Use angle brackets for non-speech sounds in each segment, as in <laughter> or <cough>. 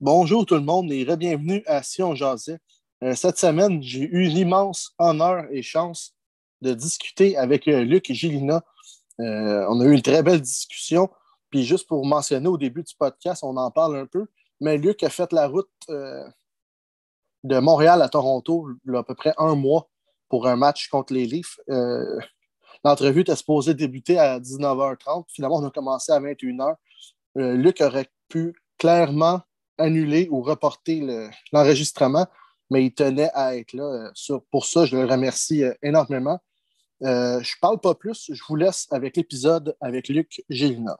Bonjour tout le monde et bienvenue à Sion Jasait. Euh, cette semaine, j'ai eu l'immense honneur et chance de discuter avec euh, Luc et Gilina. Euh, on a eu une très belle discussion. Puis juste pour mentionner au début du podcast, on en parle un peu. Mais Luc a fait la route de Montréal à Toronto il y a à peu près un mois pour un match contre les Leafs. L'entrevue était supposée débuter à 19h30. Finalement, on a commencé à 21h. Luc aurait pu clairement annuler ou reporter l'enregistrement, mais il tenait à être là. Euh, pour ça, je le remercie euh, énormément. Euh, je ne parle pas plus, je vous laisse avec l'épisode avec Luc Gélina.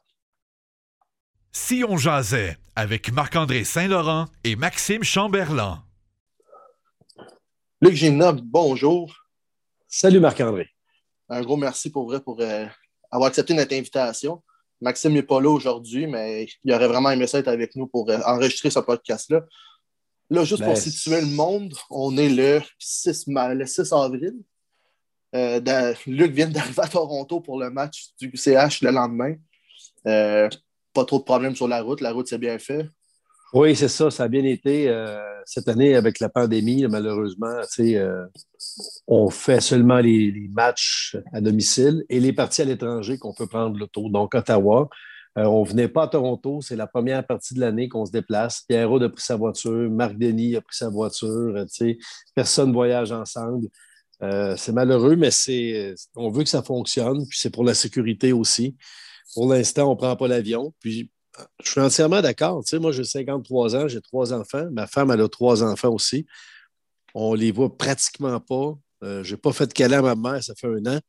Si on jasait avec Marc-André Saint-Laurent et Maxime Chamberlain. Luc Gélina, bonjour. Salut Marc-André. Un gros merci pour vrai pour avoir accepté notre invitation. Maxime n'est pas là aujourd'hui, mais il aurait vraiment aimé ça être avec nous pour euh, enregistrer ce podcast-là. Là, juste pour ben, situer le monde, on est le 6, le 6 avril. Euh, Luc vient d'arriver à Toronto pour le match du CH le lendemain. Euh, pas trop de problèmes sur la route. La route s'est bien fait. Oui, c'est ça. Ça a bien été euh, cette année avec la pandémie, malheureusement. Euh, on fait seulement les, matchs à domicile et les parties à l'étranger qu'on peut prendre l'auto. Donc, Ottawa. Euh, on ne venait pas à Toronto. C'est la première partie de l'année qu'on se déplace. Pierre a pris sa voiture. Marc Denis a pris sa voiture. personne ne voyage ensemble. c'est malheureux, mais c'est, on veut que ça fonctionne. Puis c'est pour la sécurité aussi. Pour l'instant, on ne prend pas l'avion. Puis je suis entièrement d'accord. Tu sais, moi, j'ai 53 ans, j'ai trois enfants. Ma femme, a trois enfants aussi. On les voit pratiquement pas. Euh, je n'ai pas fait de câlin à ma mère, ça fait un an.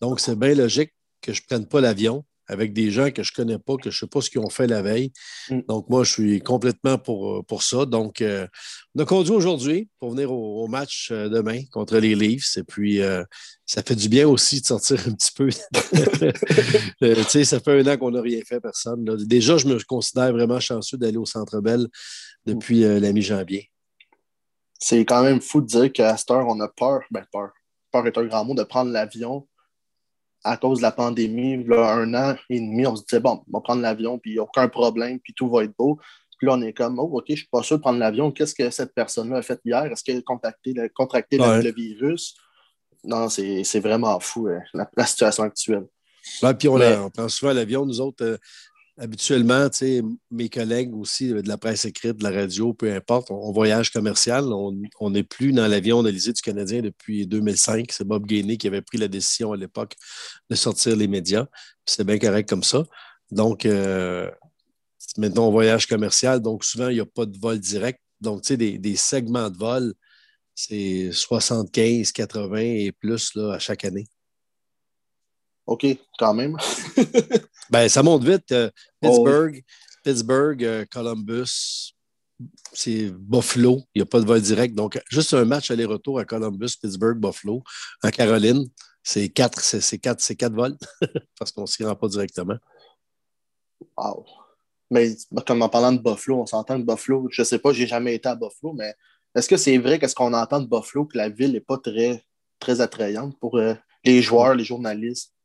Donc, c'est bien logique que je ne prenne pas l'avion avec des gens que je ne connais pas, que je ne sais pas ce qu'ils ont fait la veille. Mm. Donc, moi, je suis complètement pour, pour ça. Donc, euh, on a conduit aujourd'hui pour venir au, match euh, demain contre les Leafs. Et puis, euh, ça fait du bien aussi de sortir un petit peu. <laughs> tu sais, ça fait un an qu'on n'a rien fait, personne. Déjà, je me considère vraiment chanceux d'aller au Centre Bell depuis la mi-janvier. C'est quand même fou de dire qu'à cette heure, on a peur. Ben, peur. Peur est un grand mot de prendre l'avion à cause de la pandémie, là, un an et demi, on se disait, bon, on va prendre l'avion, puis il n'y a aucun problème, puis tout va être beau. Puis là, on est comme, oh, OK, je ne suis pas sûr de prendre l'avion. Qu'est-ce que cette personne-là a fait hier? Est-ce qu'elle a contracté, le, virus? Non, c'est vraiment fou, euh, la, situation actuelle. puis on, on, prend souvent l'avion, nous autres. Euh, habituellement, mes collègues aussi de la presse écrite, de la radio, peu importe, on, voyage commercial. On n'est plus dans l'avion analysé du Canadien depuis 2005. C'est Bob Gainey qui avait pris la décision à l'époque de sortir les médias. C'est bien correct comme ça. Donc, euh, maintenant, on voyage commercial. Donc, souvent, il n'y a pas de vol direct. Donc, tu sais, des, des, segments de vol, c'est 75, 80 et plus là, à chaque année. OK, quand même. <laughs> ben, ça monte vite. Euh, Pittsburgh, Pittsburgh, euh, Columbus, c'est Buffalo. Il n'y a pas de vol direct. Donc, juste un match aller-retour à Columbus, Pittsburgh, Buffalo, en Caroline, c'est quatre, c'est, quatre, c'est quatre vols <laughs> parce qu'on ne s'y rend pas directement. Wow. Mais comme en parlant de Buffalo, on s'entend de Buffalo. Je ne sais pas, je n'ai jamais été à Buffalo, mais est-ce que c'est vrai qu'est-ce qu'on entend de Buffalo que la ville n'est pas très, très attrayante pour euh, les joueurs, les journalistes?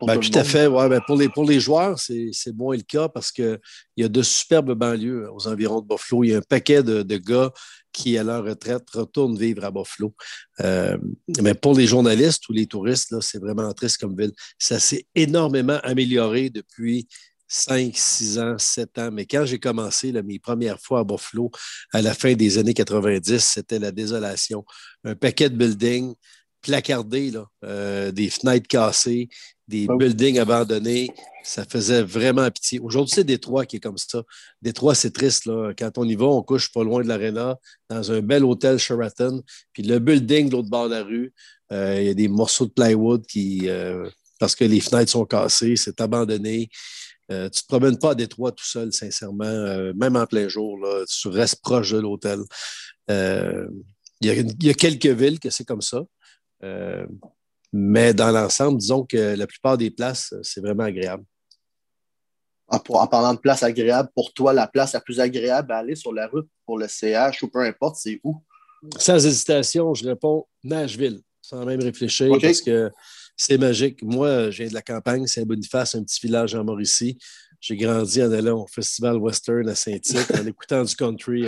Ben, tout, à fait. Ouais, ben, pour, les, pour les joueurs, c'est moins le cas parce qu'il y a de superbes banlieues aux environs de Buffalo. Il y a un paquet de, de gars qui, à leur retraite, retournent vivre à Buffalo. Euh, mais pour les journalistes ou les touristes, c'est vraiment triste comme ville. Ça s'est énormément amélioré depuis 5, 6 ans, 7 ans. Mais quand j'ai commencé là, mes premières fois à Buffalo, à la fin des années 90, c'était la désolation. Un paquet de buildings placardés, là, euh, des fenêtres cassées, des ah buildings abandonnés. Ça faisait vraiment pitié. Aujourd'hui, c'est Détroit qui est comme ça. Détroit, c'est triste. Là. Quand on y va, on couche pas loin de l'aréna, dans un bel hôtel Sheraton. Puis le building de l'autre bord de la rue, euh, il y a des morceaux de plywood qui, euh, parce que les fenêtres sont cassées, c'est abandonné. Euh, tu ne te promènes pas à Détroit tout seul, sincèrement, même en plein jour. Là, tu restes proche de l'hôtel. Il y, y, a quelques villes que c'est comme ça. Mais dans l'ensemble, disons que la plupart des places, c'est vraiment agréable. En, parlant de places agréables, pour toi, la place la plus agréable à aller sur la route pour le CH ou peu importe, c'est où? Sans hésitation, je réponds Nashville, sans même réfléchir, parce que c'est magique. Moi, je viens de la campagne, Saint-Boniface, un petit village en Mauricie. j'ai grandi en allant au Festival Western à Saint-Tite, en <laughs> écoutant du country.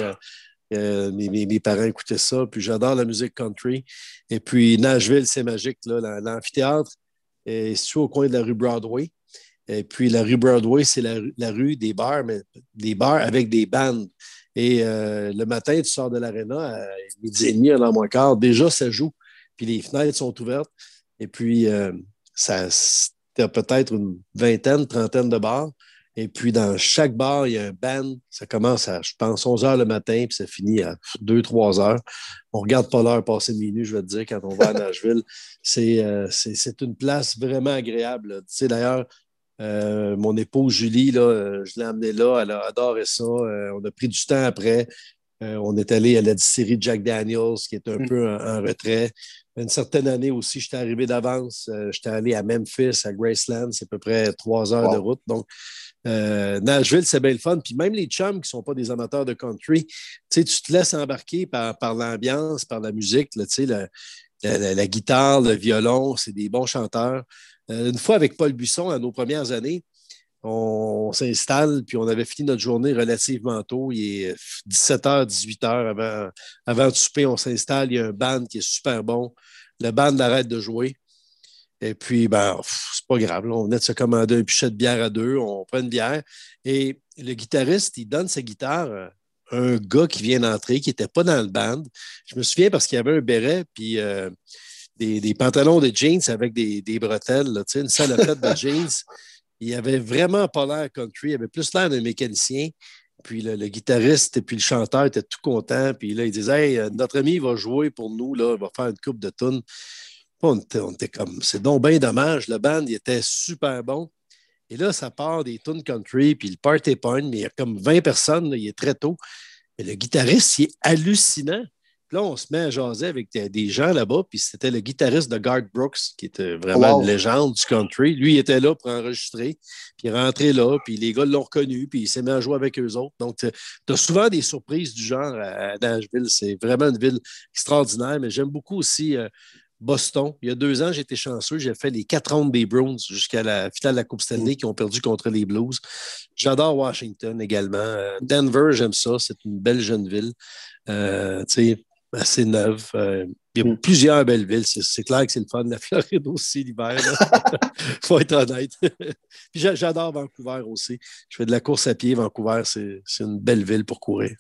Euh, mes, parents écoutaient ça. Puis j'adore la musique country. Et puis Nashville, c'est magique. L'amphithéâtre est situé au coin de la rue Broadway. Et puis la rue Broadway, c'est la, rue des bars, mais des bars avec des bandes. Et euh, le matin, tu sors de l'aréna à midi et demi, à moins quart, déjà ça joue. Puis les fenêtres sont ouvertes. Et puis, euh, ça, a peut-être une vingtaine, trentaine de bars. Et puis, dans chaque bar, il y a un band. Ça commence à, je pense, 11 heures le matin, puis ça finit à 2-3 heures. On regarde pas l'heure passer de minuit, je vais te dire, quand on va à <laughs> Nashville. Euh, c'est une place vraiment agréable. Tu sais, d'ailleurs, euh, mon épouse Julie, là, euh, je l'ai amenée là, elle a adoré ça. on a pris du temps après. on est allé à la série Jack Daniels, qui est un mm. peu en, retrait. Une certaine année aussi, j'étais arrivé d'avance. j'étais allé à Memphis, à Graceland, c'est à peu près trois heures de route. Donc, euh, Nashville, c'est bien le fun. Puis même les chums qui ne sont pas des amateurs de country, tu te laisses embarquer par, l'ambiance, par la musique, la, guitare, le violon, c'est des bons chanteurs. Euh, une fois avec Paul Buisson, à nos premières années, on, s'installe, puis on avait fini notre journée relativement tôt. Il est 17h, 18h avant, avant de souper, on s'installe. Il y a un band qui est super bon. Le band arrête de jouer. Et puis, ben, c'est pas grave. on venait de se commander un pichet de bière à deux, on prend une bière. Et le guitariste, il donne sa guitare à un gars qui vient d'entrer, qui n'était pas dans le band. Je me souviens parce qu'il y avait un béret, puis euh, des, pantalons de jeans avec des, bretelles, là, une salopette de <laughs> jeans. Il avait vraiment pas l'air country, il avait plus l'air d'un mécanicien. Puis le, guitariste et puis le chanteur étaient tout contents. Puis là, ils disaient Hey, notre ami va jouer pour nous, là, il va faire une coupe de tunes. On était, comme, c'est donc bien dommage. Le band, il était super bon. Et là, ça part des tunes country, puis le party point, mais il y a comme 20 personnes, il est très tôt. Mais le guitariste, il est hallucinant. là, on se met à jaser avec des gens là-bas, puis c'était le guitariste de Garth Brooks, qui était vraiment une légende du country. Lui, il était là pour enregistrer, puis il est rentré là, puis les gars l'ont reconnu, puis il s'est mis à jouer avec eux autres. Donc, tu as souvent des surprises du genre à Nashville. C'est vraiment une ville extraordinaire, mais j'aime beaucoup aussi euh, Boston. Il y a deux ans, j'étais chanceux. J'ai fait les quatre rounds des Browns jusqu'à la finale de la Coupe Stanley mm. qui ont perdu contre les Blues. J'adore Washington également. Denver, j'aime ça. C'est une belle jeune ville. Euh, assez neuve. Euh, il y a mm. plusieurs belles villes. C'est clair que c'est le fun. La Floride aussi, l'hiver. Il <laughs> faut être honnête. Puis j'adore Vancouver aussi. Je fais de la course à pied. Vancouver, c'est une belle ville pour courir.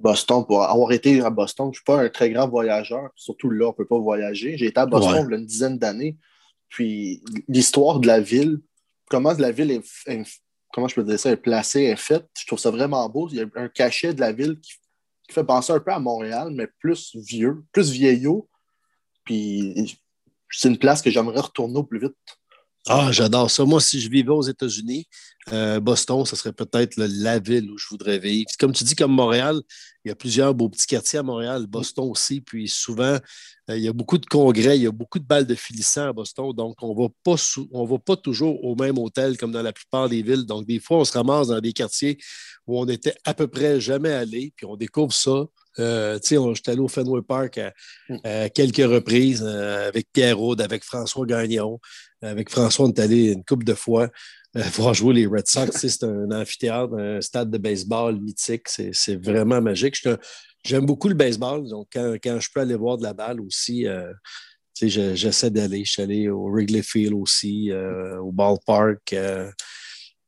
Boston, pour avoir été à Boston, je ne suis pas un très grand voyageur, surtout là, on ne peut pas voyager. J'ai été à Boston il y a une dizaine d'années. Puis l'histoire de la ville, comment la ville est, comment je peux dire ça, est placée, est faite, je trouve ça vraiment beau. Il y a un cachet de la ville qui, fait penser un peu à Montréal, mais plus vieux, plus vieillot. Puis c'est une place que j'aimerais retourner au plus vite. Ah, j'adore ça. Moi, si je vivais aux États-Unis, euh, Boston, ce serait peut-être la ville où je voudrais vivre. Comme tu dis, comme Montréal, il y a plusieurs beaux petits quartiers à Montréal, Boston aussi. Puis souvent, euh, il y a beaucoup de congrès, il y a beaucoup de balles de filissants à Boston. Donc, on ne va pas toujours au même hôtel comme dans la plupart des villes. Donc, des fois, on se ramasse dans des quartiers où on n'était à peu près jamais allé, puis on découvre ça. Euh, J'étais allé au Fenway Park à, mm. quelques reprises euh, avec Pierre Aude, avec François Gagnon. Avec François, on est allé une couple de fois euh, <laughs> voir jouer les Red Sox. c'est un amphithéâtre, un stade de baseball mythique. C'est vraiment magique. J'aime beaucoup le baseball. Donc, quand, je peux aller voir de la balle aussi, euh, j'essaie d'aller. Je suis allé au Wrigley Field aussi, euh, au ballpark, à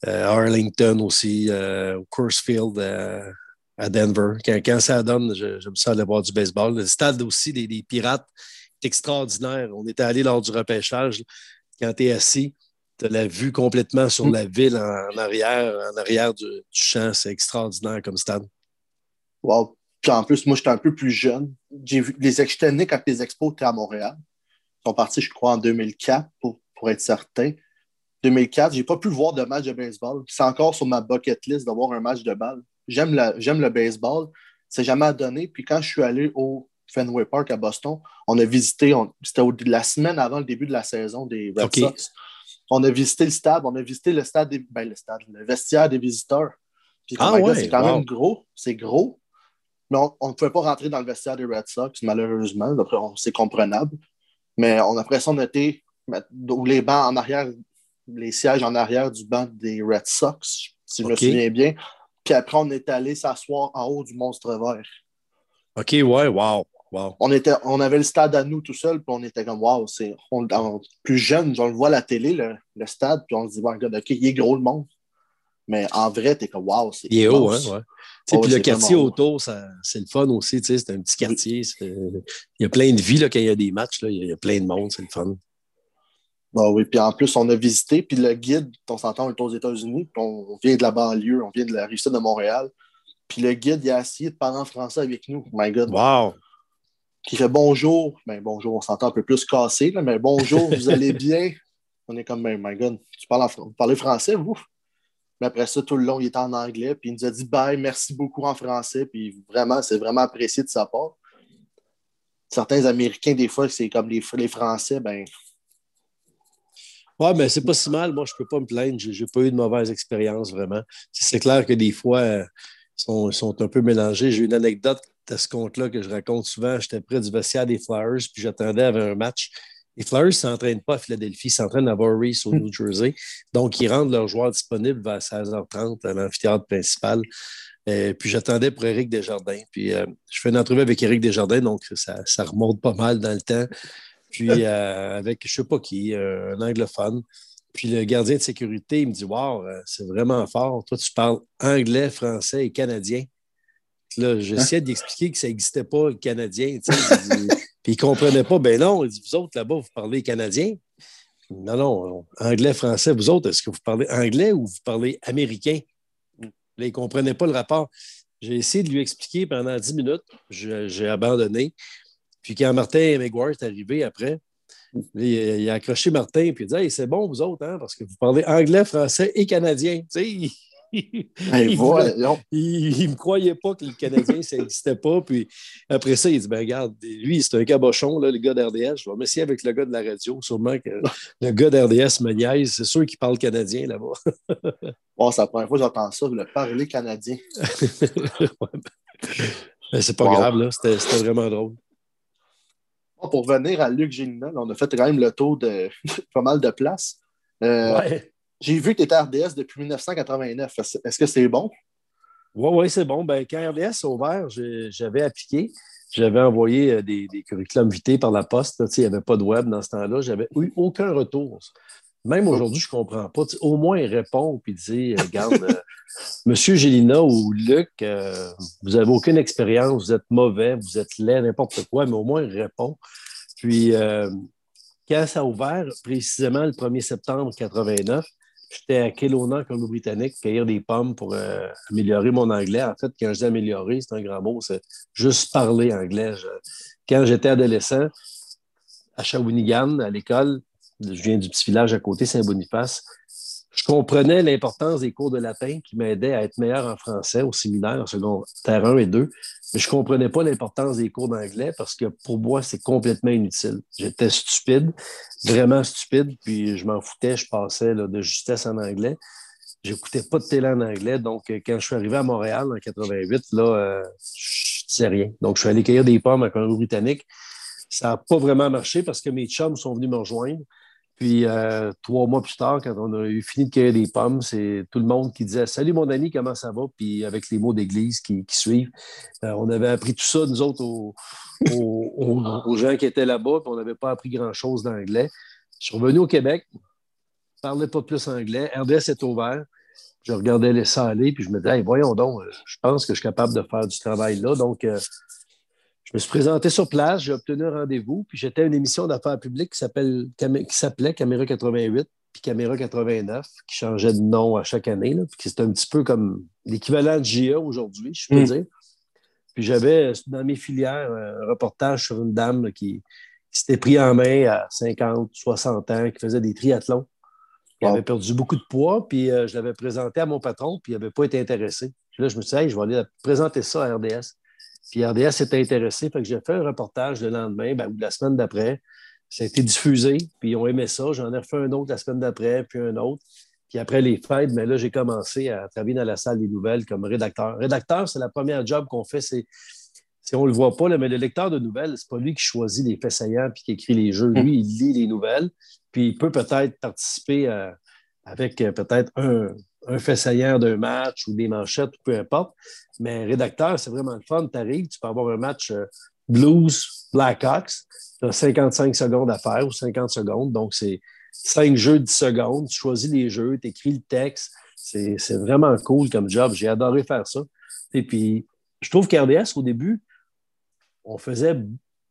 Arlington aussi, au Coors Field à Denver. Quand, ça donne, j'aime ça aller voir du baseball. Le stade aussi des, des Pirates est extraordinaire. On était allé lors du repêchage. Quand tu es assis, tu as la vue complètement sur mm. la ville en, arrière, en arrière du, champ. C'est extraordinaire comme stade. Wow. Puis en plus, moi, j'étais un peu plus jeune. J'ai vu les externés quand les expos étaient à Montréal. Ils sont partis, je crois, en 2004, pour, pour être certain. 2004, j'ai pas pu voir de match de baseball. C'est encore sur ma bucket list d'avoir un match de balle. J'aime le baseball. C'est jamais à donner. Puis quand je suis allé au Fenway Park à Boston, on a visité, c'était la semaine avant le début de la saison des Red Sox on a visité le stade, on a visité le stade, des, ben, le stade, le vestiaire des visiteurs. ah c'est quand même gros, c'est gros, mais on ne pouvait pas rentrer dans le vestiaire des Red Sox, malheureusement. C'est comprenable. Mais on a l'impression d'être où les bancs en arrière les sièges en arrière du banc des Red Sox, si je me souviens bien. Puis après, on est allé s'asseoir en haut du monstre vert. OK, ouais, wow. Wow. On, était, on avait le stade à nous tout seul, puis on était comme, wow, c'est plus jeune, on le voit à la télé, le, stade, puis on se dit, bon, regarde, OK, il est gros le monde. Mais en vrai, t'es comme, wow, c'est. Il est haut, hein, ouais. Oh, puis le quartier autour, c'est le fun aussi, c'est un petit quartier. Il y a plein de vie là, quand il y a des matchs, là, il y a plein de monde, c'est le fun. Bah oui, puis en plus, on a visité, puis le guide, on s'entend, on est aux États-Unis, on vient de la banlieue, on vient de la rive de Montréal. Puis le guide, il a essayé de parler en français avec nous. My God. Wow! Qui fait bonjour. Ben bonjour, on s'entend un peu plus cassé, là, mais bonjour, <laughs> vous allez bien? On est comme, ben, my God, tu parles vous parlez français, vous? Mais après ça, tout le long, il était en anglais, puis il nous a dit bye, merci beaucoup en français, puis vraiment, c'est vraiment apprécié de sa part. Certains Américains, des fois, c'est comme les, les Français, ben, oui, mais c'est pas si mal. Moi, je peux pas me plaindre. J'ai pas eu de mauvaise expérience, vraiment. C'est clair que des fois, euh, ils sont, un peu mélangés. J'ai une anecdote à ce compte-là que je raconte souvent. J'étais près du vestiaire des Flyers, puis j'attendais avec un match. Les Flyers ne s'entraînent pas à Philadelphie, ils s'entraînent à Voorhees, au New Jersey. Donc, ils rendent leurs joueurs disponibles vers 16h30 à l'amphithéâtre principal. Euh, puis j'attendais pour Éric Desjardins. Puis euh, je fais une entrevue avec Éric Desjardins, donc ça, ça, remonte pas mal dans le temps. Puis <laughs> euh, avec je ne sais pas qui, euh, un anglophone. Puis le gardien de sécurité, il me dit Wow, euh, c'est vraiment fort. Toi, tu parles anglais, français et canadien. Là, j'essayais d'expliquer que ça n'existait pas, le canadien. <laughs> puis il ne comprenait pas. Ben non, il dit Vous autres, là-bas, vous parlez canadien. Non, non, anglais, français, vous autres, est-ce que vous parlez anglais ou vous parlez américain? Là, il ne comprenait pas le rapport. J'ai essayé de lui expliquer pendant dix minutes. J'ai abandonné. Puis quand Martin McGuire est arrivé après, il, a accroché Martin puis il a dit c'est bon, vous autres, hein, parce que vous parlez anglais, français et canadien. Il, ne me croyait pas que le Canadien, ça n'existait pas. Puis après ça, il dit ben, regarde, lui, c'est un cabochon, là, le gars d'RDS. Je vais m'essayer avec le gars de la radio. Sûrement que <laughs> le gars d'RDS me niaise. C'est sûr qu'il parle canadien là-bas. <laughs> oh, c'est la première fois que j'entends ça, le parler canadien. <laughs> Ben, c'est pas grave, là. C'était vraiment drôle. Pour revenir à Luc Gélina, on a fait quand même le tour de pas mal de places. Euh, j'ai vu que tu étais RDS depuis 1989. Est-ce que c'est bon? Oui, oui, c'est bon. Ben, quand RDS a ouvert, j'avais appliqué. J'avais envoyé euh, des, des curriculums vitae par la poste. il n'y avait pas de web dans ce temps-là. J'avais eu aucun retour. Même aujourd'hui, je ne comprends pas. au moins, il répond et dit euh, Regarde, <laughs> Monsieur Gélina ou Luc, euh, vous n'avez aucune expérience, vous êtes mauvais, vous êtes laid, n'importe quoi, mais au moins il répond. Puis, euh, quand ça a ouvert, précisément le 1er septembre 89, j'étais à Kelowna, comme britannique, cueillir des pommes pour euh, améliorer mon anglais. En fait, quand je dis améliorer, c'est un grand mot, c'est juste parler anglais. quand j'étais adolescent, à Shawinigan, à l'école, je viens du petit village à côté, Saint-Boniface, je comprenais l'importance des cours de latin qui m'aidaient à être meilleur en français au séminaire, en secondaire 1 et 2, mais je ne comprenais pas l'importance des cours d'anglais parce que pour moi, c'est complètement inutile. J'étais stupide, vraiment stupide, puis je m'en foutais, je passais de justesse en anglais. J'écoutais pas de télé en anglais, donc euh, quand je suis arrivé à Montréal en 88, là, euh, je ne sais rien. Donc, je suis allé cueillir des pommes à Colombie-Britannique. Ça n'a pas vraiment marché parce que mes chums sont venus me rejoindre. Puis euh, trois mois plus tard, quand on a eu fini de cueillir des pommes, c'est tout le monde qui disait Salut mon ami, comment ça va? Puis avec les mots d'église qui, suivent. Euh, on avait appris tout ça, nous autres, <laughs> aux, gens qui étaient là-bas, puis on n'avait pas appris grand-chose d'anglais. Je suis revenu au Québec, je ne parlais pas plus anglais. RDS est ouvert. Je regardais les salés, puis je me disais voyons donc, je pense que je suis capable de faire du travail là. Donc, euh, je me suis présenté sur place, j'ai obtenu un rendez-vous, puis j'étais à une émission d'affaires publiques qui s'appelait Caméra 88 puis Caméra 89, qui changeait de nom à chaque année. Là, puis c'était un petit peu comme l'équivalent de GA aujourd'hui, je peux mm. dire. Puis j'avais dans mes filières un reportage sur une dame qui, s'était pris en main à 50, 60 ans, qui faisait des triathlons. Elle avait perdu beaucoup de poids, puis euh, je l'avais présenté à mon patron, puis il n'avait pas été intéressé. Puis là, je me suis dit, je vais aller présenter ça à RDS. Puis RDS s'est intéressé, fait que j'ai fait un reportage le lendemain ben, ou la semaine d'après. Ça a été diffusé, puis ils ont aimé ça. J'en ai refait un autre la semaine d'après, puis un autre. Puis après les fêtes, mais ben là, j'ai commencé à travailler dans la salle des nouvelles comme rédacteur. Rédacteur, c'est la première job qu'on fait. C'est, si on ne le voit pas, là, mais le lecteur de nouvelles, c'est pas lui qui choisit les faits saillants puis qui écrit les jeux. Lui, il lit les nouvelles, puis il peut peut-être participer à, avec euh, peut-être un, un fait saillant d'un match ou des manchettes, peu importe. Mais rédacteur, c'est vraiment le fun. Tu arrives, tu peux avoir un match euh, Blues, Blackhawks, tu as 55 secondes à faire ou 50 secondes. Donc, c'est 5 jeux, 10 secondes. Tu choisis les jeux, tu écris le texte. C'est vraiment cool comme job. J'ai adoré faire ça. Et puis, je trouve qu'RDS, au début, on faisait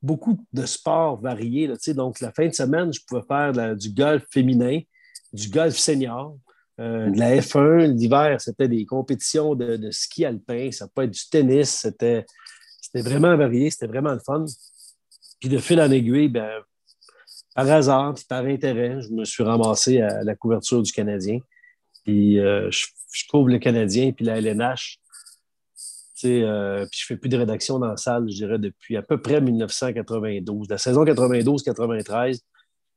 beaucoup de sports variés. Donc, la fin de semaine, je pouvais faire du golf féminin, du golf senior, euh, de la F1. L'hiver, c'était des compétitions de, ski alpin, ça peut être du tennis. C'était, vraiment varié, c'était vraiment le fun. Puis de fil en aiguille, ben, par hasard, puis par intérêt, je me suis ramassé à la couverture du Canadien. Puis euh, je, je, couvre le Canadien puis la LNH. Euh, puis je fais plus de rédaction dans la salle, je dirais, depuis à peu près 1992. La saison 92-93,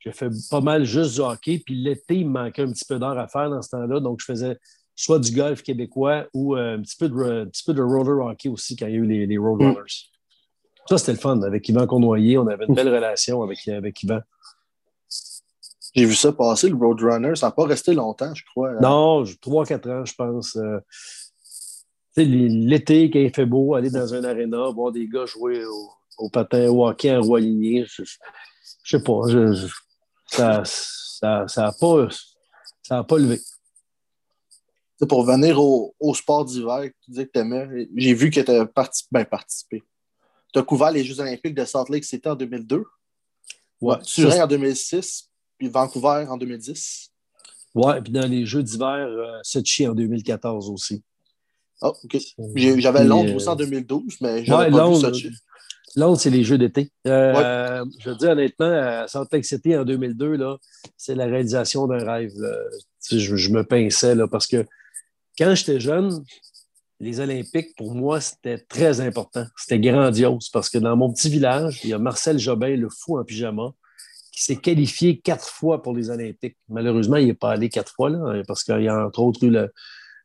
j'ai fait pas mal juste du hockey. Puis l'été, il me manquait un petit peu d'heures à faire dans ce temps-là. Donc, je faisais soit du golf québécois ou euh, un, petit peu de, petit peu de roller hockey aussi quand il y a eu les, les Roadrunners. Mm. Ça, c'était le fun. Avec Yvan Cournoyer, on avait une belle relation avec, avec Yvan. J'ai vu ça passer, le Roadrunner. Ça n'a pas resté longtemps, je crois. Non, 3-4 ans, je pense. Euh, l'été, quand il fait beau, aller dans un aréna, voir des gars jouer au, patin, au hockey en roi aligné, je, ne sais pas. Ça n'a ça, pas, ça pas levé. pour venir au, sport d'hiver, tu disais que tu aimais, j'ai vu que tu as ben, participé. Tu as couvert les Jeux olympiques de Salt Lake City en 2002. Ouais, Turin en 2006, puis Vancouver en 2010. Oui, puis dans les Jeux d'hiver, euh, Sochi en 2014 aussi. Oh, OK. J'avais Londres aussi en 2012, euh, mais j'avais pas Londres, vu Londres, c'est les Jeux d'été. Euh, je veux dire, honnêtement, à Salt Lake City en 2002, c'est la réalisation d'un rêve. Je, me pinçais là, parce que quand j'étais jeune, les Olympiques, pour moi, c'était très important. C'était grandiose parce que dans mon petit village, il y a Marcel Jobin, le fou en pyjama, qui s'est qualifié quatre fois pour les Olympiques. Malheureusement, il n'est pas allé quatre fois là, parce qu'il y a entre autres eu le,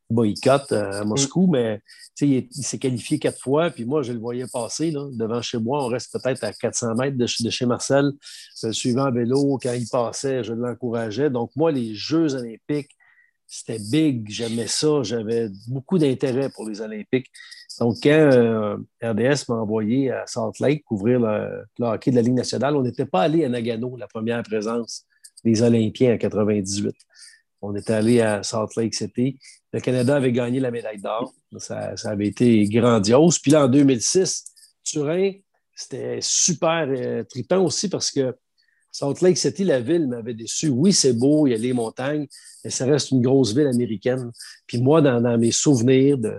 boycott euh, à Moscou, mais il, s'est qualifié quatre fois, puis moi, je le voyais passer là, devant chez moi. On reste peut-être à 400 mètres de, chez Marcel. Le suivais en vélo. Quand il passait, je l'encourageais. Donc, moi, les Jeux olympiques, c'était big. J'aimais ça. J'avais beaucoup d'intérêt pour les Olympiques. Donc, quand euh, RDS m'a envoyé à Salt Lake couvrir le, hockey de la Ligue nationale, on n'était pas allé à Nagano, la première présence des Olympiens en 98. On était allé à Salt Lake City. Le Canada avait gagné la médaille d'or. Ça, avait été grandiose. Puis là, en 2006, Turin, c'était super euh, trippant aussi parce que Salt Lake City, la ville, m'avait déçu. Oui, c'est beau, il y a les montagnes, mais ça reste une grosse ville américaine. Puis moi, dans, mes souvenirs de,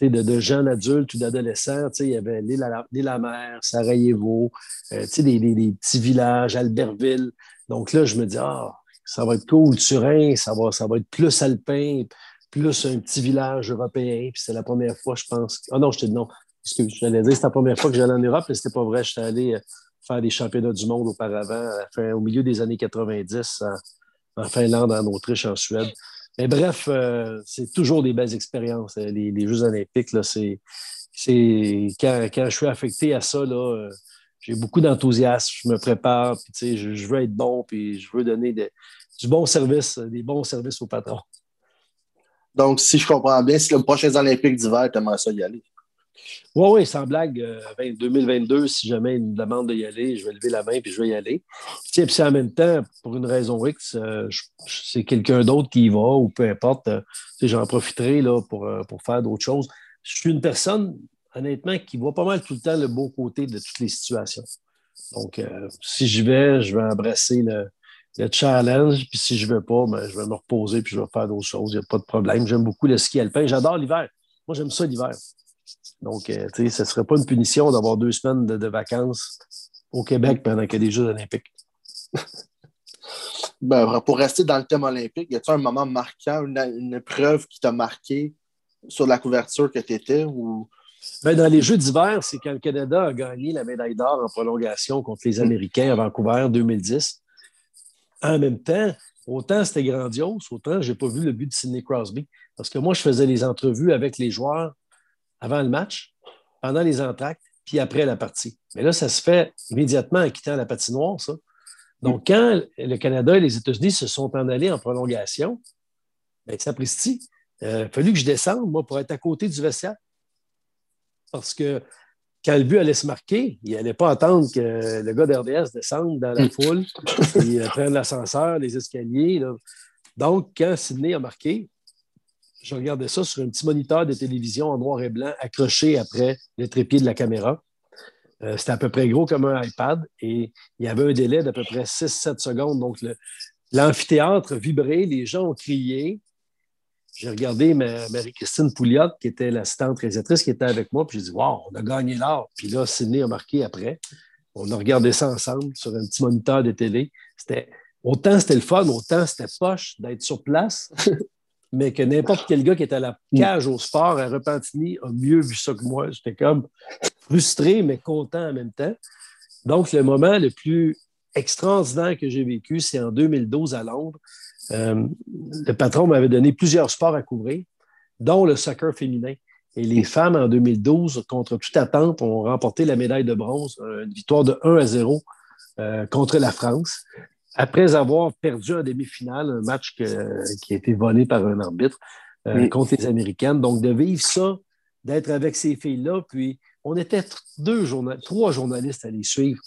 de, jeunes adultes ou d'adolescents, il y avait l'île-la-mer, Sarajevo, euh, des, des, petits villages, Albertville. Donc là, je me dis, ah, ça va être cool, Turin, ça va, ça va être plus alpin, plus un petit village européen. Puis c'est la première fois, je pense. Ah non, je te dis non. je j'allais dire, c'est la première fois que j'allais en Europe, mais c'était pas vrai. J'étais allé euh, faire des championnats du monde auparavant, au milieu des années 90, en, Finlande, en Autriche, en Suède. Mais bref, euh, c'est toujours des belles expériences. Euh, les, Jeux olympiques, là, c'est quand, quand, je suis affecté à ça, là, j'ai beaucoup d'enthousiasme, je me prépare, puis je, je veux être bon, puis je veux donner du bon service, des bons services aux patrons. Donc, si je comprends bien, si le prochain Olympique d'hiver, tu aimerais ça y aller? Oui, oui, sans blague, 2022, euh, si jamais il me demande d'y aller, je vais lever la main puis je vais y aller. Puis, puis en même temps, pour une raison X, euh, c'est quelqu'un d'autre qui y va ou peu importe, euh, j'en profiterai là, pour, pour faire d'autres choses. Je suis une personne honnêtement, qui voit pas mal tout le temps le beau côté de toutes les situations. Donc, euh, si je vais, je vais embrasser le, challenge. Puis si je ne vais pas, ben, je vais me reposer puis je vais faire d'autres choses. Il n'y a pas de problème. J'aime beaucoup le ski alpin. J'adore l'hiver. Moi, j'aime ça l'hiver. Donc, euh, tu sais, ce ne serait pas une punition d'avoir deux semaines de, vacances au Québec pendant qu'il y a des Jeux olympiques. <laughs> ben, pour rester dans le thème olympique, y a-t-il un moment marquant, une, une épreuve qui t'a marqué sur la couverture que tu étais ou ben, dans les Jeux d'hiver, c'est quand le Canada a gagné la médaille d'or en prolongation contre les Américains à Vancouver en 2010. En même temps, autant c'était grandiose, autant je n'ai pas vu le but de Sidney Crosby. Parce que moi, je faisais les entrevues avec les joueurs avant le match, pendant les entractes, puis après la partie. Mais là, ça se fait immédiatement en quittant la patinoire, ça. Donc, quand le Canada et les États-Unis se sont en allés en prolongation, Bien, sapristi, il a fallu que je descende, moi, pour être à côté du vestiaire. Parce que quand le but allait se marquer, il n'allait pas attendre que le gars d'RDS descende dans la mm. foule et euh, prenne l'ascenseur, les escaliers. Donc, quand Sidney a marqué, je regardais ça sur un petit moniteur de télévision en noir et blanc accroché après le trépied de la caméra. Euh, c'était à peu près gros comme un iPad et il y avait un délai d'à peu près 6-7 secondes. Donc, l'amphithéâtre vibrait, les gens ont crié j'ai regardé Marie-Christine Pouliot, qui était l'assistante réalisatrice, qui était avec moi, puis j'ai dit Wow, on a gagné l'or. Puis là, Sidney a marqué après. On a regardé ça ensemble sur un petit moniteur de télé. C'était autant c'était le fun, autant c'était poche d'être sur place, <laughs> mais que n'importe quel gars qui était à la cage au sport à Repentigny a mieux vu ça que moi. J'étais comme frustré, mais content en même temps. Donc, le moment le plus extraordinaire que j'ai vécu, c'est en 2012 à Londres. Euh, le patron m'avait donné plusieurs sports à couvrir, dont le soccer féminin. Et les femmes, en 2012, contre toute attente, ont remporté la médaille de bronze, une victoire de 1 à 0 euh, contre la France, après avoir perdu en demi-finale, un match qui a été volé par un arbitre euh, contre les Américaines. Donc, de vivre ça, d'être avec ces filles-là, puis on était deux trois journalistes à les suivre.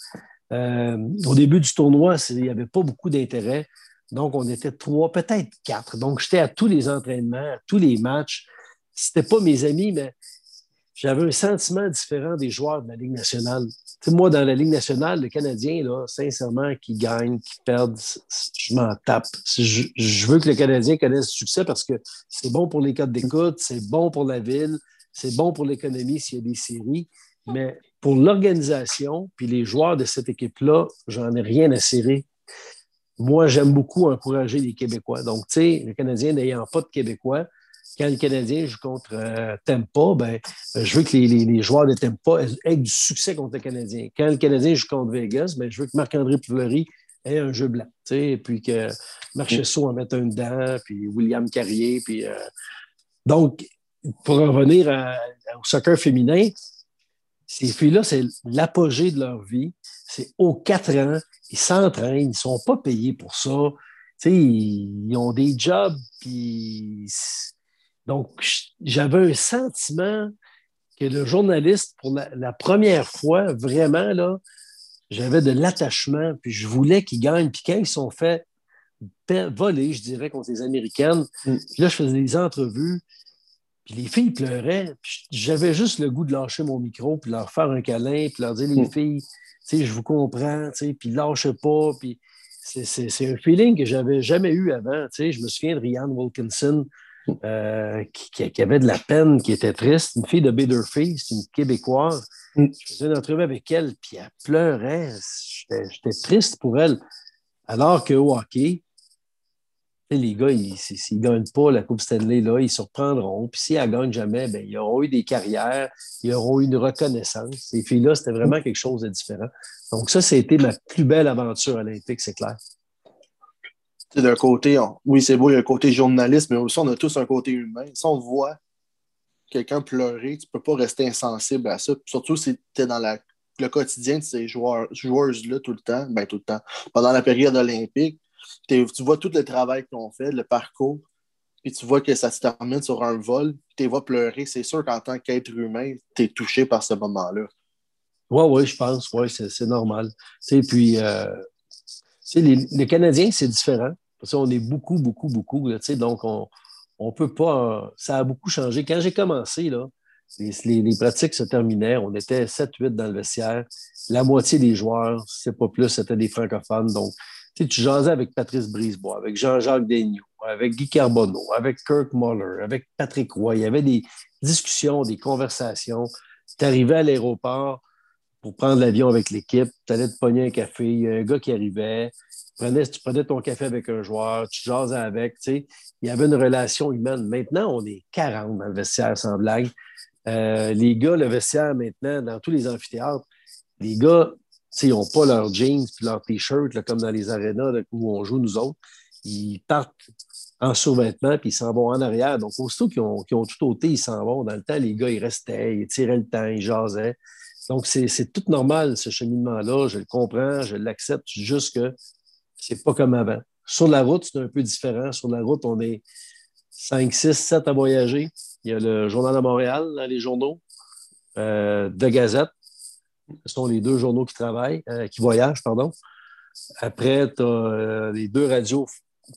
au début du tournoi, il n'y avait pas beaucoup d'intérêt. Donc, on était trois, peut-être quatre. Donc, j'étais à tous les entraînements, à tous les matchs. C'était pas mes amis, mais j'avais un sentiment différent des joueurs de la Ligue nationale. moi, dans la Ligue nationale, le Canadien, là, sincèrement, qui gagne, qui perd, je m'en tape. Je, veux que le Canadien connaisse le succès parce que c'est bon pour les codes d'écoute, c'est bon pour la ville, c'est bon pour l'économie s'il y a des séries. Mais pour l'organisation, puis les joueurs de cette équipe-là, j'en ai rien à serrer moi, j'aime beaucoup encourager les Québécois. Donc, tu sais, le Canadien n'ayant pas de Québécois, quand le Canadien joue contre euh, Tempa, ben, je veux que les, joueurs de Tempa aient, du succès contre le Canadien. Quand le Canadien joue contre Vegas, ben, je veux que Marc-André Fleury ait un jeu blanc. Puis que Marc Chessot en mette un dedans, puis William Carrier. Puis, euh, Donc, pour revenir au soccer féminin, ces filles-là, c'est l'apogée de leur vie. C'est aux quatre ans, ils s'entraînent, ils ne sont pas payés pour ça. ils ont des jobs, Donc, j'avais un sentiment que le journaliste, pour la, première fois, vraiment, là, j'avais de l'attachement, puis je voulais qu'ils gagnent. Puis quand ils sont fait voler, je dirais, contre les Américaines, mm. là, je faisais des entrevues, puis les filles pleuraient, j'avais juste le goût de lâcher mon micro, puis leur faire un câlin, puis leur dire, les mm. filles, je vous comprends, puis lâche pas, puis c'est un feeling que j'avais jamais eu avant. Je me souviens de Rianne Wilkinson, euh, qui, avait de la peine, qui était triste, une fille de Baderface, une Québécoise. Mm. Je faisais une entrevue avec elle, puis elle pleurait. J'étais triste pour elle. Alors qu'au hockey, les gars, s'ils ne gagnent pas la Coupe Stanley, là, ils surprendront. Puis s'ils ne gagnent jamais, bien, ils auront eu des carrières, ils auront eu une reconnaissance. Ces filles-là, c'était vraiment quelque chose de différent. Donc, ça, c'était ma plus belle aventure olympique, c'est clair. D'un côté, oui, c'est beau, il y a un côté journaliste, mais aussi, on a tous un côté humain. Si on voit quelqu'un pleurer, tu ne peux pas rester insensible à ça. Surtout si tu es dans le quotidien de ces joueurs, joueuses-là tout le temps, ben tout le temps. Pendant la période olympique, tu vois tout le travail qu'on fait, le parcours, puis tu vois que ça se termine sur un vol, tu vois pleurer. C'est sûr qu'en tant qu'être humain, tu es touché par ce moment-là. Oui, oui, je pense. Oui, c'est normal. puis, euh, les, Canadiens, c'est différent. Parce on est beaucoup, beaucoup, beaucoup. Donc, on ne peut pas. Ça a beaucoup changé. Quand j'ai commencé, là, les, les, pratiques se terminaient. On était 7-8 dans le vestiaire. La moitié des joueurs, c'est pas plus, c'était des francophones. Donc, tu, jasais avec Patrice Brisebois, avec Jean-Jacques Daigneault, avec Guy Carbonneau, avec Kirk Muller, avec Patrick Roy. Il y avait des discussions, des conversations. Tu arrivais à l'aéroport pour prendre l'avion avec l'équipe, tu allais te pogner un café, il y a un gars qui arrivait, tu prenais ton café avec un joueur, tu jasais avec, tu il y avait une relation humaine. Maintenant, on est 40 dans le vestiaire, sans blague. Euh, les gars, le vestiaire maintenant, dans tous les amphithéâtres, les gars, ils n'ont pas leurs jeans puis leurs t-shirts comme dans les arénas où on joue nous autres. Ils partent en survêtement puis ils s'en vont en arrière. Donc, aussitôt qu'ils ont, ont, tout ôté, ils s'en vont. Dans le temps, les gars, ils restaient, ils tiraient le temps, ils jasaient. Donc, c'est tout normal, ce cheminement-là. Je le comprends, je l'accepte, juste que c'est pas comme avant. Sur la route, c'est un peu différent. Sur la route, on est 5, 6, 7 à voyager. Il y a le Journal de Montréal dans les journaux, euh, de Gazette. Ce sont les deux journaux qui travaillent, euh, qui voyagent, pardon. Après, tu as euh, les deux radios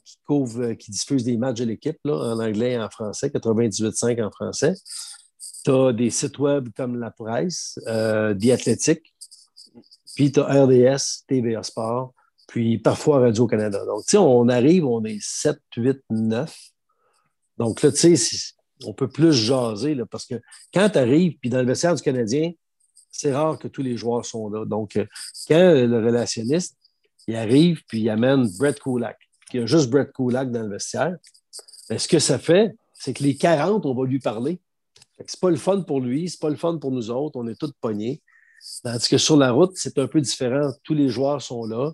qui couvrent, qui diffusent des matchs de l'équipe, en anglais et en français, 98.5 en français. Tu as des sites web comme La Presse, euh, The puis tu as RDS, TVA Sport, puis parfois Radio-Canada. Donc, tu sais, on arrive, on est 7, 8, 9. Donc là, tu sais, on peut plus jaser, là, parce que quand tu arrives, puis dans le vestiaire du Canadien, c'est rare que tous les joueurs sont là. Donc, euh, quand le relationniste, il arrive, puis il amène Brett Kulak, il y a juste Brett Kulak dans le vestiaire, ben, ce que ça fait, c'est que les 40, on va lui parler. C'est pas le fun pour lui, c'est pas le fun pour nous autres, on est tous pognés. Tandis que sur la route, c'est un peu différent. Tous les joueurs sont là,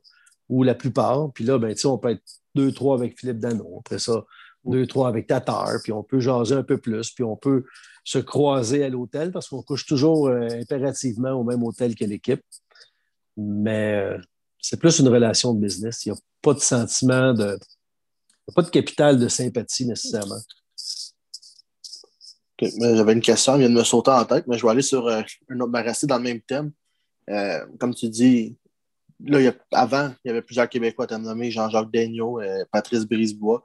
ou la plupart. Puis là, ben, on peut être deux, trois avec Philippe Dano. Après ça, deux, trois avec Tatar. Puis on peut jaser un peu plus. Puis on peut se croiser à l'hôtel parce qu'on couche toujours euh, impérativement au même hôtel que l'équipe. Mais euh, c'est plus une relation de business. Il n'y a pas de sentiment de. Il n'y a pas de capital de sympathie nécessairement. J'avais une question, elle vient de me sauter en tête, mais je vais aller sur euh, un autre, rester dans le même thème. Euh, comme tu dis, là, avant, il y avait plusieurs Québécois, as nommé Jean-Jacques Daigneault, Patrice Brisebois.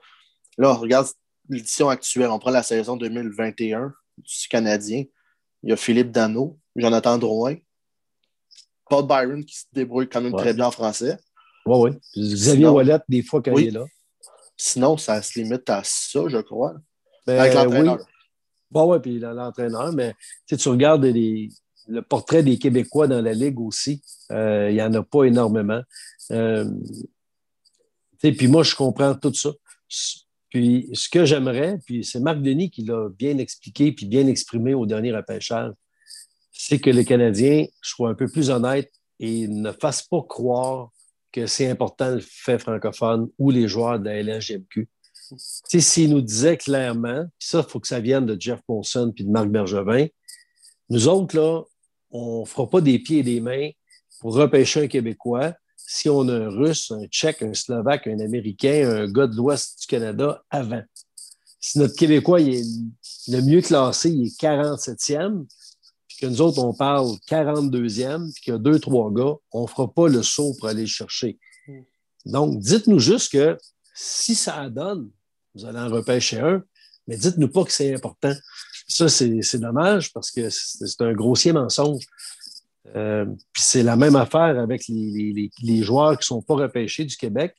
Là, on regarde l'édition actuelle, on prend la saison 2021 du Canadien. Il y a Philippe Dano, Jonathan Drouin, Paul Byron qui se débrouille quand même très bien en français. Oui, oui. Xavier Wallet, des fois, quand il est là. Sinon, ça se limite à ça, je crois. Ben, avec l'entraîneur. Bon, oui, puis l'entraîneur, mais tu regardes le portrait des Québécois dans la Ligue aussi. Euh, il n'y en a pas énormément. Euh, puis moi, je comprends tout ça. Puis ce que j'aimerais, puis c'est Marc Denis qui l'a bien expliqué puis bien exprimé au dernier repêchage, c'est que les Canadiens soient un peu plus honnêtes et ne fassent pas croire que c'est important le fait francophone ou les joueurs de la LHGMQ. S'il nous disait clairement, puis ça, il faut que ça vienne de Jeff Monson puis de Marc Bergevin, nous autres, là, on ne fera pas des pieds et des mains pour repêcher un Québécois si on a un Russe, un Tchèque, un Slovaque, un Américain, un gars de l'Ouest du Canada avant. Si notre Québécois il est le mieux classé, il est 47e, puis que nous autres, on parle 42e, puis qu'il y a deux, trois gars, on ne fera pas le saut pour aller le chercher. Mm. Donc, dites-nous juste que si ça donne, vous allez en repêcher un, mais dites-nous pas que c'est important. Ça, c'est dommage parce que c'est un grossier mensonge. Euh, puis c'est la même affaire avec les, joueurs qui ne sont pas repêchés du Québec,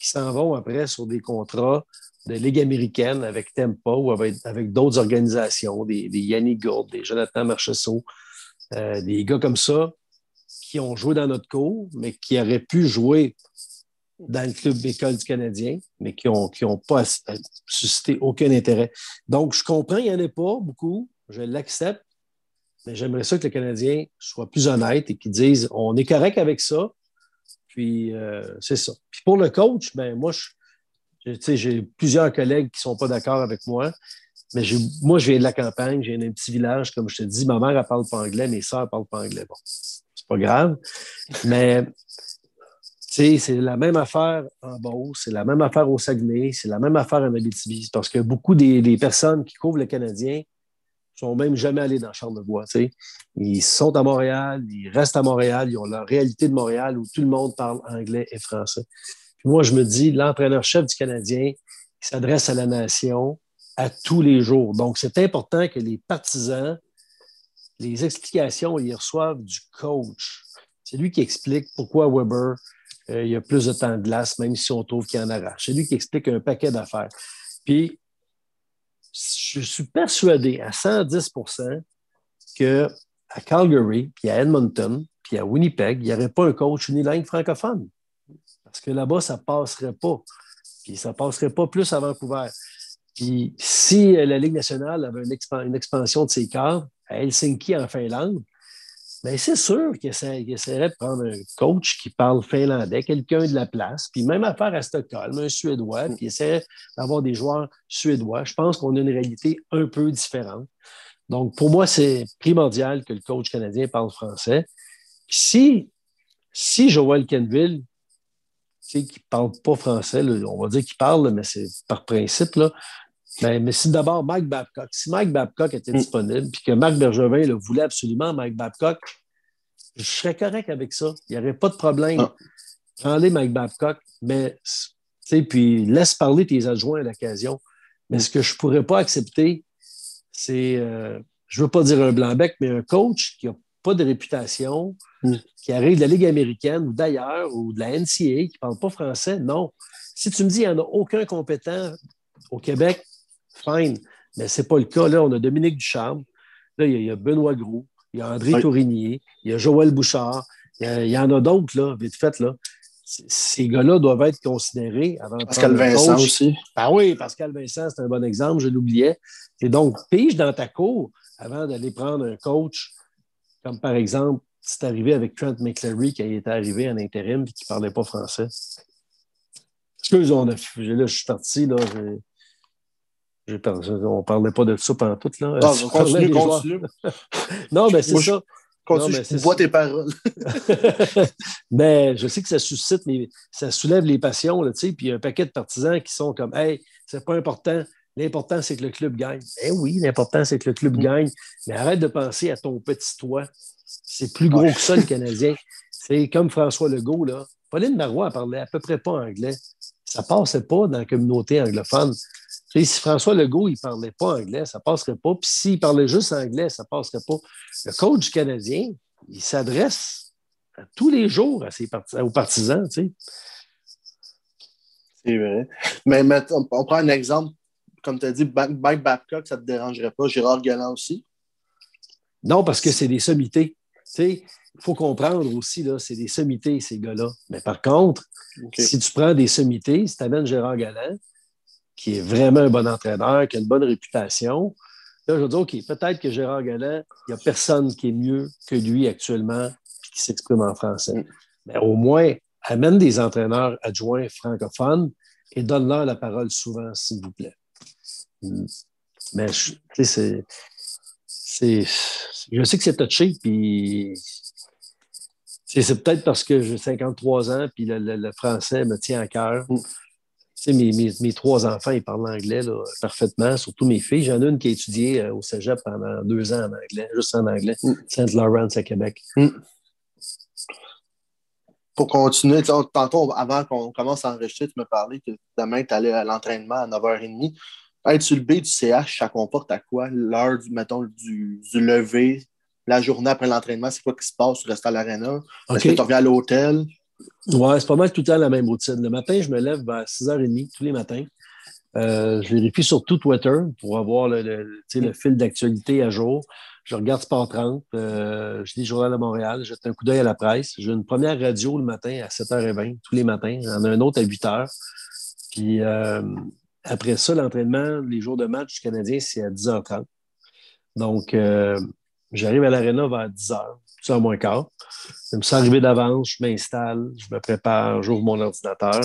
qui s'en vont après sur des contrats de Ligue américaine avec Tempo ou avec, d'autres organisations, des, Yannick Gourde, des Jonathan Marchessault, euh, des gars comme ça qui ont joué dans notre cours, mais qui auraient pu jouer dans le club d'école du Canadien, mais qui n'ont qui ont pas suscité aucun intérêt. Donc, je comprends, il n'y en a pas beaucoup, je l'accepte, mais j'aimerais ça que le Canadien soit plus honnête et qu'il dise on est correct avec ça, puis euh, c'est ça. Puis pour le coach, ben moi, j'ai plusieurs collègues qui ne sont pas d'accord avec moi, mais moi, je viens de la campagne, j'ai un petit village, comme je te dis, ma mère, elle parle pas anglais, mes soeurs ne parlent pas anglais. Bon, c'est pas grave, mais c'est la même affaire en Beauce, c'est la même affaire au Saguenay, c'est la même affaire en Abitibi. Parce que beaucoup des, personnes qui couvrent le Canadien sont même jamais allées dans Charlevoix. T'sais. Ils sont à Montréal, ils restent à Montréal, ils ont leur réalité de Montréal où tout le monde parle anglais et français. moi, je me dis, l'entraîneur-chef du Canadien s'adresse à la nation à tous les jours. Donc, c'est important que les partisans, les explications, ils reçoivent du coach. C'est lui qui explique pourquoi Weber euh, il y a plus de temps de glace, même si on trouve qu'il y en arrache. C'est lui qui explique un paquet d'affaires. Puis, je suis persuadé à 110% qu'à Calgary, puis à Edmonton, puis à Winnipeg, il n'y aurait pas un coach unilingue francophone. Parce que là-bas, ça ne passerait pas. Puis ça ne passerait pas plus à Vancouver. Puis si la Ligue nationale avait une, expansion de ses cadres à Helsinki, en Finlande, mais c'est sûr qu'il essaierait de prendre un coach qui parle finlandais, quelqu'un de la place, puis même affaire à Stockholm, un Suédois, puis essaierait d'avoir des joueurs suédois. Je pense qu'on a une réalité un peu différente. Donc, pour moi, c'est primordial que le coach canadien parle français. si, si Joël Kenville, qui ne parle pas français, on va dire qu'il parle, mais c'est par principe, là, Ben, mais si d'abord Mike Babcock, si Mike Babcock était mm. disponible, puis que Marc Bergevin le voulait absolument, Mike Babcock, je serais correct avec ça. Il n'y aurait pas de problème. Ah. Prends-les, Mike Babcock, mais puis laisse parler tes adjoints à l'occasion. Mais ce que je ne pourrais pas accepter, c'est, euh, je ne veux pas dire un blanc-bec, mais un coach qui n'a pas de réputation, mm. qui arrive de la Ligue américaine ou d'ailleurs, ou de la NCA, qui ne parle pas français, non. Si tu me dis qu'il n'y en a aucun compétent au Québec, fine. Mais ce n'est pas le cas. Là, on a Dominique Ducharme. Là, il y a, Benoît Gros. Il y a André Tourigny. Il y a Joël Bouchard. Il y, en a d'autres, là, vite fait. Là. Ces gars-là doivent être considérés avant de Pascal Vincent aussi. Ah oui, Pascal Vincent, c'est un bon exemple, je l'oubliais. Et donc, pige dans ta cour avant d'aller prendre un coach, comme par exemple, c'est arrivé avec Trent McClary qui était arrivé en intérim et qui ne parlait pas français. Excuse, on là, je suis parti, là. On ne parlait pas de ça pendant tout. Là. Non, <laughs> continue, <laughs> continue. non, mais c'est ça. Continue, je vois tes paroles. <laughs> mais je sais que ça suscite, mais ça soulève les passions, là, puis il y a un paquet de partisans qui sont comme Hey, c'est pas important. L'important, c'est que le club gagne. Eh oui, l'important, c'est que le club mm. gagne. Mais arrête de penser à ton petit toit. C'est plus gros que ça, le Canadien. C'est comme François Legault, là. Pauline Marois parlait à peu près pas anglais. Ça passait pas dans la communauté anglophone si François Legault, il ne parlait pas anglais, ça ne passerait pas. Puis s'il parlait juste anglais, ça ne passerait pas. Le coach canadien, il s'adresse tous les jours à ses aux partisans. C'est vrai. Mais, on, prend un exemple. Comme tu as dit, Mike Babcock, ça ne te dérangerait pas. Gérard Galland aussi? Non, parce que c'est des sommités. il faut comprendre aussi, là, c'est des sommités, ces gars-là. Mais par contre, si tu prends des sommités, si tu amènes Gérard Galland, qui est vraiment un bon entraîneur, qui a une bonne réputation. Là, je veux dire, OK, peut-être que Gérard Galland, il n'y a personne qui est mieux que lui actuellement qui s'exprime en français. Mais au moins, amène des entraîneurs adjoints francophones et donne-leur la parole souvent, s'il vous plaît. Mm. Mais tu sais, c'est. Je sais que c'est touché, puis c'est peut-être parce que j'ai 53 ans, puis le, français me tient à cœur. Mm mes, trois enfants, ils parlent anglais parfaitement, surtout mes filles. J'en ai une qui a étudié euh, au cégep pendant deux ans en anglais, juste en anglais, mm. Saint Laurent à Québec. Mm. Pour continuer, tantôt, avant qu'on commence à enregistrer, tu me parlais que demain, tu allais à l'entraînement à 9h30. Être sur le B du CH, ça comporte à quoi? L'heure, mettons, du, du lever, la journée après l'entraînement, c'est quoi qui se passe? Tu restes à l'aréna? Est-ce que tu reviens à l'hôtel? Oui, c'est pas mal tout le temps la même routine. Le matin, je me lève à 6h30 tous les matins. Euh, je vérifie surtout Twitter pour avoir le, fil d'actualité à jour. Je regarde Sport 30, euh, je lis Journal de Montréal, je jette un coup d'œil à la presse. J'ai une première radio le matin à 7h20, tous les matins. J'en ai un autre à 8h. Puis euh, après ça, l'entraînement, les jours de match du Canadien, c'est à 10h30. Donc, j'arrive à l'aréna vers 10h ça moins quart. Je me sens arrivé d'avance, je m'installe, je me prépare, j'ouvre mon ordinateur.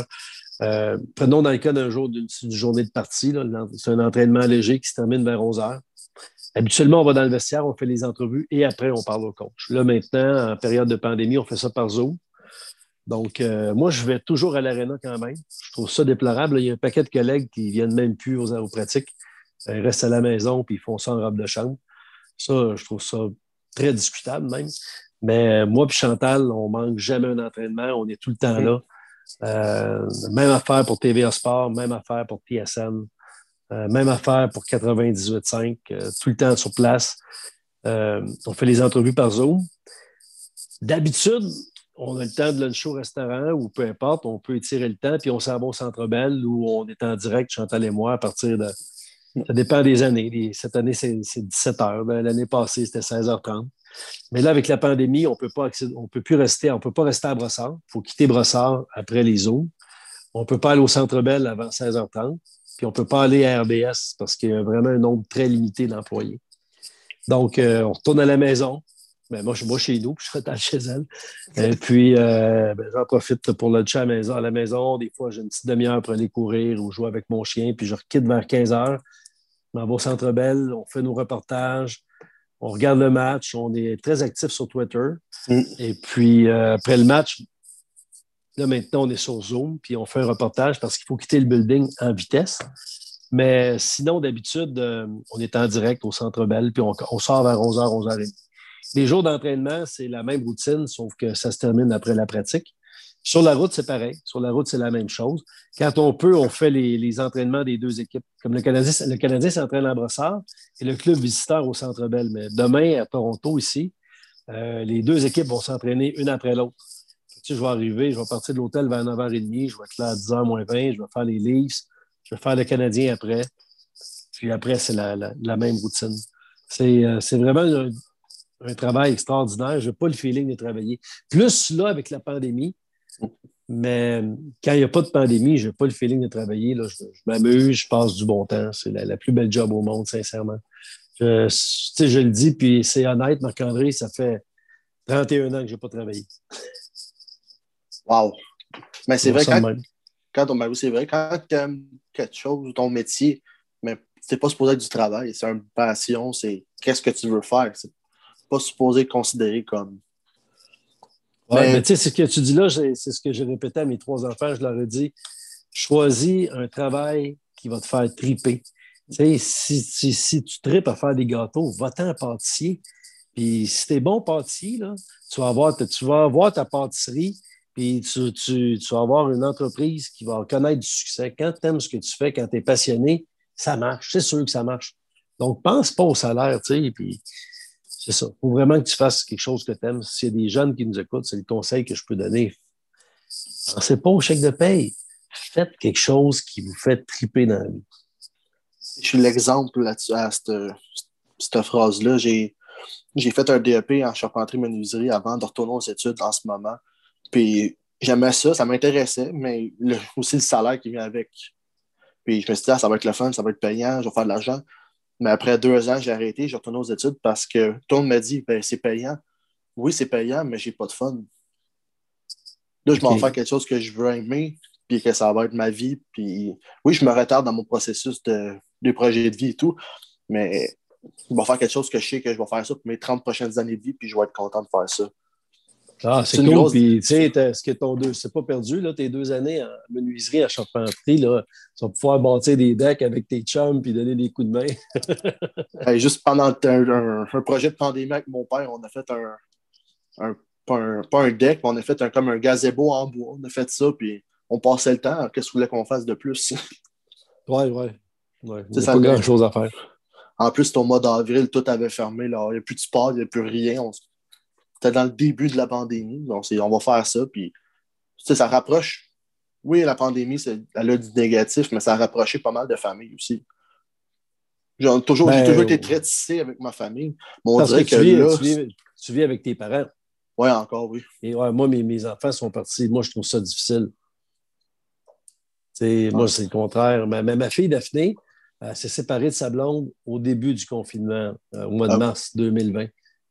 Euh, prenons dans le cas d'un jour d'une journée de partie, c'est un entraînement léger qui se termine vers 11 heures. Habituellement, on va dans le vestiaire, on fait les entrevues et après, on parle au coach. Là, maintenant, en période de pandémie, on fait ça par Zoom. Donc, euh, moi, je vais toujours à l'aréna quand même. Je trouve ça déplorable. Il y a un paquet de collègues qui viennent même plus aux, aux pratiques. Ils restent à la maison puis ils font ça en robe de chambre. Ça, je trouve ça très discutable même. Mais moi et Chantal, on manque jamais un entraînement, on est tout le temps là. Euh, même affaire pour TVA Sport, même affaire pour TSN, euh, même affaire pour 98.5, euh, tout le temps sur place. on fait les entrevues par Zoom. D'habitude, on a le temps de lunch au restaurant ou peu importe, on peut étirer le temps, puis on s'en va au Centre Bell où on est en direct, Chantal et moi, à partir de ça dépend des années. Cette année, c'est 17 heures. Ben, l'année passée, c'était 16h30. Mais là, avec la pandémie, on peut peut plus rester, on peut pas rester à Brossard. Il faut quitter Brossard après les Zooms. On ne peut pas aller au Centre Bell avant 16h30. Puis on ne peut pas aller à RBS parce qu'il y a vraiment un nombre très limité d'employés. Donc, euh, on retourne à la maison. Ben, moi, je suis chez nous, puis je retourne chez elle. Et puis, euh, ben, j'en profite pour le chat à la maison. À la maison, des fois, j'ai une petite demi-heure pour aller courir ou jouer avec mon chien, puis je quitte vers 15 heures. On va au Centre Bell, on fait nos reportages, on regarde le match, on est très actif sur Twitter. Mm. Et puis, euh, après le match, là, maintenant, on est sur Zoom, puis on fait un reportage parce qu'il faut quitter le building en vitesse. Mais sinon, d'habitude, euh, on est en direct au Centre Bell, puis on, sort vers 11h, 11h30. Les jours d'entraînement, c'est la même routine, sauf que ça se termine après la pratique. Sur la route, c'est pareil. Sur la route, c'est la même chose. Quand on peut, on fait les, entraînements des deux équipes. Comme le Canadien, le Canadien s'entraîne à Brossard et le club visiteur au Centre Bell. Mais demain, à Toronto, ici, euh, les deux équipes vont s'entraîner une après l'autre. Tu je vais arriver, je vais partir de l'hôtel vers 9h30, je vais être là à 10h moins 20, je vais faire les Leafs, je vais faire le Canadien après. Puis après, c'est la, même routine. C'est euh, vraiment travail extraordinaire. Je n'ai pas le feeling de travailler. Plus là, avec la pandémie, mais quand il n'y a pas de pandémie, je n'ai pas le feeling de travailler. Là. Je, m'amuse, je passe du bon temps. C'est la, plus belle job au monde, sincèrement. Je, je le dis, puis c'est honnête, Marc-André, ça fait 31 ans que je n'ai pas travaillé. Wow! Mais c'est vrai, quand, quand c'est vrai, quand tu aimes quelque chose, ton métier, mais c'est pas supposé être du travail, c'est une passion, c'est qu'est-ce que tu veux faire. C'est pas supposé être considéré comme. Oui, mais, tu sais, ce que tu dis là, c'est ce que j'ai répété à mes trois enfants, je leur ai dit choisis un travail qui va te faire triper. Tu sais, si, si, tu tripes à faire des gâteaux, va-t'en pâtissier. Puis si tu es bon pâtissier, là, tu, vas avoir, tu vas avoir ta pâtisserie, puis tu, tu, tu, vas avoir une entreprise qui va connaître du succès. Quand tu aimes ce que tu fais, quand tu es passionné, ça marche. C'est sûr que ça marche. Donc, pense pas au salaire, tu sais, puis c'est ça. Il faut vraiment que tu fasses quelque chose que tu aimes. S'il y a des jeunes qui nous écoutent, c'est le conseil que je peux donner. Pensez pas au chèque de paye. Faites quelque chose qui vous fait triper dans la vie. Je suis l'exemple là-dessus, à cette, phrase-là. J'ai, j'ai fait un DEP en charpenterie-menuiserie avant de retourner aux études en ce moment. Puis j'aimais ça, ça m'intéressait, mais aussi le salaire qui vient avec. Puis je me suis dit, ah, ça va être le fun, ça va être payant, je vais faire de l'argent. Mais après deux ans, j'ai arrêté, j'ai retourné aux études parce que tout le monde m'a dit, ben, c'est payant. Oui, c'est payant, mais j'ai pas de fun. Là, je m'en fais quelque chose que je veux aimer, puis que ça va être ma vie. Puis oui, je me retarde dans mon processus de, de projet de vie et tout, mais je vais faire quelque chose que je sais que je vais faire ça pour mes 30 prochaines années de vie, puis je vais être content de faire ça. Ah, c'est cool. Puis, tu sais, ce que ton deux, c'est pas perdu, là, tes deux années en menuiserie, à charpenterie, là, tu vas pouvoir bâtir des decks avec tes chums puis donner des coups de main. <laughs> juste pendant un, projet de pandémie avec mon père, on a fait un, pas, un deck, mais on a fait un, comme un gazebo en bois. On a fait ça, puis on passait le temps. Qu'est-ce que voulez qu'on fasse de plus? Oui, <laughs> oui. Ouais. C'est pas grand-chose à faire. En plus, au mois d'avril, tout avait fermé. Là. Il n'y a plus de sport, il n'y a plus rien. On c'était dans le début de la pandémie. Donc, on va faire ça. Puis, ça rapproche. Oui, la pandémie, elle a du négatif, mais ça a rapproché pas mal de familles aussi. J'ai toujours, ben, toujours été très tissé avec ma famille. Parce que, tu, vis, là, tu, vis, avec tes parents. Oui, encore, oui. Et moi, mes, mes, enfants sont partis. Moi, je trouve ça difficile. Moi, c'est le contraire. Ma, ma, fille Daphné, s'est séparée de sa blonde au début du confinement, euh, au mois de ah. mars 2020.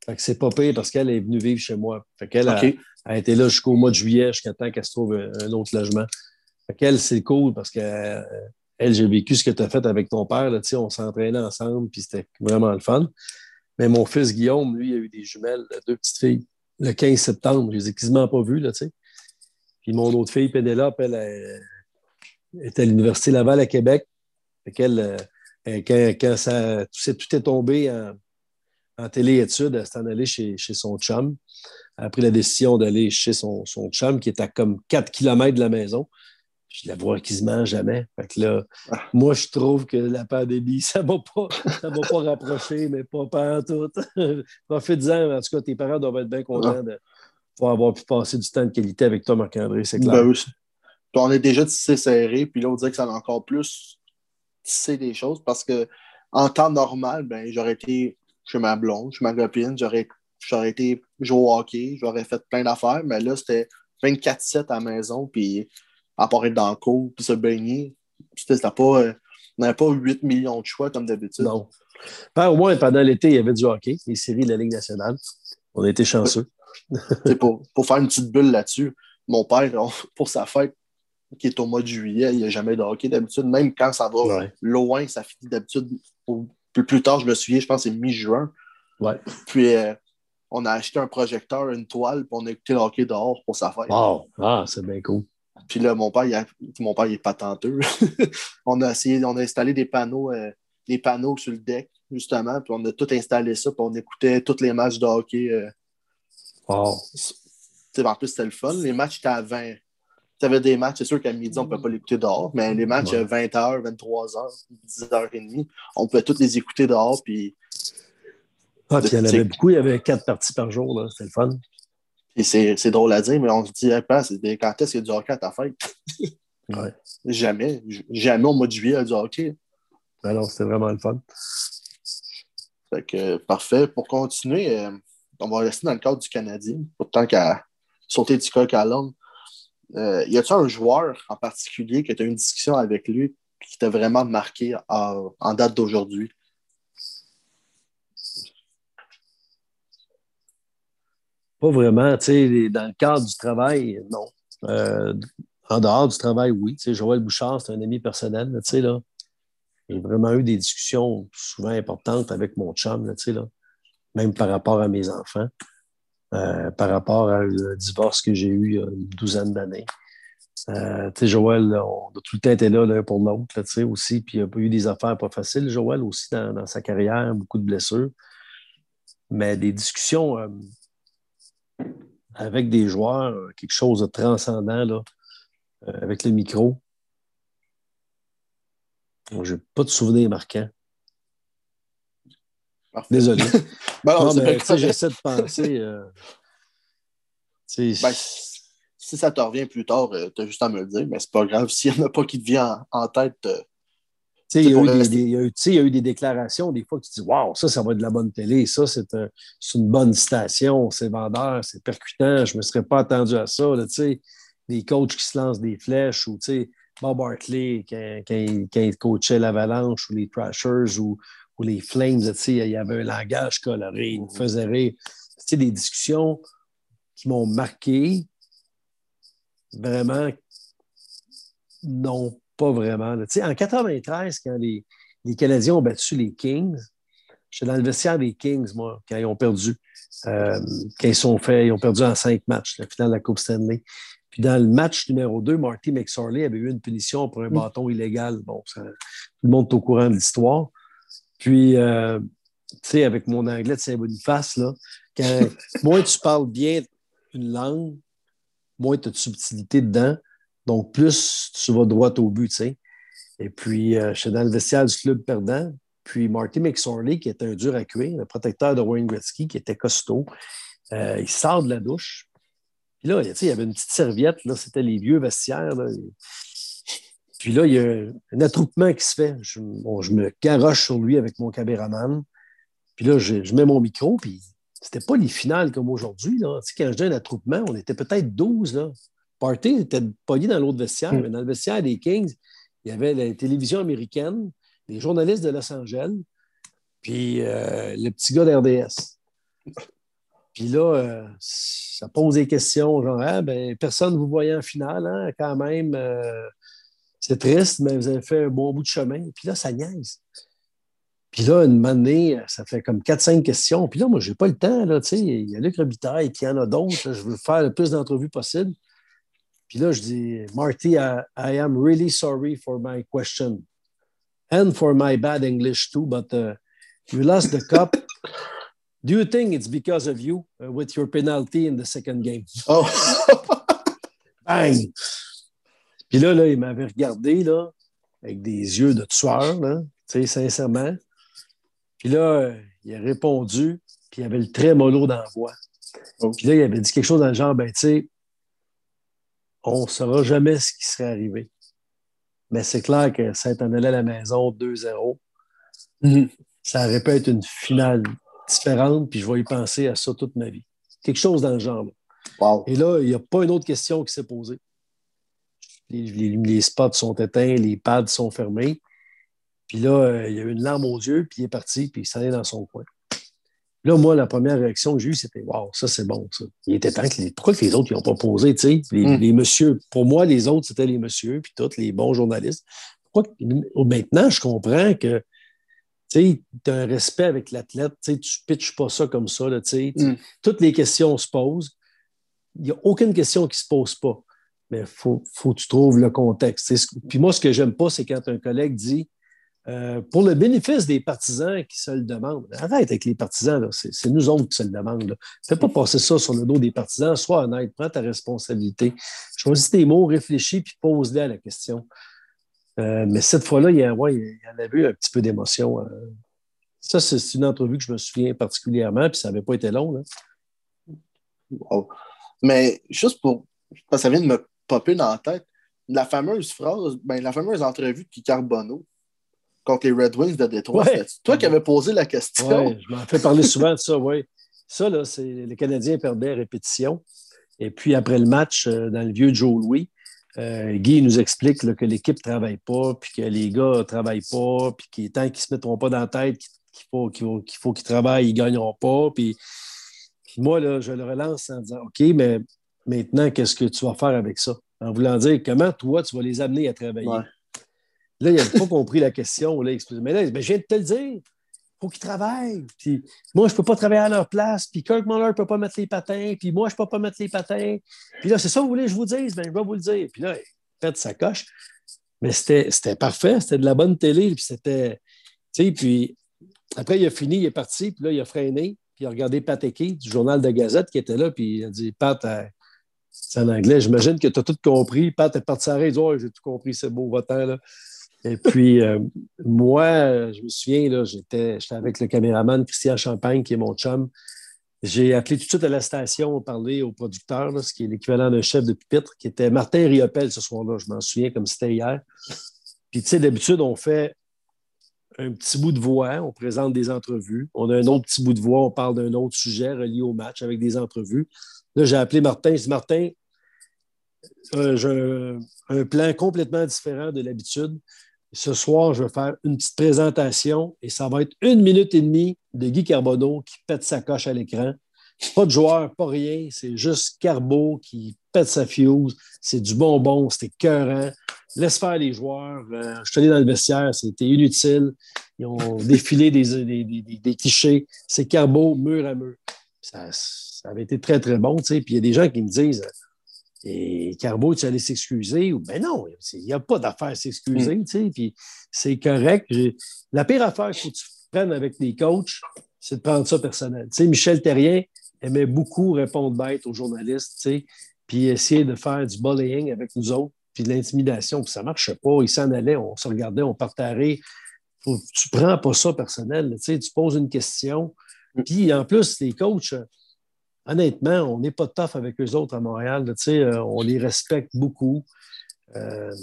Fait que c'est pas pire parce qu'elle est venue vivre chez moi. Fait qu'elle a, été là jusqu'au mois de juillet, jusqu'à temps qu'elle se trouve un, autre logement. Fait qu'elle, c'est cool parce que euh, elle, j'ai vécu ce que tu as fait avec ton père. Là, on s'entraînait ensemble, puis c'était vraiment le fun. Mais mon fils Guillaume, lui, il a eu des jumelles, deux petites filles, le 15 septembre. Je les ai quasiment pas vues, là, tu sais. Puis mon autre fille, Pénélope, elle, elle, était à l'Université Laval à Québec. Fait qu'elle, euh, quand, quand ça, tout est tombé en, en téléétudes, elle s'est en allée chez, son chum. Elle a pris la décision d'aller chez son, son, chum qui est à comme 4 km de la maison. Je la vois quasiment jamais. Fait que là, ah. moi, je trouve que la pandémie, ça ne va pas, ça va pas rapprocher, mais pas, pas en tout. <laughs> Profite-en. En tout cas, tes parents doivent être bien contents de pouvoir avoir pu passer du temps de qualité avec toi, Marc-André, c'est clair. Ben on est déjà tissé serré, puis là, on dirait que ça a encore plus tissé des choses parce que en temps normal, ben, j'aurais été chez ma blonde, chez ma copine, j'aurais, j'aurais été jouer au hockey, j'aurais fait plein d'affaires, mais là, c'était 24-7 à la maison, puis apparaître dans le cours, puis se baigner. C'était pas, euh, on n'avait pas 8 millions de choix comme d'habitude. Non. au moins, pendant l'été, il y avait du hockey, les séries de la Ligue nationale. On a été chanceux. pour, pour faire une petite bulle là-dessus, mon père, pour sa fête, qui est au mois de juillet, il n'y a jamais de hockey d'habitude. Même quand ça va loin, ça finit d'habitude plus tard, je me souviens, je pense que c'est mi-juin. Ouais. Puis euh, on a acheté un projecteur, une toile, puis on a écouté le hockey dehors pour sa fête. Wow! Ah, c'est bien cool. Puis là, mon père, il, mon père, il est patenteux. <laughs> on a essayé, on a installé des panneaux, euh, des panneaux sur le deck, justement, puis on a tout installé ça, puis on écoutait tous les matchs de hockey. Euh. Wow. En plus, c'était le fun. Les matchs étaient à 20. Tu avais des matchs, c'est sûr qu'à midi, on ne peut pas l'écouter dehors, mais les matchs à 20h, 23h, 10h30, on peut tous les écouter dehors. Puis, ah, puis il y en avait beaucoup, il y avait quatre parties par jour, c'était le fun. c'est drôle à dire, mais on se dit, pas, c'est quand est-ce qu'il y a du hockey à ta fête? <laughs> ouais. Jamais. Jamais au mois de juillet, il y a du hockey. Alors, c'était vraiment le fun. Fait que, parfait. Pour continuer, euh, on va rester dans le cadre du Canadien, pourtant qu'à sauter du coq à l'homme. Euh, y a-t-il un joueur en particulier que tu as eu une discussion avec lui qui t'a vraiment marqué en, date d'aujourd'hui? Pas vraiment. Dans le cadre du travail, non. Euh, en dehors du travail, oui. Tu sais, Joël Bouchard, c'est un ami personnel. Sais, là. J'ai vraiment eu des discussions souvent importantes avec mon chum, là, là. même par rapport à mes enfants. Euh, par rapport à le divorce que j'ai eu il y a une douzaine d'années. Euh, tu sais, Joël, on a tout le temps été là l'un pour l'autre, tu sais, aussi. Puis il a eu des affaires pas faciles, Joël, aussi, dans, sa carrière, beaucoup de blessures. Mais des discussions euh, avec des joueurs, quelque chose de transcendant, là, avec le micro. Je n'ai pas de souvenirs marquants. Désolé. <laughs> Ben j'essaie de penser. Euh, ben, si ça te revient plus tard, euh, tu as juste à me le dire, mais c'est pas grave. S'il n'y en a pas qui te vient en, tête. Euh, il y, a eu des déclarations, des fois, que tu dis Waouh, ça, ça va être de la bonne télé, ça, c'est une bonne station, c'est vendeur, c'est percutant, je ne me serais pas attendu à ça. Là, des coachs qui se lancent des flèches ou Bob Barkley, quand, quand il coachait l'Avalanche ou les Trashers ou, ou les Flames, il y avait un langage coloré, il nous faisait rire. C'est des discussions qui m'ont marqué. Vraiment, non, pas vraiment. En 93, quand les, Canadiens ont battu les Kings, j'étais dans le vestiaire des Kings, moi, quand ils ont perdu. Euh, quand ils sont fait, ils ont perdu en cinq matchs, la finale de la Coupe Stanley. Puis dans le match numéro 2, Marty McSorley avait eu une punition pour un bâton illégal. Bon, tout le monde est au courant de l'histoire. Puis, euh, tu sais, avec mon anglais de Saint-Boniface, là, quand <laughs> moins tu parles bien une langue, moins tu as de subtilité dedans. Donc, plus tu vas droit au but, tu sais. Et puis, euh, je suis dans le vestiaire du club perdant. Puis, Marty McSorley, qui était un dur à cuire, le protecteur de Wayne Gretzky, qui était costaud, euh, il sort de la douche. Puis là, il y avait une petite serviette, là, c'était les vieux vestiaires. Là. Puis là, il y a un attroupement qui se fait. Je, me garoche sur lui avec mon caméraman. Puis là, je, mets mon micro, puis c'était pas les finales comme aujourd'hui. Là. Tu sais, quand je dis un attroupement, on était peut-être 12. Là. Party était pogné dans l'autre vestiaire, hmm. mais dans le vestiaire des Kings, il y avait la télévision américaine, les journalistes de Los Angeles, puis euh, le petit gars d'RDS. Puis là, euh, ça pose des questions, genre, ah, ben, personne ne vous voyait en finale, hein, quand même. Euh, c'est triste, mais vous avez fait un bon bout de chemin. Puis là, ça niaise. Puis là, une année, ça fait comme 4-5 questions. Puis là, moi, je n'ai pas le temps. Là, il y a Luc Robitaille, puis il y en a d'autres. Je veux faire le plus d'entrevues possible. Puis là, je dis, Marty, I, am really sorry for my question and for my bad English too, but uh, you lost the cup. Do you think it's because of you uh, with your penalty in the second game? Oh! <laughs> Bang! Puis là, là, il m'avait regardé là, avec des yeux de tueur, là, sincèrement. Puis là, il a répondu, puis il avait le très mollo dans la voix. Oh. Puis là, il avait dit quelque chose dans le genre, ben, tu sais, on ne saura jamais ce qui serait arrivé. Mais c'est clair que ça en allait à la maison 2-0. Mm-hmm. Ça aurait pu être une finale différente, puis je vais y penser à ça toute ma vie. Quelque chose dans le genre. Et là, il n'y a pas une autre question qui s'est posée les, spots sont éteints, les pads sont fermés. Puis là, euh, il y a eu une larme aux yeux, puis il est parti, puis il s'en est dans son coin. Là, moi, la première réaction que j'ai eue, c'était Waouh, ça, c'est bon, ça. Il était temps que les. Pourquoi les autres, ils n'ont pas posé, tu sais? Les, hmm. les, messieurs, pour moi, les autres, c'était les messieurs, puis tous les bons journalistes. Pourquoi maintenant, je comprends que tu as un respect avec l'athlète, tu ne pitches pas ça comme ça, là, tu sais. Hmm. Toutes les questions se posent. Il n'y a aucune question qui ne se pose pas. Mais il faut, faut que tu trouves le contexte. Puis moi, ce que j'aime pas, c'est quand un collègue dit euh, pour le bénéfice des partisans qui se le demandent. Arrête avec les partisans, c'est nous autres qui se le demandent. Fais pas passer ça sur le dos des partisans. Sois honnête, prends ta responsabilité. Choisis tes mots, réfléchis, puis pose-les à la question. Euh, mais cette fois-là, il ouais, il y en avait eu un petit peu d'émotion. Euh. Ça, c'est une entrevue que je me souviens particulièrement, puis ça n'avait pas été long. Mais juste pour. Ça vient de me popper dans la tête. La fameuse phrase, ben, la fameuse entrevue de Carbonneau contre les Red Wings de Détroit. C'est toi qui avais posé la question? Oui, je m'en fais parler souvent de ça, oui. Ça, là, c'est les Canadiens perdaient répétition. Et puis, après le match, euh, dans le vieux Joe Louis, euh, Guy nous explique que l'équipe ne travaille pas, puis que les gars ne travaillent pas, puis qu'il tant qu'ils ne se mettront pas dans la tête qu'il faut qu'ils travaillent, ils ne gagneront pas. Puis, moi, là, je le relance en disant OK, mais maintenant, qu'est-ce que tu vas faire avec ça? En voulant dire comment toi, tu vas les amener à travailler? Là, il n'a pas <laughs> compris la question. Là, mais là, ben, je viens de te le dire. Il faut qu'ils travaillent. Puis, moi, je ne peux pas travailler à leur place. Puis Kirk Muller ne peut pas mettre les patins. Puis moi, je ne peux pas mettre les patins. Puis là, c'est ça que vous voulez que je vous dise? Ben, je vais vous le dire. Puis là, il fait sa coche. Mais c'était parfait. C'était de la bonne télé. Puis c'était. Tu sais, puis après, il a fini, il est parti. Puis là, il a freiné. Puis il a regardé Pat Eke, du journal de Gazette qui était là. Puis il a dit Pat, euh, c'est en anglais. J'imagine que tu as tout compris. Pat est parti à dit oh, j'ai tout compris, c'est beau, votant. Là. Et puis, euh, moi, je me souviens, j'étais avec le caméraman Christian Champagne, qui est mon chum. J'ai appelé tout de suite à la station parler au producteur, ce qui est l'équivalent d'un chef de pupitre, qui était Martin Riopel ce soir-là. Je m'en souviens comme c'était hier. Puis, tu sais, d'habitude, on fait un petit bout de voix, on présente des entrevues. On a un autre petit bout de voix, on parle d'un autre sujet relié au match avec des entrevues. Là, j'ai appelé Martin. Je Martin, euh, j'ai un plan complètement différent de l'habitude. Ce soir, je vais faire une petite présentation et ça va être une minute et demie de Guy Carbonneau qui pète sa coche à l'écran. Pas de joueur, pas rien. C'est juste Carbo qui pète sa fuse. C'est du bonbon, c'était écœurant. Laisse faire les joueurs. Euh, je suis allé dans le vestiaire, c'était inutile. Ils ont <laughs> défilé des, des, clichés. C'est Carbo, mur à mur. Ça, ça, avait été très, très bon. Puis il y a des gens qui me disent et Carbo, tu allais s'excuser? Ou ben non, il n'y a pas d'affaire à s'excuser, mm. tu sais, puis c'est correct. La pire affaire que tu prennes avec les coachs, c'est de prendre ça personnel. Tu sais, Michel Terrien aimait beaucoup répondre bête aux journalistes, tu sais, puis essayer de faire du bullying avec nous autres, puis de l'intimidation, puis ça ne marchait pas. Il s'en allait, on se regardait, on partait Tu ne prends pas ça personnel, tu sais, tu poses une question. Mm. Puis en plus, les coachs, honnêtement, on n'est pas tough avec eux autres à Montréal. Euh, on les respecte beaucoup. Euh,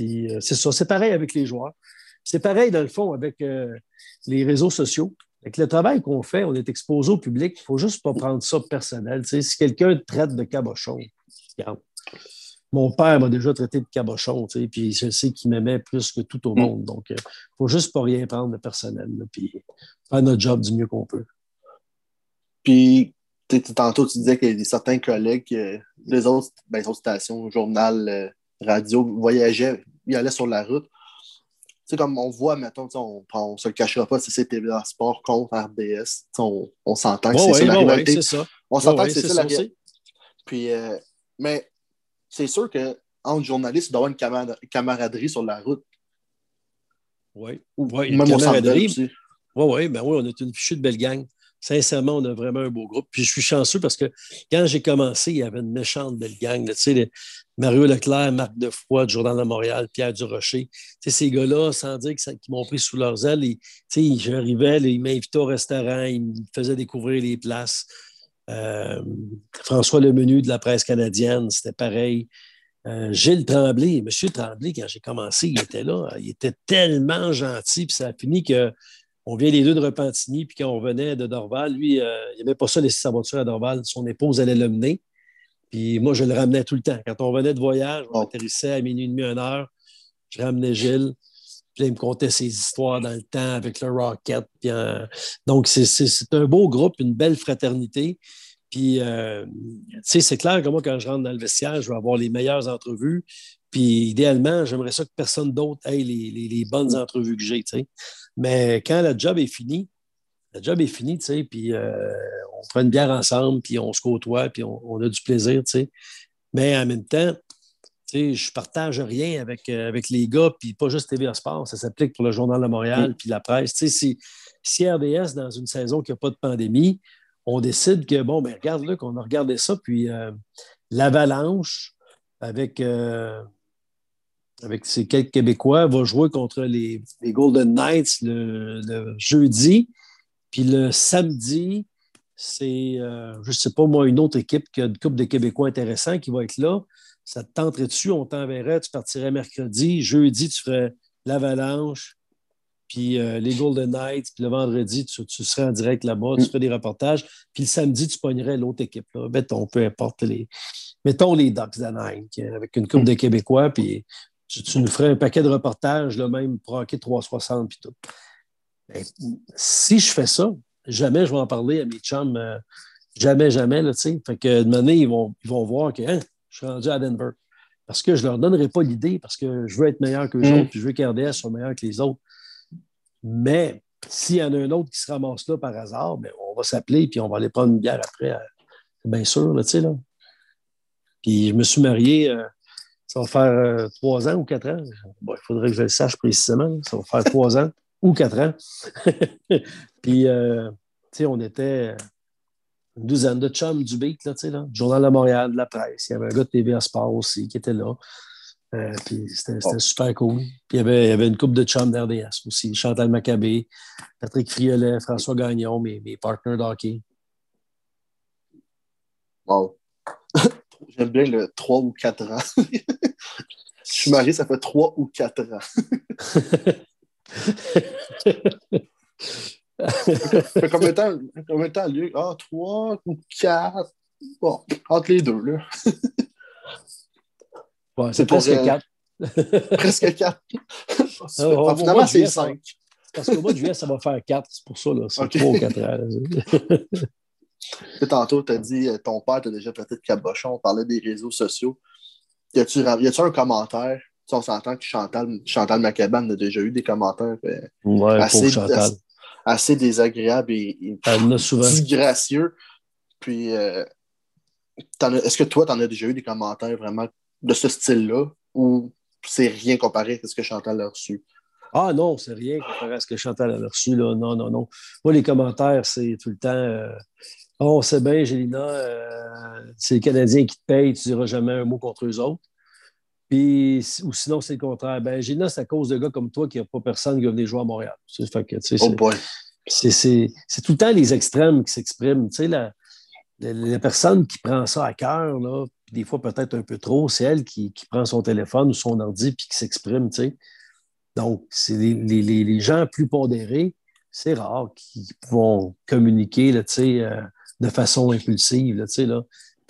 euh, c'est ça. C'est pareil avec les joueurs. C'est pareil, dans le fond, avec les réseaux sociaux. Avec le travail qu'on fait, on est exposé au public. Il ne faut juste pas prendre ça personnel. si quelqu'un traite de cabochon, regarde. Mon père m'a déjà traité de cabochon, puis je sais qu'il m'aimait plus que tout au mm. monde. Donc, il ne faut juste pas rien prendre de personnel, puis faire notre job du mieux qu'on peut. Puis, tantôt, tu disais qu'il y a certains collègues, les, autres, ben, autres stations, journal, euh, radio, voyageaient, ils allaient sur la route. Tu sais, comme on voit, mettons, on ne se le cachera pas, c'est TVA Sport contre RBS. On, on s'entend que c'est ça la rivalité. On s'entend que c'est ça, la réalité. Puis, euh, mais c'est sûr qu'entre journalistes, il doit y avoir une camaraderie sur la route. Oui, ouais, une camaraderie. Oui, oui, ben oui, on est une fichue de belle gang. Sincèrement, on a vraiment un beau groupe. Puis je suis chanceux parce que quand j'ai commencé, il y avait une méchante belle gang. Tu sais, Mario Leclerc, Marc Defoy, du Journal de Montréal, Pierre Durocher. Tu sais, ces gars-là, sans dire qu'ils m'ont pris sous leurs ailes, tu sais, j'arrivais, ils m'invitaient au restaurant, ils me faisaient découvrir les places. Euh, François Lemenu de la presse canadienne, c'était pareil. Euh, Gilles Tremblay, M. Tremblay, quand j'ai commencé, il était là. Il était tellement gentil, puis ça a fini que on vient les deux de Repentigny, puis quand on venait de Dorval, lui, euh, il n'aimait pas ça laisser sa voiture à Dorval. Son épouse allait le mener. Puis moi, je le ramenais tout le temps. Quand on venait de voyage, on atterrissait à minuit et demi, une heure. Je ramenais Gilles. Puis là, il me contait ses histoires dans le temps avec le Rocket. Euh, donc, c'est un beau groupe, une belle fraternité. Puis, euh, tu sais, c'est clair que moi, quand je rentre dans le vestiaire, je vais avoir les meilleures entrevues. Puis, idéalement, j'aimerais ça que personne d'autre ait les, les, bonnes entrevues que j'ai, tu sais. Mais quand le job est fini, le job est fini, tu sais, puis euh, on prend une bière ensemble, puis on se côtoie, puis on, a du plaisir, tu sais. Mais en même temps, je partage rien avec, euh, avec les gars, puis pas juste TVA Sport, ça s'applique pour le Journal de Montréal, puis la presse. Si, si RDS, dans une saison qui n'a pas de pandémie, on décide que, bon, ben regarde, là, qu'on a regardé ça, puis euh, l'Avalanche, avec, avec ces quelques Québécois, va jouer contre les, Golden Knights le, jeudi, puis le samedi, c'est, je ne sais pas moi, une autre équipe qui a une couple de Québécois intéressants qui va être là ça te tenterait dessus, on t'enverrait, tu partirais mercredi, jeudi, tu ferais l'Avalanche, puis euh, les Golden Knights, puis le vendredi, tu, serais en direct là-bas, tu mm. ferais des reportages, puis le samedi, tu pognerais l'autre équipe. Là. Mettons, peu importe les. Mettons les Ducks d'Anaheim, avec une coupe mm. de Québécois, puis tu, nous ferais un paquet de reportages, là, même pour hockey 360, puis tout. Ben, si je fais ça, jamais je vais en parler à mes chums. Euh, jamais, jamais, là, tu sais. Fait que de manière, ils vont, ils vont voir que, hein, je suis rendu à Denver. Parce que je ne leur donnerai pas l'idée, parce que je veux être meilleur que les mm. autres, puis je veux qu'RDS soit meilleur que les autres. Mais s'il y en a un autre qui se ramasse là par hasard, bien, on va s'appeler, puis on va aller prendre une bière après. Euh, c'est bien sûr, là, tu sais, là. Puis je me suis marié, euh, ça va faire euh, trois ans ou quatre ans? Bon, il faudrait que je le sache précisément. Ça va faire trois ans ou quatre ans. <laughs> puis, tu sais, on était une douzaine de chums du beat, là, tu sais, là. Journal de Montréal, de la presse. Il y avait un gars de TVA Sport aussi qui était là. Euh, puis c'était super cool. Puis il y avait, il y avait une couple de chums d'RDS aussi. Chantal Maccabé, Patrick Friolet, François Gagnon, mes, mes partners d'hockey. Wow. <laughs> J'aime bien le 3 ou 4 ans. <laughs> Je suis marié, ça fait 3 ou 4 ans. <laughs> fait combien de temps, combien de temps Luc? Ah, trois ou quatre? Bon, entre les deux, là. Ouais, c'est presque quatre. presque <laughs> quatre. Ah, finalement, c'est cinq. Parce qu'au mois de juillet, ça va faire quatre. C'est pour ça, là. C'est trois ou quatre ans. Tantôt, tu as dit, euh, ton père t'a déjà prêté de cabochon, on parlait des réseaux sociaux. Y a-tu un commentaire? on s'entend que Chantal, Chantal Macabane a déjà eu des commentaires euh, ouais, assez, assez désagréable et, disgracieux. Puis, euh, est-ce que toi, tu en as déjà eu des commentaires vraiment de ce style-là? Ou c'est rien comparé à ce que Chantal a reçu? Ah non, c'est rien comparé à ce que Chantal a reçu. Là. Non, non, non. Moi, les commentaires, c'est tout le temps euh, Oh, c'est bien, Gélina, euh, c'est les Canadiens qui te payent, tu ne diras jamais un mot contre eux autres. Puis, ou sinon, c'est le contraire. Ben, Gina, c'est à cause de gars comme toi qu'il n'y a pas personne qui va venir jouer à Montréal. Fait que, oh c'est tout le temps les extrêmes qui s'expriment. Tu sais, la, la, personne qui prend ça à cœur, des fois peut-être un peu trop, c'est elle qui, qui, prend son téléphone ou son ordi puis qui s'exprime. Tu sais. Donc, c'est les, les, les, gens plus pondérés, c'est rare qu'ils vont communiquer là, tu sais, euh, de façon impulsive. Là, là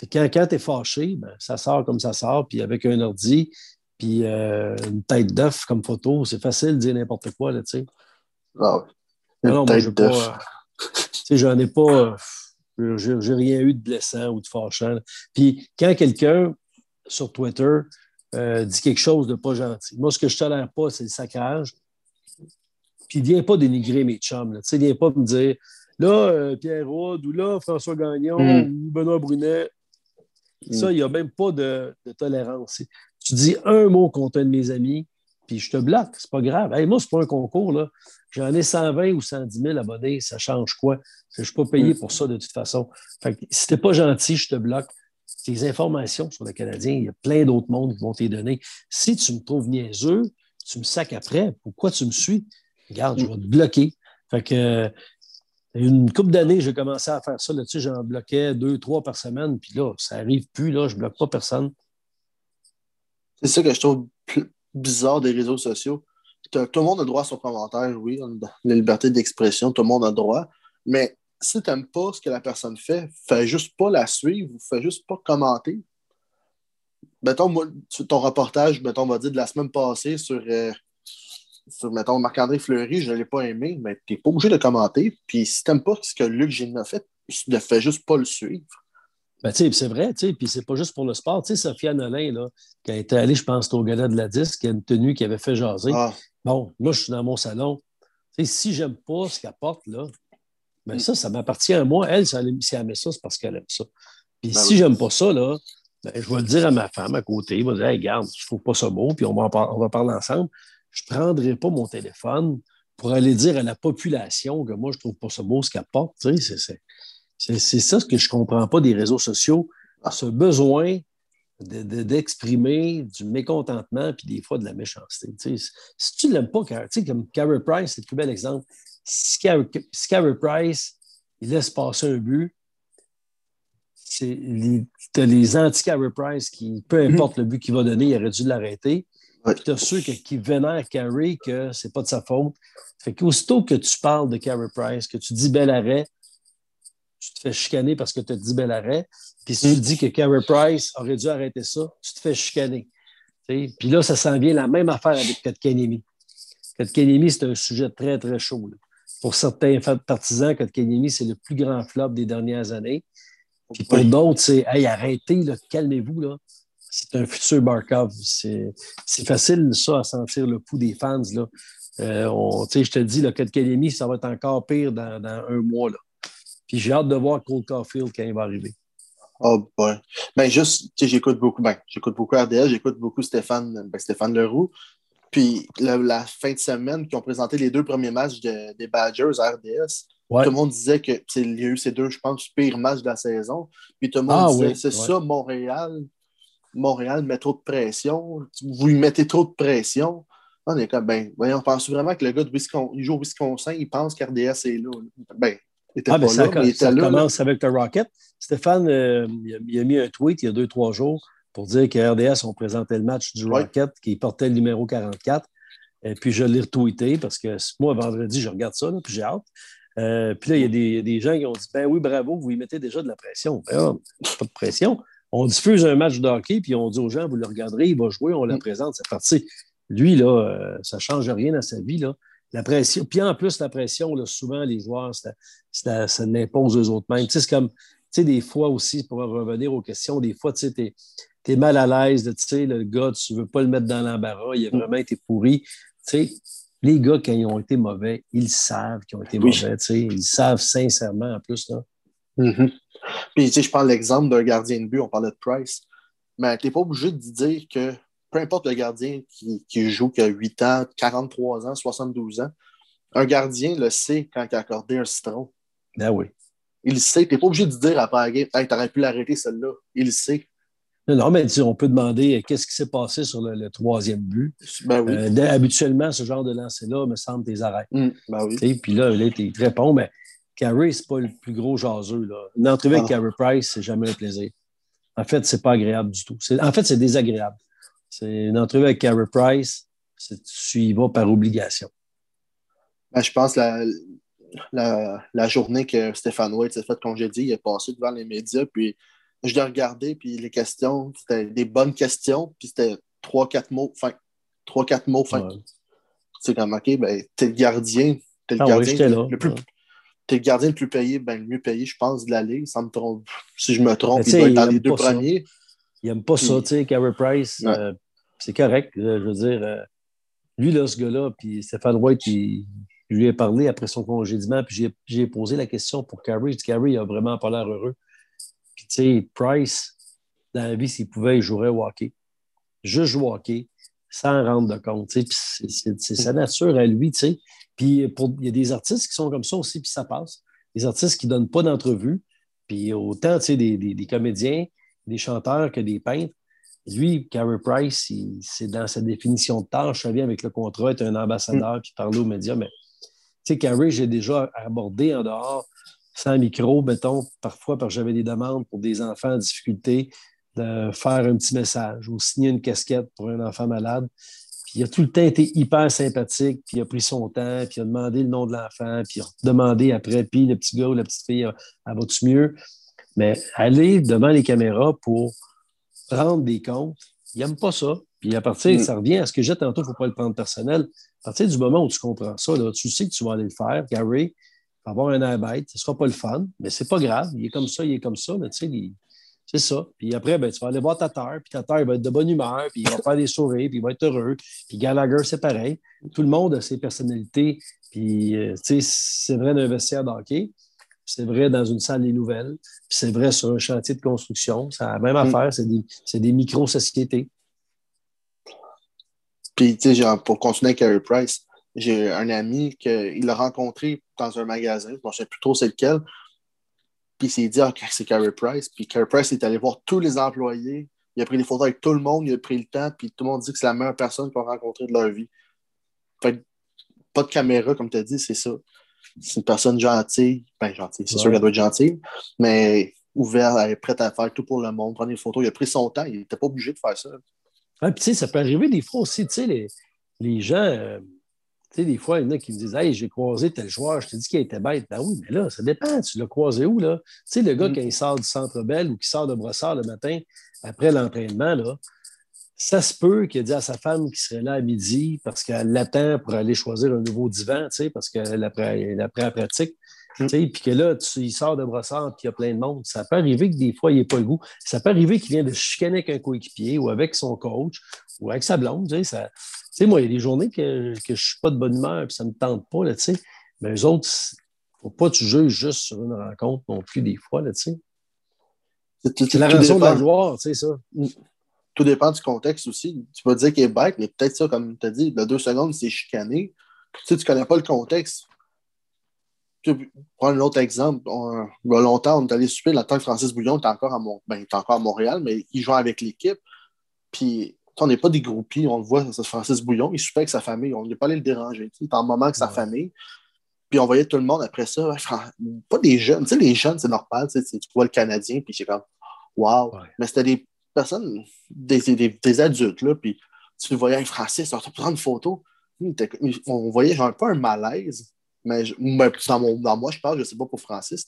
quand, quand tu es fâché, ben, ça sort comme ça sort, puis avec un ordi, puis euh, une tête d'œuf comme photo, c'est facile de dire n'importe quoi, là, tu sais. Non, moi, je pas. tu sais, j'en ai pas. Euh, j'ai rien eu de blessant ou de fâchant. Puis quand quelqu'un sur Twitter euh, dit quelque chose de pas gentil, moi, ce que je tolère pas, c'est le sacrage. Puis il vient pas dénigrer mes chums. Là. Tu sais, vient pas me dire là, Pierre Rode ou là, François Gagnon hmm. ou Benoît Brunet, ça, il n'y a même pas de, tolérance. Tu dis un mot contre un de mes amis, puis je te bloque, c'est pas grave. moi, c'est pas un concours, là. J'en ai 120 ou 110 000 abonnés, ça change quoi? Je ne suis pas payé pour ça de toute façon. Fait que, si t'es pas gentil, je te bloque. Tes informations sur le Canadien, il y a plein d'autres mondes qui vont te donner. Si tu me trouves niaiseux, tu me sacs après, pourquoi tu me suis? Regarde, je vais te bloquer. Fait que une couple d'années, j'ai commencé à faire ça. Là-dessus, j'en bloquais deux, trois par semaine. Puis là, ça n'arrive plus. Là, je ne bloque pas personne. C'est ça que je trouve bizarre des réseaux sociaux. Tout le monde a droit à son commentaire, oui, la liberté d'expression, tout le monde a droit. Mais si tu n'aimes pas ce que la personne fait, fais juste pas la suivre ou fais juste pas commenter. Mettons, moi, ton reportage, mettons, on va dire de la semaine passée sur euh, sur, mettons, Marc-André Fleury, je ne l'ai pas aimé, mais tu n'es pas obligé de commenter. Puis si tu n'aimes pas ce que Luc Gilles a fait, ne fais juste pas le suivre. Ben, c'est vrai, puis c'est pas juste pour le sport. Tu sais, Sophia Nolin, là, qui a été allée, je pense, au gala de la disque, qui a une tenue qui avait fait jaser. Ah. Bon, moi, je suis dans mon salon. Tu sais, si j'aime pas ce qu'elle porte, là, ben ça, ça m'appartient à moi. Elle, si elle, met ça, c'est parce qu'elle aime ça. Puis ben si j'aime pas ça, là, Ben, je vais le dire à ma femme à côté. Je vais dire, hey, regarde, je ne trouve pas ça beau, puis on va, on va parler ensemble. Je ne prendrai pas mon téléphone pour aller dire à la population que moi, je ne trouve pas ça beau ce qu'elle porte. Tu sais, c'est ça ce que je ne comprends pas des réseaux sociaux. Ce besoin d'exprimer du mécontentement puis des fois de la méchanceté. si tu ne l'aimes pas, comme Carey Price, c'est le plus bel exemple. Si Carey, Price, il laisse passer un but, tu as les anti-Carey Price qui, peu mhm. importe le but qu'il va donner, il aurait dû l'arrêter. Tu as ceux qui vénèrent Carey que c'est pas de sa faute. Fait qu'aussitôt que tu parles de Carey Price, que tu dis bel arrêt, tu te fais chicaner parce que tu as dit bel arrêt. Puis si tu dis que Carey Price aurait dû arrêter ça, tu te fais chicaner. Puis là, ça s'en vient la même affaire avec Kotkanemi. Kotkanemi, c'est un sujet très, très chaud. Pour certains partisans, Kotkanemi, c'est le plus grand flop des dernières années. Puis pour d'autres, c'est Hey, arrêtez, calmez-vous. Là. C'est un futur Barkov. C'est facile, ça, à sentir le pouls des fans. Là. Euh, je te dis, le Kotkanemi, ça va être encore pire dans, dans un mois. Là. Puis j'ai hâte de voir Cole Caulfield quand il va arriver. Oh, ben. Ben, juste, j'écoute beaucoup, ben, j'écoute beaucoup RDL, j'écoute beaucoup Stéphane, ben, Stéphane Leroux. Puis la, fin de semaine, qui ont présenté les deux premiers matchs des Badgers à RDS, tout le monde disait qu'il y a eu ces deux, je pense, pires matchs de la saison. Puis tout le monde ah disait, c'est ça, Montréal. Montréal met trop de pression. Vous lui mettez trop de pression. On est comme, ben, voyons, on pense vraiment que le gars de Wisconsin, il joue au Wisconsin, il pense qu'RDS est là? Ben, ah, ben, ça, commence avec le Rocket. Stéphane, euh, il, a, mis un tweet il y a deux, trois jours pour dire que RDS ont présenté le match du Rocket qui portait le numéro 44. Et puis je l'ai retweeté parce que moi, vendredi, je regarde ça, puis j'ai hâte. Euh, puis là, il y a des, gens qui ont dit Ben oui, bravo, vous y mettez déjà de la pression. Ben, pas de pression. On diffuse un match de hockey, puis on dit aux gens Vous le regarderez, il va jouer, on la mm. présente, c'est parti. Lui, là, euh, ça ne change rien dans sa vie. Là. La pression, puis en plus, la pression, là, souvent, les joueurs, ça, ça l'impose aux autres mêmes. c'est comme, tu sais, des fois aussi, pour revenir aux questions, des fois, tu sais, tu es, mal à l'aise, tu sais, le gars, tu ne veux pas le mettre dans l'embarras, il a mm. vraiment été pourri. Tu sais, les gars, quand ils ont été mauvais, ils savent qu'ils ont été mauvais, tu sais, ils savent sincèrement en plus. Là. Mm-hmm. Puis, tu sais, je prends l'exemple d'un gardien de but, on parlait de Price, mais tu n'es pas obligé de dire que peu importe le gardien qui, joue, qui a 8 ans, 43 ans, 72 ans, un gardien le sait quand il a accordé un citron. Ben oui. Il le sait. Tu n'es pas obligé de dire après la game, hey, tu aurais pu l'arrêter celle-là. Il le sait. Non, mais on peut demander euh, qu'est-ce qui s'est passé sur le, troisième but? Ben oui. Euh, habituellement, ce genre de lancer-là me semble des arrêts. Mm, ben oui. Puis là, là tu réponds, mais Carey, ce n'est pas le plus gros jaseux. Là. Une entrevue avec ah. Carey Price, c'est jamais un plaisir. En fait, ce n'est pas agréable du tout. En fait, c'est désagréable. C'est une entrevue avec Carey Price. Tu y vas par obligation. Ben, je pense la, la, la, journée que Stéphane White s'est fait congédier, il est passé devant les médias, puis je l'ai regardé, puis les questions, c'était des bonnes questions, puis c'était trois, quatre mots, enfin, trois, quatre mots, enfin. C'est comme, OK, ben, t'es le gardien, t'es le, ah gardien le plus... Es le gardien le plus payé, ben, le mieux payé, je pense, de l'année. Ça me trompe. Si je me trompe, il doit être dans les deux premiers. Il n'aime pas ça, tu sais, Carey Price. Euh, c'est correct. je veux dire, euh, lui, là, ce gars-là, puis Stéphane White, il, je lui ai parlé après son congédiement, puis j'ai posé la question pour Carey. Je Carey, il a vraiment pas l'air heureux. Puis, tu sais, Price, dans la vie, s'il pouvait, il jouerait au hockey. Juste jouer au hockey, sans rendre de compte. C'est sa nature à lui. Puis, il y a des artistes qui sont comme ça aussi, puis ça passe. Des artistes qui ne donnent pas d'entrevue. Puis, autant, sais, des, des comédiens, des chanteurs que des peintres. Lui, Carey Price, c'est dans sa définition de tâche, ça vient avec le contrat, être un ambassadeur, mm. puis parler aux médias. Mais, tu sais, Carey, j'ai déjà abordé en dehors, sans micro, mettons, parfois parce que j'avais des demandes pour des enfants en difficulté, de faire un petit message ou signer une casquette pour un enfant malade. Puis il a tout le temps été hyper sympathique, puis il a pris son temps, puis il a demandé le nom de l'enfant, puis il a demandé après, puis le petit gars ou la petite fille, elle va-tu mieux? Mais aller devant les caméras pour prendre des comptes, il n'aime pas ça. Puis à partir, mm. ça revient à ce que j'ai tantôt, il ne faut pas le prendre personnel. À partir du moment où tu comprends ça, tu sais que tu vas aller le faire. Gary va avoir un air bête, ce ne sera pas le fun, mais c'est pas grave. Il est comme ça, il est comme ça. C'est ça. Puis après, ben, tu vas aller voir ta terre, puis ta terre va être de bonne humeur, puis il va faire des sourires, puis il va être heureux. Puis Gallagher, c'est pareil. Tout le monde a ses personnalités. Puis, euh, c'est vrai d'un vestiaire d'hockey c'est vrai dans une salle des nouvelles, puis c'est vrai sur un chantier de construction. C'est la même mm. affaire, c'est des, des micro-sociétés. Puis, tu sais, pour continuer avec Harry Price, j'ai un ami qu'il l'a rencontré dans un magasin, je ne sais plus trop c'est lequel, puis il s'est dit, ah, c'est Carey Price. Puis Carey Price est allé voir tous les employés. Il a pris des photos avec tout le monde, il a pris le temps, puis tout le monde dit que c'est la meilleure personne qu'ils ont rencontrée de leur vie. Fait pas de caméra, comme tu as dit, c'est ça. C'est une personne gentille. Ben, gentille, c'est sûr qu'elle doit être gentille, mais ouverte, elle est prête à faire tout pour le monde, prendre des photos. Il a pris son temps, il n'était pas obligé de faire ça. puis tu sais, ça peut arriver des fois aussi, tu sais, les, les gens. Euh, tu sais, des fois, il y en a qui me disent Hey, j'ai croisé tel joueur, je t'ai dit qu'il était bête. Ben oui, mais là, ça dépend. Tu l'as croisé où, là? Tu sais, le gars, mm. quand il sort du centre Bell ou qui sort de Brossard le matin après l'entraînement, là, ça se peut qu'il ait dit à sa femme qu'il serait là à midi parce qu'elle l'attend pour aller choisir un nouveau divan, tu sais, parce qu'elle après la pratique. Mm. Puis que là, tu, il sort de brossard puis il y a plein de monde. Ça peut arriver que des fois, il n'ait pas le goût. Ça peut arriver qu'il vient de chicaner avec un coéquipier ou avec son coach ou avec sa blonde. Tu sais, moi, il y a des journées que, que je ne suis pas de bonne humeur et ça ne me tente pas, là, tu sais. Mais eux autres, il ne faut pas que tu juges juste sur une rencontre non plus des fois, là, tu sais. C'est la raison de la gloire, tu sais, ça. Mm. Tout dépend du contexte aussi. Tu vas dire qu'il est bête, mais peut-être ça, comme tu as dit, de deux secondes, c'est chicané. Tu sais, tu ne connais pas le contexte. Tu prends un autre exemple. il y a longtemps, on est allé super, la Francis Bouillon était encore, à ben, encore à Montréal, mais il joue avec l'équipe. Puis on n'est pas des groupies, on le voit, c'est Francis Bouillon, il souffrait avec sa famille, on n'est pas allé le déranger. Il est en moment avec sa famille. Puis on voyait tout le monde après ça, pas des jeunes, tu sais, les jeunes, c'est normal, tu, vois le Canadien, puis c'est comme, waouh. Mais c'était des personnes, des, adultes, là, puis tu voyais Francis, on te prendre une photo. On voyait genre pas un malaise, mais dans, moi, je parle, je sais pas pour Francis,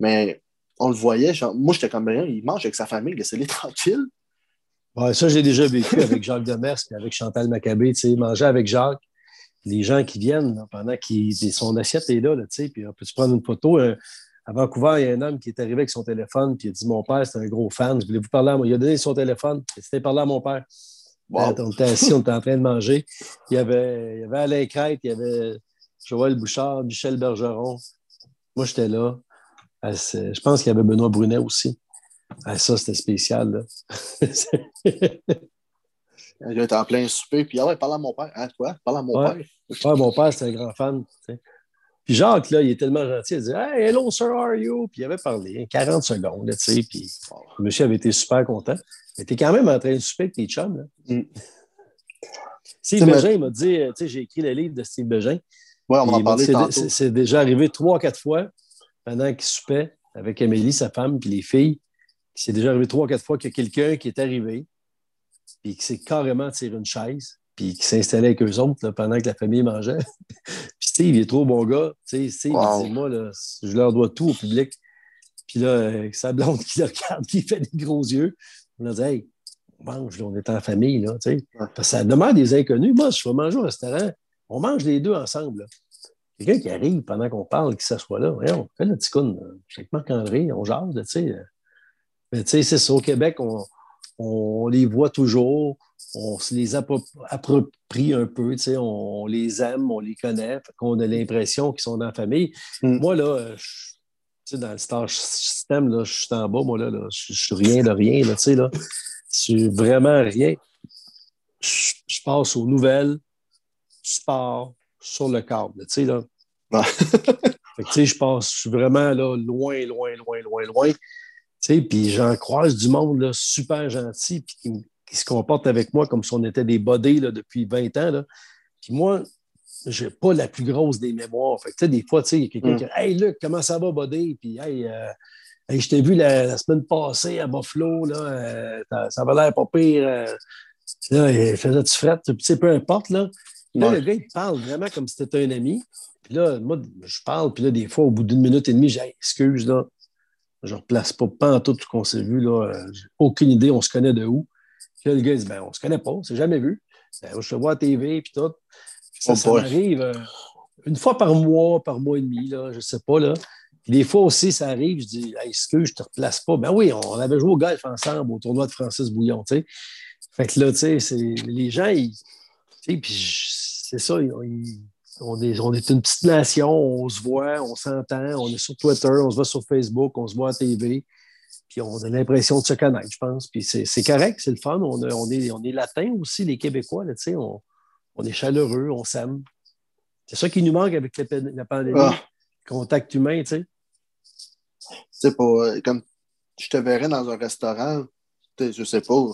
mais on le voyait, moi j'étais comme, il mange avec sa famille, laissez-les <laughs> tranquille. Ouais, ça, j'ai déjà vécu avec Jacques Demers et avec Chantal Maccabé. Tu sais, manger avec Jacques, les gens qui viennent pendant que son assiette est là, tu sais, puis on peut-tu prendre une photo? Euh, à Vancouver, il y a un homme qui est arrivé avec son téléphone, puis il a dit Mon père, c'est un gros fan. Je voulais vous parler à moi. Il a donné son téléphone, c'était parler à mon père. Euh, on était assis, on était en train de manger. Il y avait, il y avait Alain Crête, il y avait Joël Bouchard, Michel Bergeron. Moi, j'étais là. Euh, je pense qu'il y avait Benoît Brunet aussi. Ah, ça, c'était spécial. <laughs> Il était en plein souper, puis ah ouais, parle à mon père. Hein, quoi? Parle à mon père. Ouais, mon père, c'était un grand fan. Puis Jacques, là, il est tellement gentil, il disait Hey, hello, sir, how are you? Puis il avait parlé, 40 secondes, tu sais, puis le monsieur avait été super content. Mais t'es quand même en train de souper avec tes chums, là. Mm. Steve Bégin m'a dit, tu sais, j'ai écrit le livre de Steve Bégin. Oui, on en parlait C'est déjà arrivé trois, quatre fois pendant qu'il soupait avec Amélie, sa femme, puis les filles. C'est déjà arrivé trois, quatre fois qu'il y a quelqu'un qui est arrivé, puis qui s'est carrément tiré une chaise, puis qui s'est installé avec eux autres pendant que la famille mangeait. <laughs> puis Steve, il est trop bon gars. Steve, il dit Moi, là, je leur dois tout au public. Puis là, sa blonde qui le regarde, <laughs> qui fait des gros yeux, on a dit Hey, on mange, on est en famille. Là, sais. Parce que ça demande des inconnus. Moi, je vais manger au restaurant, on mange les deux ensemble. Quelqu'un qui arrive pendant qu'on parle, qui s'assoit là, on fait le petit con, avec Marc-André, on jase, tu sais. Mais tu sais, c'est ça, au Québec, on, les voit toujours, on se les approprie un peu, tu sais, on, les aime, on les connaît, on a l'impression qu'ils sont dans la famille. Mm. Moi, là, je, dans le star system, là, je suis en bas, moi, là, je, suis rien de rien, là, tu sais, là. Je suis vraiment rien. Je, passe aux nouvelles, sport, sur le câble, tu sais, là. <laughs> fait que, tu sais, je passe, je suis vraiment là, loin, loin, loin, loin, loin. Puis j'en croise du monde super gentil puis qui, se comporte avec moi comme si on était des bodés là, depuis 20 ans. Là. Puis moi, je n'ai pas la plus grosse des mémoires. Fait des fois, il y a quelqu'un mm. qui dit Hey Luc, comment ça va, bodé? Puis hey, euh, je t'ai vu la, semaine passée à Buffalo, là, euh, ça avait l'air pas pire. Euh, là, il faisait du fret, puis peu importe. Là. Là, le gars, il parle vraiment comme si c'était un ami. Puis là, moi, je parle, puis là, des fois, au bout d'une minute et demie, j'ai excuse, là, je ne replace pas, pas en tout ce qu'on s'est vu. Là. Euh, aucune idée, on se connaît de où. Puis là, le gars, il dit ben, on ne se connaît pas, on ne s'est jamais vu. Ben, je te vois à TV, puis tout. ça, ça m'arrive euh, une fois par mois, par mois et demi, là, je ne sais pas. Là. des fois aussi, ça arrive, je dis excuse, je ne te replace pas. Ben oui, on avait joué au golf ensemble au tournoi de Francis Bouillon. Tu sais. Fait que là, tu sais, les gens, ils, puis c'est ça, on est, on est une petite nation, on se voit, on s'entend, on est sur Twitter, on se voit sur Facebook, on se voit à TV. Puis on a l'impression de se connaître, je pense. Puis c'est correct, c'est le fun. On, on, est, on est latin aussi, les Québécois. Là, on, on est chaleureux, on s'aime. C'est ça qui nous manque avec la, pandémie. Ah. Contact humain, tu sais. C'est pas comme je te verrais dans un restaurant, je sais pas,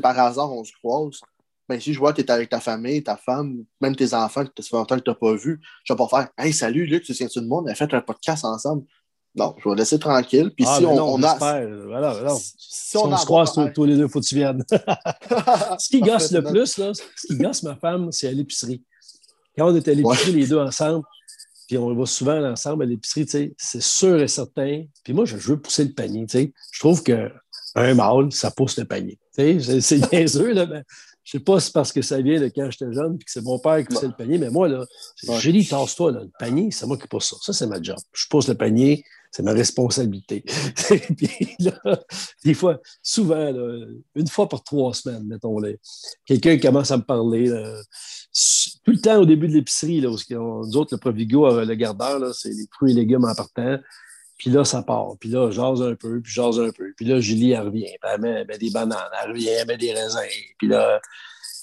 par hasard, on se croise. Ben, si je vois que tu es avec ta famille, ta femme, même tes enfants que ça fait longtemps que tu n'as pas vu, je vais pas faire Hey, salut Luc, tu viens-tu de monde? On a fait un podcast ensemble. Non, je vais laisser tranquille. Puis ah, si on, a. Voilà, Si, on, se croise tous, les deux, il faut que tu viennes. <laughs> ce qui gosse le plus, là, ce qui gosse ma femme, c'est à l'épicerie. Quand on est à l'épicerie, les deux ensemble, puis on va souvent ensemble à l'épicerie, c'est sûr et certain. Puis moi, je veux pousser le panier. Je trouve qu'un mâle, ça pousse le panier. C'est bien <laughs> sûr, là, mais je sais pas si c'est parce que ça vient de quand j'étais jeune puis que c'est mon père qui poussait le panier, mais moi, là, j'ai dit, tasse-toi, le panier, c'est moi qui pousse ça. Ça, c'est ma job. Je pousse le panier, c'est ma responsabilité. <laughs> puis là, des fois, souvent, une fois par trois semaines, mettons-les, quelqu'un commence à me parler. tout le temps au début de l'épicerie, nous autres, le Provigo, euh, le gardeur, c'est les fruits et légumes en partant. Puis là, ça part. Puis là, jase un peu, puis jase un peu. Puis là, Julie, elle revient. Puis elle met, des bananes, elle revient, elle met des raisins. Puis là,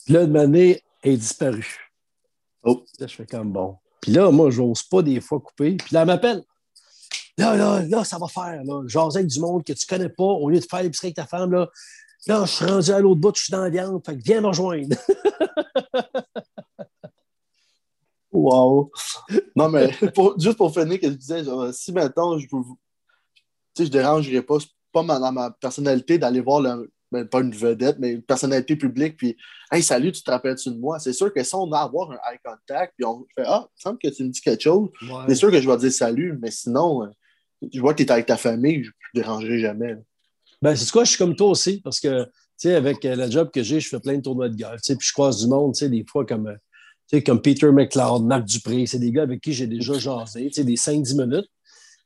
puis là, de manière, elle est disparue. Oh. Là, je fais comme bon. Puis là, moi, je n'ose pas des fois couper. Puis là, elle m'appelle. Là, là, là, ça va faire. Là. Jaser avec du monde que tu ne connais pas, au lieu de faire l'épicerie avec ta femme, là, là, je suis rendu à l'autre bout, je suis dans la viande. Fait que viens me rejoindre. <laughs> Wow! Non, mais <laughs> juste pour finir, que je disais, si maintenant je vous. Tu sais, je dérangerais pas, c'est pas ma, dans ma personnalité d'aller voir le, ben, pas une vedette, mais une personnalité publique, puis Hey, salut, tu te rappelles-tu de moi? C'est sûr que si on a avoir un eye contact, puis on fait Ah, il semble que tu me dis quelque chose, c'est sûr que je vais dire salut, mais sinon, euh, je vois que tu es avec ta famille, je ne dérangerai jamais. Ben, c'est quoi, je suis comme toi aussi, parce que, tu sais, avec euh, le job que j'ai, je fais plein de tournois de golf, tu sais, puis je croise du monde, tu sais, des fois, comme euh, sais, comme Peter McLeod, Marc Dupré, c'est des gars avec qui j'ai déjà jasé, des 5-10 minutes.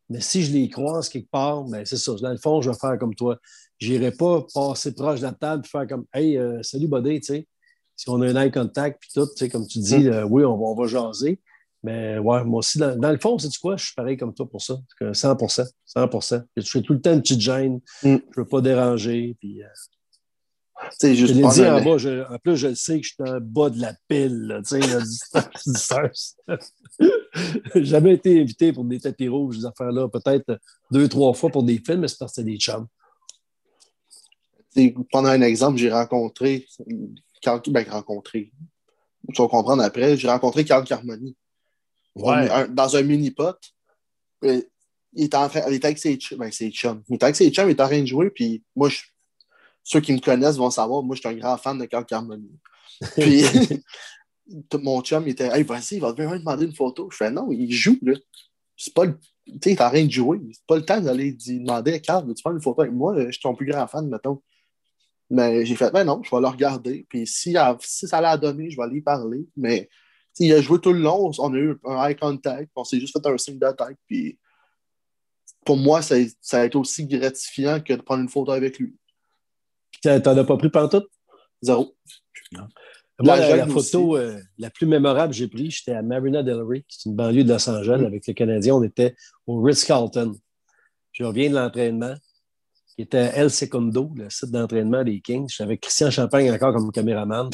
Mais si je les croise quelque part, ben c'est ça. Dans le fond, je vais faire comme toi. Je n'irai pas passer proche de la table et faire comme Hey, euh, salut, buddy, tu sais. Si on a un eye contact, puis tout, tu sais, comme tu dis, mm. euh, oui, on va, on va jaser. Mais ouais, moi aussi, dans, le fond, c'est quoi? Je suis pareil comme toi pour ça. 100 100 Je fais tout le temps une petite gêne. Mm. Je ne veux pas déranger. Puis, euh, Juste je dit en bas, en plus, je sais que je suis en bas de la pile, tu sais, <laughs> <laughs> jamais été invité pour des tapis rouges, ces affaires-là. Peut-être deux, trois fois pour des films, mais c'est parce que c'est des chums. Pendant un exemple, j'ai rencontré, ben, rencontré, tu vas comprendre après, j'ai rencontré Carl Carmoni. dans un mini-pot. Il était, en train, il était avec ses, ben, ses chums. Il était avec ses chums, il était en train de jouer, puis moi, je ceux qui me connaissent vont savoir, moi, je suis un grand fan de Carl Carmoni. <laughs> Puis, <laughs> mon chum, il était, hey, vas-y, il va me demander une photo. Je fais, non, il joue, là. C'est pas le. Tu sais, il est en train de jouer. C'est pas le temps d'aller demander, Carl, veux-tu prendre une photo avec moi? Je suis ton plus grand fan, mettons. Mais j'ai fait, ben non, je vais le regarder. Puis si, si ça l'a donné, je vais aller parler. Mais il a joué tout le long. On a eu un eye contact. On s'est juste fait un signe de tête. Puis pour moi, ça, ça a été aussi gratifiant que de prendre une photo avec lui. T'en as pas pris pantoute? Zéro. Moi, la, photo euh, la plus mémorable que j'ai prise, j'étais à Marina Del Rey, c'est une banlieue de Los Angeles, mm. avec les Canadiens. On était au Ritz-Carlton. Je reviens de l'entraînement, qui était El Secondo, le site d'entraînement des Kings. J'étais avec Christian Champagne encore comme caméraman.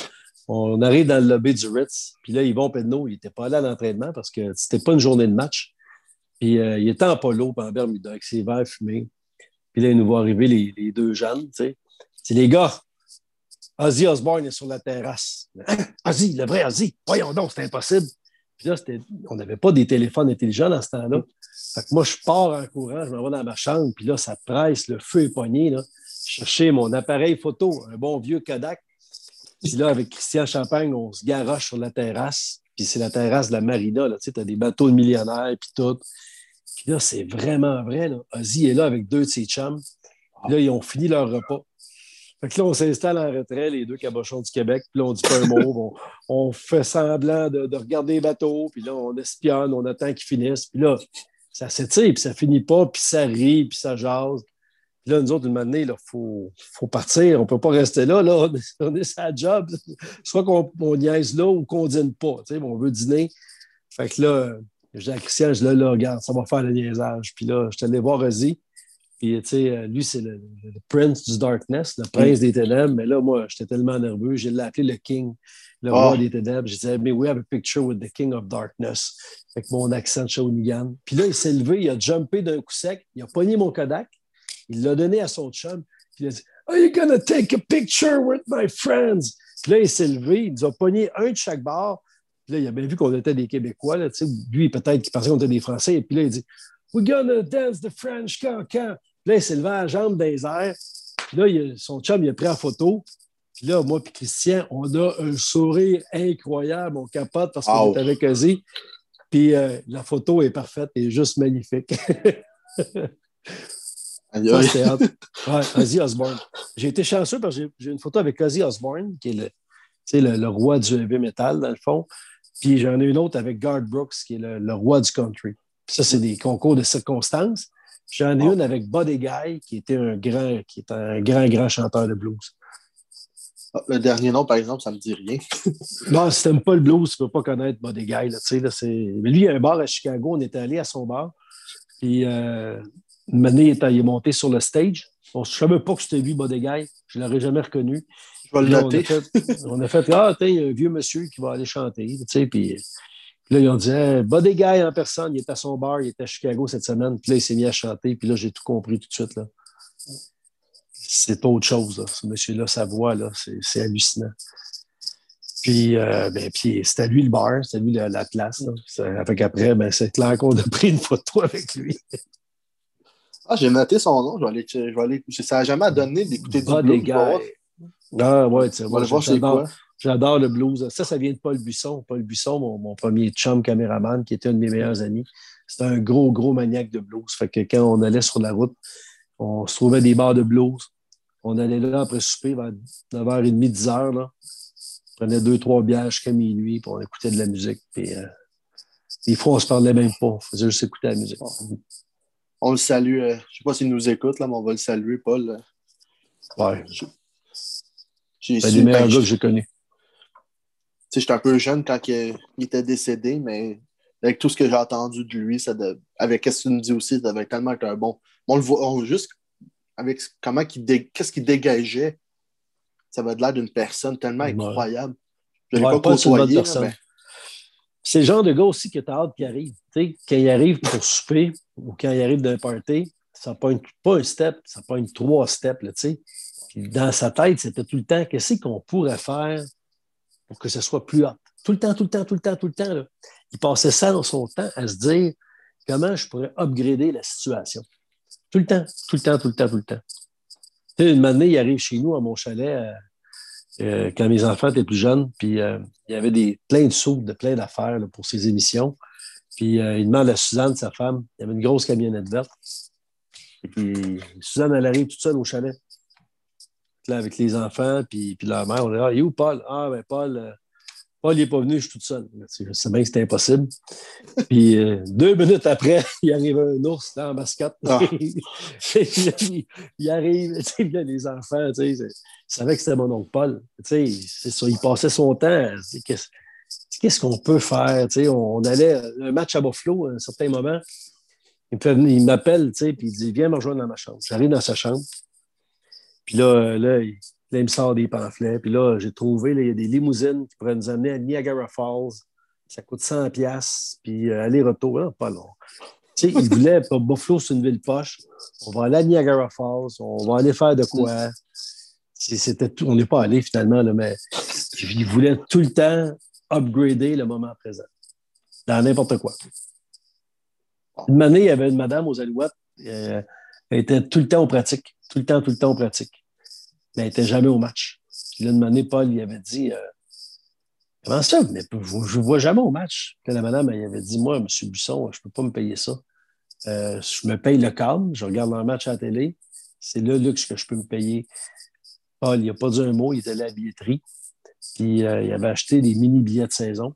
On arrive dans le lobby du Ritz, puis là, Yvon Pedneau, il n'était pas là à l'entraînement parce que c'était pas une journée de match. Puis euh, il était en polo, en Bermuda, avec ses verres fumés. Puis là, il nous voit arriver les, les deux jeunes, tu sais. C'est les gars. Ozzy Osbourne est sur la terrasse. <clears throat> Ozzy, le vrai Ozzy. Voyons donc, c'est impossible. Puis là, on n'avait pas des téléphones intelligents dans ce temps-là. Fait que moi, je pars en courant, je m'en vais dans ma chambre, puis là, ça presse, le feu est poigné. Là. Chercher mon appareil photo, un bon vieux Kodak. Puis là, avec Christian Champagne, on se garoche sur la terrasse. Puis c'est la terrasse de la marina. Tu sais, as des bateaux de millionnaires, puis tout. Puis là, c'est vraiment vrai. Là. Ozzy est là avec deux de ses chums. Puis là, ils ont fini leur repas. Fait que là, on s'installe en retrait, les deux cabochons du Québec, puis là, on dit pas un mot, on, fait semblant de, regarder les bateaux, puis là, on espionne, on attend qu'ils finissent, puis là, ça s'étire, puis ça finit pas, puis ça rit, puis ça jase. Puis là, nous autres, une manière, il faut, faut partir, on peut pas rester là, là, on est, sa job. Soit qu'on niaise là ou qu'on dîne pas, on veut dîner. Fait que là, j'ai à Christian, je dis là, là, regarde, ça va faire le niaisage. Puis là, je suis allé voir Ozzy. Puis, tu sais, lui, c'est le, le Prince du Darkness, le prince des ténèbres. Mais là, moi, j'étais tellement nerveux. J'ai l'appelé le King, le roi Oh. des ténèbres. Je disais, mais we have a picture with the King of Darkness. Avec mon accent de Shawinigan. Puis là, il s'est levé, il a jumpé d'un coup sec, il a pogné mon Kodak, il l'a donné à son chum. Puis il a dit, Are you gonna take a picture with my friends? Puis là, il s'est levé, il nous a pogné un de chaque bord. Puis là, il a bien vu qu'on était des Québécois. Là, tu sais. lui, peut-être qu'il pensait qu'on était des Français. Et puis là, il dit We're gonna dance the French cancan. Là, il s'est levé à la jambe les airs. Puis là, il son chum, il a pris en photo. Puis là, moi et Christian, on a un sourire incroyable. On capote parce qu'on est avec Ozzy. Puis euh, la photo est parfaite et juste magnifique. <laughs> Ça. Ouais, Ozzy Osbourne. J'ai été chanceux parce que j'ai- une photo avec Ozzy Osbourne, qui est le, le, le roi du heavy metal, dans le fond. Puis j'en ai une autre avec Garth Brooks, qui est le, le roi du country. Puis ça, c'est des concours de circonstances. J'en ai Oh. une avec Buddy Guy, qui était un grand, qui est un grand, grand chanteur de blues. Ah, Le dernier nom, par exemple, ça me dit rien. <laughs> Non, si t'aimes pas le blues, tu peux pas connaître Buddy Guy. Là, tu là, Mais lui, il a un bar à Chicago. On était allé à son bar. Puis, euh, une année, il est- monté sur le stage. Bon, je ne savais pas que c'était lui, Buddy Guy. Je ne l'aurais jamais reconnu. Je vais le noter. On a fait, on a fait Ah, y a un vieux monsieur qui va aller chanter. Tu puis, puis là, ils ont dit hey, Buddy Guy en personne, il est à son bar, il est à Chicago cette semaine. Puis là, il s'est mis à chanter. Puis là, j'ai tout compris tout de suite. Là. C'est autre chose, là. ce monsieur-là, sa voix, là, c'est, hallucinant. Puis, euh, ben, puis c'était à lui le bar, c'était lui la, la place. Là. Fait qu'après, ben, c'est clair qu'on a pris une photo avec lui. Ah, j'ai noté son nom. Je vais aller, je vais aller, ça n'a jamais donné d'écouter du je voir- Ah, ouais, tu sais, moi, aller voir c'est quoi. J'adore le blues. Ça, ça vient de Paul Buisson. Paul Buisson, mon, mon premier chum caméraman, qui était un de mes meilleurs amis. C'était un gros, gros maniaque de blues. Fait que quand on allait sur la route, on se trouvait des bars de blues. On allait là après souper vers 9h30, 10h. Là. On prenait deux, trois bières jusqu'à minuit, puis on écoutait de la musique. Puis, euh, des fois, on se parlait même pas. On faisait juste écouter la musique. On le salue. euh, je ne sais pas s'il nous écoute, là, mais on va le saluer, Paul. Ouais. C'est su, des meilleurs ben, gars que j'ai connus. J'étais un peu jeune quand il, il était décédé, mais avec tout ce que j'ai entendu de lui, ça de- avec ce tu nous dis aussi, ça devait tellement être un bon. On le voit on- juste avec comment qu'il dé- qu'est-ce qu'il dégageait. Ça va de l'air d'une personne tellement incroyable. Je ne Ouais, pas bonne côtoyé, mais C'est le genre de gars aussi que tu as hâte qu'il arrive. Quand il arrive pour souper ou quand il arrive d'un party, ça pointe pas un step, ça pointe trois steps. Là. Puis dans sa tête, c'était tout le temps qu'est-ce qu'on pourrait faire? Pour que ce soit plus hot. Tout le temps, tout le temps, tout le temps, tout le temps. là. Il passait ça dans son temps à se dire comment je pourrais upgrader la situation. Tout le temps, tout le temps, tout le temps, tout le temps. Sais, une année, il arrive chez nous à mon chalet euh, euh, quand mes enfants étaient plus jeunes, puis euh, il y avait des, plein de sous, de plein d'affaires pour ses émissions. Puis il demande à Suzanne, sa femme, il y avait une grosse camionnette verte. Et puis Suzanne, elle arrive toute seule au chalet. Là, avec les enfants, puis, puis leur mère, on dit Ah, il est où Paul? Ah, ben Paul, euh, Paul, il n'est pas venu, je suis toute seule. Je sais bien que c'était impossible. <laughs> Puis euh, deux minutes après, <laughs> il arrive un ours là, en mascotte. Ah. <laughs> il, il arrive, là, les enfants, tu sais, savaient que c'était mon oncle Paul. Tu sais, c'est ça, il passait son temps. Qu'est-ce qu'on peut faire? Tu sais, on, on allait à un match à Buffalo à un certain moment. Il m'appelle, tu sais, puis il dit Viens me rejoindre dans ma chambre. J'arrive dans sa chambre. Puis là, euh, là, il, me sort des pamphlets. Puis là, j'ai trouvé, il y a des limousines qui pourraient nous amener à Niagara Falls. Ça coûte 100$. piastres, Puis euh, aller-retour, pas long. Tu sais, il voulait, pas Buffalo, c'est une ville poche. On va aller à Niagara Falls. On va aller faire de quoi. C'était. On n'est pas allé finalement, là, mais il voulait tout le temps upgrader le moment présent. Dans n'importe quoi. Une année, il y avait une madame aux Alouettes. euh, elle était tout le temps aux pratiques. Tout le temps, tout le temps aux pratiques. Mais elle n'était jamais au match. Puis là, année, Paul lui avait dit euh, Comment ça? Mais je ne vois jamais au match. Puis la madame, elle avait dit Moi, M. Buisson, je ne peux pas me payer ça. Euh, je me paye le câble, je regarde un match à la télé. C'est le luxe que je peux me payer. Paul, il n'a pas dit un mot, il était allé à la billetterie. Puis euh, il avait acheté des mini-billets de saison.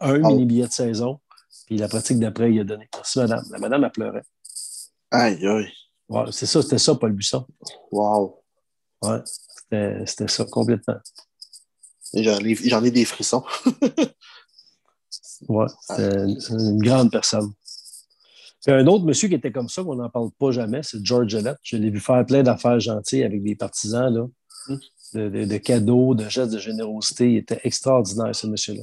Un Oh. mini-billet de saison. Puis la pratique d'après, il a donné. Merci, madame. La madame, elle pleurait. Aïe, aïe. C'est ça, c'était ça, Paul Buisson. Wow. Ouais, c'était c'était ça complètement. J'en ai, des frissons. Ouais, c'est une grande personne. Puis un autre monsieur qui était comme ça, qu'on n'en parle pas jamais, c'est George Gillette. Je l'ai vu faire plein d'affaires gentilles avec des partisans, là, Mm. de, de- de cadeaux, de gestes de générosité. Il était extraordinaire, ce monsieur-là.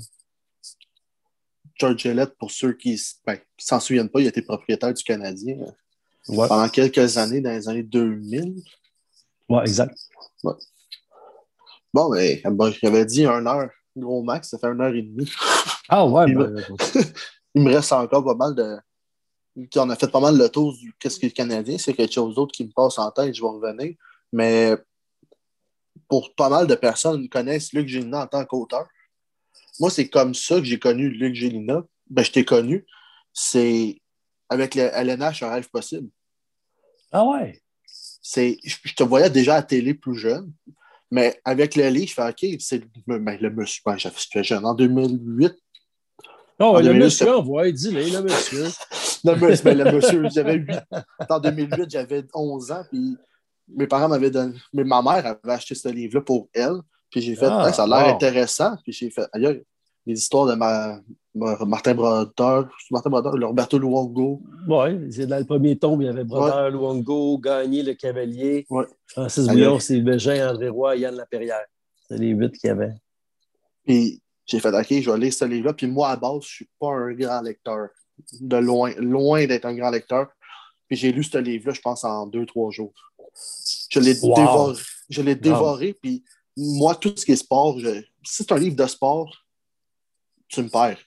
George Gillette, pour ceux qui ne s'en souviennent pas, il été propriétaire du Canadien euh, Ouais, pendant quelques années, dans les années 2000. ouais exact. Bon, mais bon, j'avais dit une heure, gros max, ça fait une heure et demie. Ah ouais, Il ben, <laughs> Il me reste encore pas mal de. On a fait pas mal le tour du qu'est-ce que le Canadien, c'est quelque chose d'autre qui me passe en tête, je vais revenir. Mais pour pas mal de personnes qui connaissent Luc Gélina en tant qu'auteur, moi, c'est comme ça que j'ai connu Luc Gélina. Ben, je t'ai connu. C'est avec le LNH, un rêve possible. Ah ouais. C'est, je, je te voyais déjà à la télé plus jeune, mais avec le lit, je fais OK, c'est le, ben, le monsieur. Ben, j'étais jeune en 2008. Non, En le 2008, monsieur, on voit, dis-le, le monsieur. <laughs> Le monsieur, ben, le <laughs> monsieur, j'avais 8 En 2008, j'avais 11 ans, puis mes parents m'avaient donné. Mais ma mère avait acheté ce livre-là pour elle. Puis j'ai fait, Ah, ça a l'air wow. intéressant. Puis j'ai fait, aïe, les histoires de ma- Martin Brodeur, Martin Brodeur, Roberto Luongo. Oui, c'est dans le premier tome, il y avait Brodeur, Luongo, Gagné, Le Cavalier, Ouais. Francis. Bouillon, Steve Bégin, André Roy, Yann Laperrière. C'est les huit qu'il y avait. Puis j'ai fait, OK, je vais lire ce livre-là. Puis moi, à base, je suis pas un grand lecteur. De loin, loin d'être un grand lecteur. Puis j'ai lu ce livre-là, je pense, en deux, trois jours. Je l'ai Wow. dévoré. Je l'ai dévoré. Puis moi, tout ce qui est sport, je- si c'est un livre de sport, tu me perds.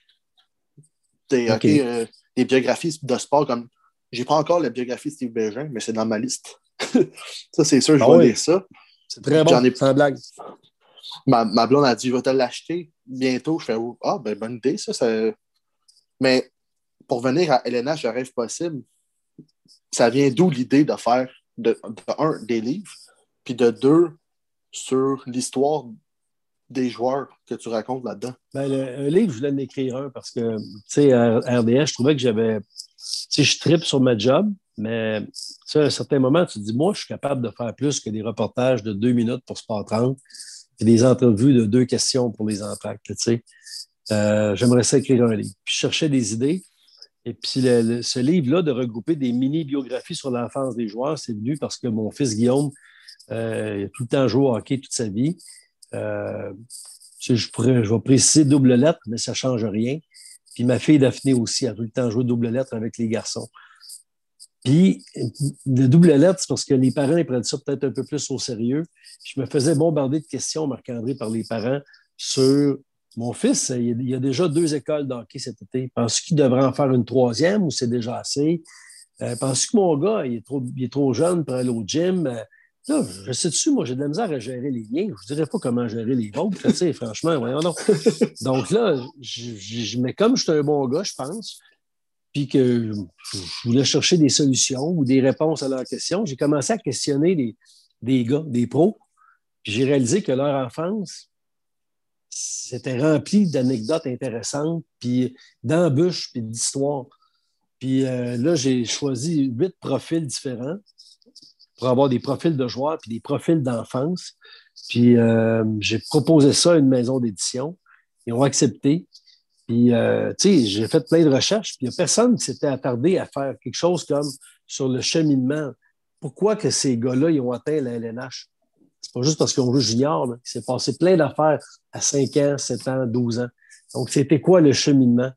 OK. euh, des biographies de sport comme. J'ai pas encore la biographie de Steve Bégin, mais c'est dans ma liste. <laughs> ça, c'est sûr, je Ah vais oui. lire ça. C'est très J'en bon, ai- sans blague. Ma, ma blonde a dit vais te l'acheter bientôt. Je fais oh, Ah, ben bonne idée, ça. ça... Mais pour venir à LNH, je rêve possible, ça vient d'où l'idée de faire, de, de un, des livres, puis de deux, sur l'histoire des joueurs que tu racontes là-dedans? Ben, un livre, je voulais en écrire un parce que, tu sais, à RDS, je trouvais que j'avais. Tu sais, je tripe sur ma job, mais à un certain moment, tu te dis, moi, je suis capable de faire plus que des reportages de deux minutes pour Sport 30 et des entrevues de deux questions pour les entractes, tu sais. Euh, J'aimerais ça écrire un livre. Puis je cherchais des idées. Et puis ce livre-là, de regrouper des mini-biographies sur l'enfance des joueurs, c'est venu parce que mon fils Guillaume, euh, il a tout le temps joué au hockey toute sa vie. Euh, je, pourrais, je vais préciser double lettre, mais ça ne change rien. Puis ma fille Daphné aussi a tout le temps joué double lettre avec les garçons. Puis le double lettre, c'est parce que les parents ils prennent ça peut-être un peu plus au sérieux. Je me faisais bombarder de questions, Marc-André, par les parents sur mon fils. Il y a, déjà deux écoles de hockey cet été. Penses-tu qu'il devrait en faire une troisième ou c'est déjà assez? Euh, Penses-tu que mon gars, il est trop, il est trop jeune pour aller au gym? Là, je sais dessus, moi, j'ai de la misère à gérer les liens. Je ne dirais pas comment gérer les vôtres, tu sais, franchement, voyons donc. <laughs> Donc là, je, je- je- mais comme je suis un bon gars, je pense, puis que je, je voulais chercher des solutions ou des réponses à leurs questions, j'ai commencé à questionner des, des gars, des pros, puis j'ai réalisé que leur enfance, c'était rempli d'anecdotes intéressantes, puis d'embûches, puis d'histoires. Puis euh, là, j'ai choisi huit profils différents pour avoir des profils de joueurs puis des profils d'enfance. Puis euh, j'ai proposé ça à une maison d'édition. Ils ont accepté. Puis, euh, tu sais, j'ai fait plein de recherches. Puis il n'y a personne qui s'était attardé à faire quelque chose comme sur le cheminement. Pourquoi que ces gars-là, ils ont atteint la LNH? C'est pas juste parce qu'ils ont joué junior. là. Il s'est passé plein d'affaires à 5 ans, 7 ans, 12 ans. Donc, c'était quoi le cheminement?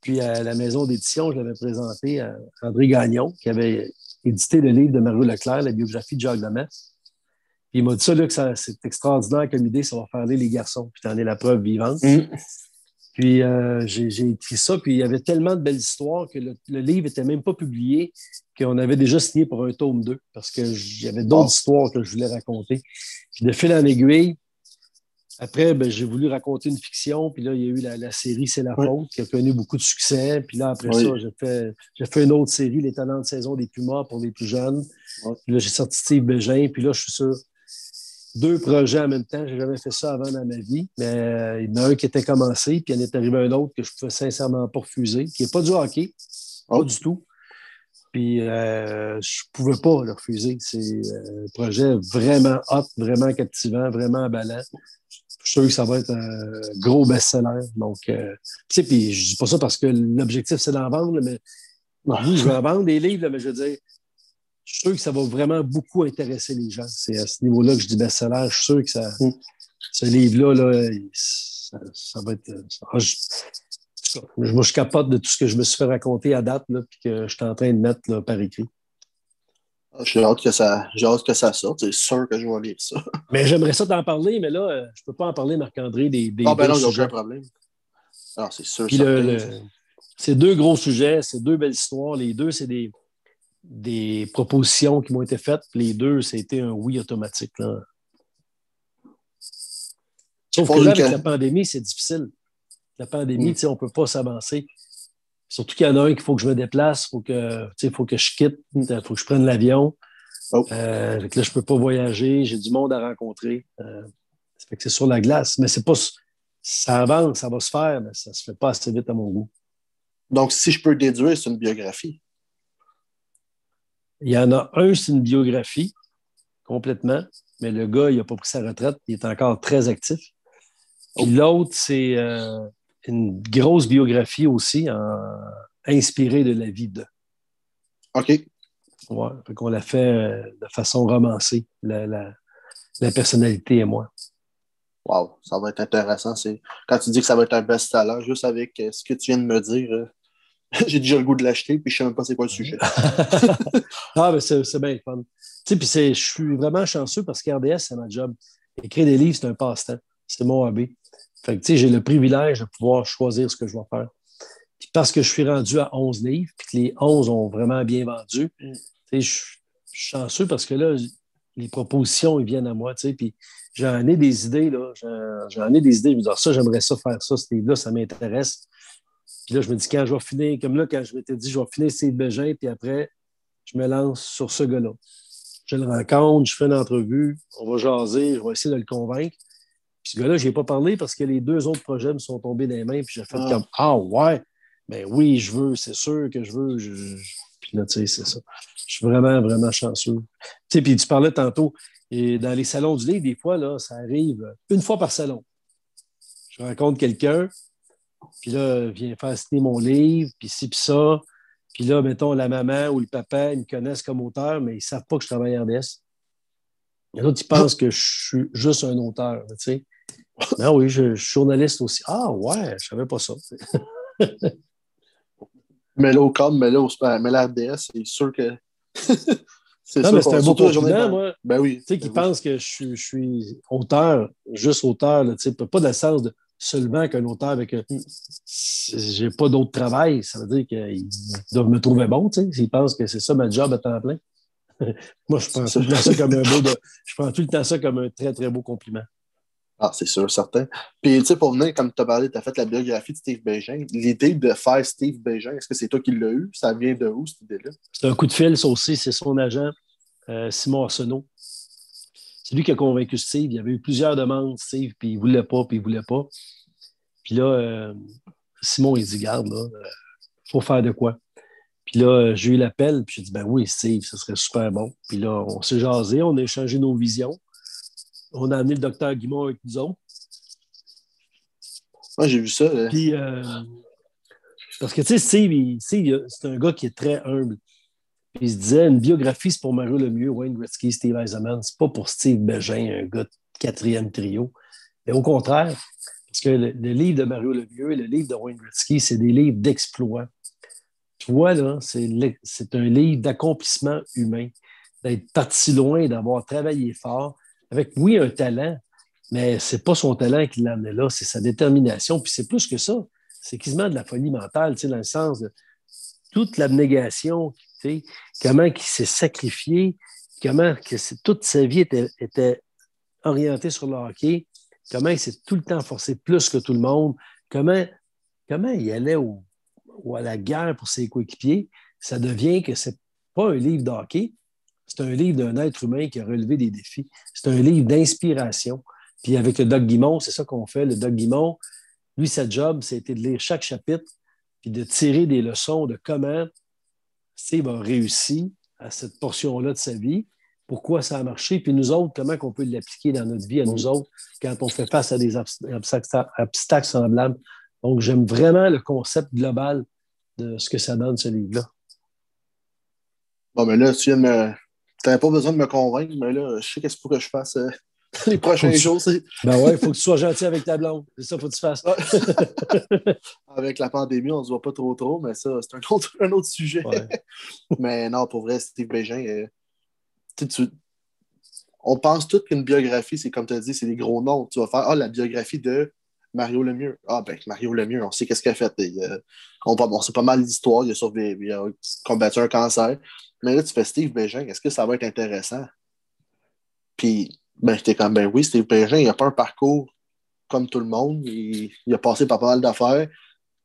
Puis à la maison d'édition, je l'avais présenté à André Gagnon, qui avait édité le livre de Mario Leclerc, la biographie de Jacques Lemaitre. Puis il m'a dit ça, là, que ça- c'est extraordinaire comme idée, ça va faire lire les garçons. Puis t'en es la preuve vivante. Puis euh, j'ai j'ai écrit ça, puis il y avait tellement de belles histoires que le, le livre n'était même pas publié, qu'on avait déjà signé pour un tome 2, parce qu'il y avait d'autres Oh. histoires que je voulais raconter. Puis de fil en aiguille, après, ben, j'ai voulu raconter une fiction, puis là, il y a eu la, la série C'est la Oui. faute, qui a connu beaucoup de succès. Puis là, après Oui. ça, j'ai fait, j'ai fait une autre série, Les talents de saison des Pumas pour les plus jeunes. Oui. Puis là, j'ai sorti Steve Bégin, puis là, je suis sûr deux projets en même temps. J'ai jamais fait ça avant dans ma vie. Mais euh, il y en a un qui était commencé, puis il en est arrivé un autre que je pouvais sincèrement pas refuser, qui n'est pas du hockey, pas Oh. du tout. Puis euh, je pouvais pas le refuser. C'est euh, un projet vraiment hot, vraiment captivant, vraiment emballant. Je suis sûr que ça va être un gros best-seller. Donc, euh, tu sais, puis je dis pas ça parce que l'objectif, c'est d'en vendre, mais oui, je vais en vendre des livres, mais je veux dire, je suis sûr que ça va vraiment beaucoup intéresser les gens. C'est à ce niveau-là que je dis best-seller. Je suis sûr que ça, mm. ce livre-là, là, ça, va être. moi, je capote de tout ce que je me suis fait raconter à date, là, puis que je suis en train de mettre par écrit. Ah, j'ai hâte, que ça, hâte que ça sorte. C'est sûr que je vais lire ça. <laughs> Mais j'aimerais ça t'en parler, mais là, euh, je ne peux pas en parler, Marc-André, des, des. Ah, ben non, il n'y a aucun problème. Ah, c'est sûr. c'est deux gros sujets, c'est deux belles histoires. Les deux, c'est des, des propositions qui m'ont été faites. Les deux, c'était un oui automatique. Là. Sauf que là, avec la pandémie, c'est difficile. La pandémie, mm. on ne peut pas s'avancer. Surtout qu'il y en a un qu'il faut que je me déplace, il faut que, faut que je quitte, il faut que je prenne l'avion. Oh. Euh, là, je ne peux pas voyager, j'ai du monde à rencontrer. Euh, c'est sur la glace, mais c'est pas. Ça avance, ça va se faire, mais ça ne se fait pas assez vite à mon goût. Donc, si je peux déduire, c'est une biographie. Il y en a un, c'est une biographie, complètement, mais le gars, il n'a pas pris sa retraite, il est encore très actif. Puis l'autre, c'est euh, une grosse biographie aussi, inspirée de la vie de. OK. Ouais, on l'a fait euh, de façon romancée, la, personnalité et moi. Wow, ça va être intéressant. Quand tu dis que ça va être un best-seller, juste avec euh, ce que tu viens de me dire, euh, <laughs> j'ai déjà le goût de l'acheter, puis je ne sais même pas c'est quoi le sujet. <laughs> ah, mais c'est, bien fun. Tu sais, puis je suis vraiment chanceux parce qu'RDS, c'est ma job. Écrire des livres, c'est un passe-temps. C'est mon hobby. Fait que, j'ai le privilège de pouvoir choisir ce que je vais faire. Puis parce que je suis rendu à 11 livres, puis que les 11 ont vraiment bien vendu, mm. je suis chanceux parce que là, les propositions, ils viennent à moi, puis j'en ai des idées, là, j'en ai des idées, je me dis, ah, ça, j'aimerais ça faire ça, ce livre-là, ça m'intéresse. Puis là, je me dis, quand je vais finir, comme là, quand je m'étais dit, je vais finir Steve Bégin, puis après, je me lance sur ce gars-là. Je le rencontre, je fais une entrevue, on va jaser, je vais essayer de le convaincre. Puis ce gars-là, je n'ai pas parlé parce que les deux autres projets me sont tombés dans les mains. Puis j'ai fait ah. comme Ah ouais, ben oui, je veux, c'est sûr que je veux. Puis là, tu sais, c'est ça. Je suis vraiment, vraiment chanceux. Tu sais, puis tu parlais tantôt, et dans les salons du livre, des fois, là, ça arrive une fois par salon. Je rencontre quelqu'un, puis là, vient faire signer mon livre, puis ci, puis ça. Puis là, mettons, la maman ou le papa, ils me connaissent comme auteur, mais ils ne savent pas que je travaille en RDS. Il y en a qui pensent que je suis juste un auteur, tu sais. Ah oui, je, suis journaliste aussi. Ah ouais, je savais pas ça. <laughs> mais là, au cadre, mais là, au, mais l'RDS, c'est sûr que. <laughs> c'est non, mais c'est un beau compliment, moi. Ben oui. Tu sais, qui ben pense que je, je, suis auteur, juste auteur, tu sais, pas dans le sens de seulement qu'un auteur avec. J'ai pas d'autre travail, ça veut dire qu'ils doivent me trouver bon, tu sais, s'ils pensent que c'est ça ma job à temps plein. <laughs> moi, je prends, tout le temps ça comme un beau je prends tout le temps ça comme un très, très beau compliment. Ah, c'est sûr, certain. Puis, tu sais, pour venir, comme tu as parlé, tu as fait la biographie de Steve Bégin. L'idée de faire Steve Bégin, est-ce que c'est toi qui l'as eu? Ça vient de où, cette idée-là? C'est un coup de fil, ça aussi. C'est son agent, euh, Simon Arsenault. C'est lui qui a convaincu Steve. Il y avait eu plusieurs demandes, Steve, puis il ne voulait pas, puis il ne voulait pas. Puis là, euh, Simon, il dit Garde, là, il euh, faut faire de quoi? Puis là, j'ai eu l'appel, puis j'ai dit Ben oui, Steve, ce serait super bon. Puis là, on s'est jasé, on a échangé nos visions on a amené le docteur Guimond avec nous autres. Moi, j'ai vu ça. Puis, euh, parce que, tu sais, Steve, c'est un gars qui est très humble. Puis, il se disait, une biographie, c'est pour Mario Lemieux, Wayne Gretzky, Steve Eisenman. C'est pas pour Steve Bégin, un gars de quatrième trio. Mais au contraire, parce que le, livre de Mario Lemieux et le livre de Wayne Gretzky, c'est des livres d'exploit. Tu vois, là, c'est un livre d'accomplissement humain, d'être parti loin, d'avoir travaillé fort, avec, oui, un talent, mais ce n'est pas son talent qui l'a amené là, c'est sa détermination. Puis c'est plus que ça. C'est quasiment de la folie mentale, dans le sens de toute l'abnégation, comment il s'est sacrifié, comment que toute sa vie était, orientée sur le hockey, comment il s'est tout le temps forcé plus que tout le monde, comment, comment il allait à la guerre pour ses coéquipiers. Ça devient que ce n'est pas un livre de hockey, c'est un livre d'un être humain qui a relevé des défis. C'est un livre d'inspiration. Puis avec le Doc Guimont, c'est ça qu'on fait. Le Doc Guimont, lui, sa job, c'était de lire chaque chapitre puis de tirer des leçons de comment Steve a réussi à cette portion-là de sa vie pourquoi ça a marché, puis nous autres, comment on peut l'appliquer dans notre vie à nous autres quand on fait face à des obstacles semblables. Donc, j'aime vraiment le concept global de ce que ça donne, ce livre-là. Bon, mais là, tu viens. Tu n'avais pas besoin de me convaincre, mais là, je sais qu'est-ce qu'il faut que je fasse euh, <laughs> les prochains jours. <laughs> Ben ouais, il faut que tu sois gentil avec ta blonde. C'est ça qu'il faut que tu fasses. <laughs> avec la pandémie, on ne se voit pas trop trop, mais ça, c'est un autre, un autre sujet. mais non, pour vrai, Steve Bégin, euh, tu, on pense tout qu'une biographie, c'est comme tu as dit, c'est des gros noms. Tu vas faire Ah, la biographie de Mario Lemieux. Ah, ben, Mario Lemieux, on sait qu'est-ce qu'il a fait. on, sait pas mal d'histoires. Il, il, a combattu un cancer. Mais là, tu fais Steve Bégin, est-ce que ça va être intéressant? Puis, ben, j'étais comme, ben oui, Steve Bégin, il n'a pas un parcours comme tout le monde. Il, a passé par pas mal d'affaires.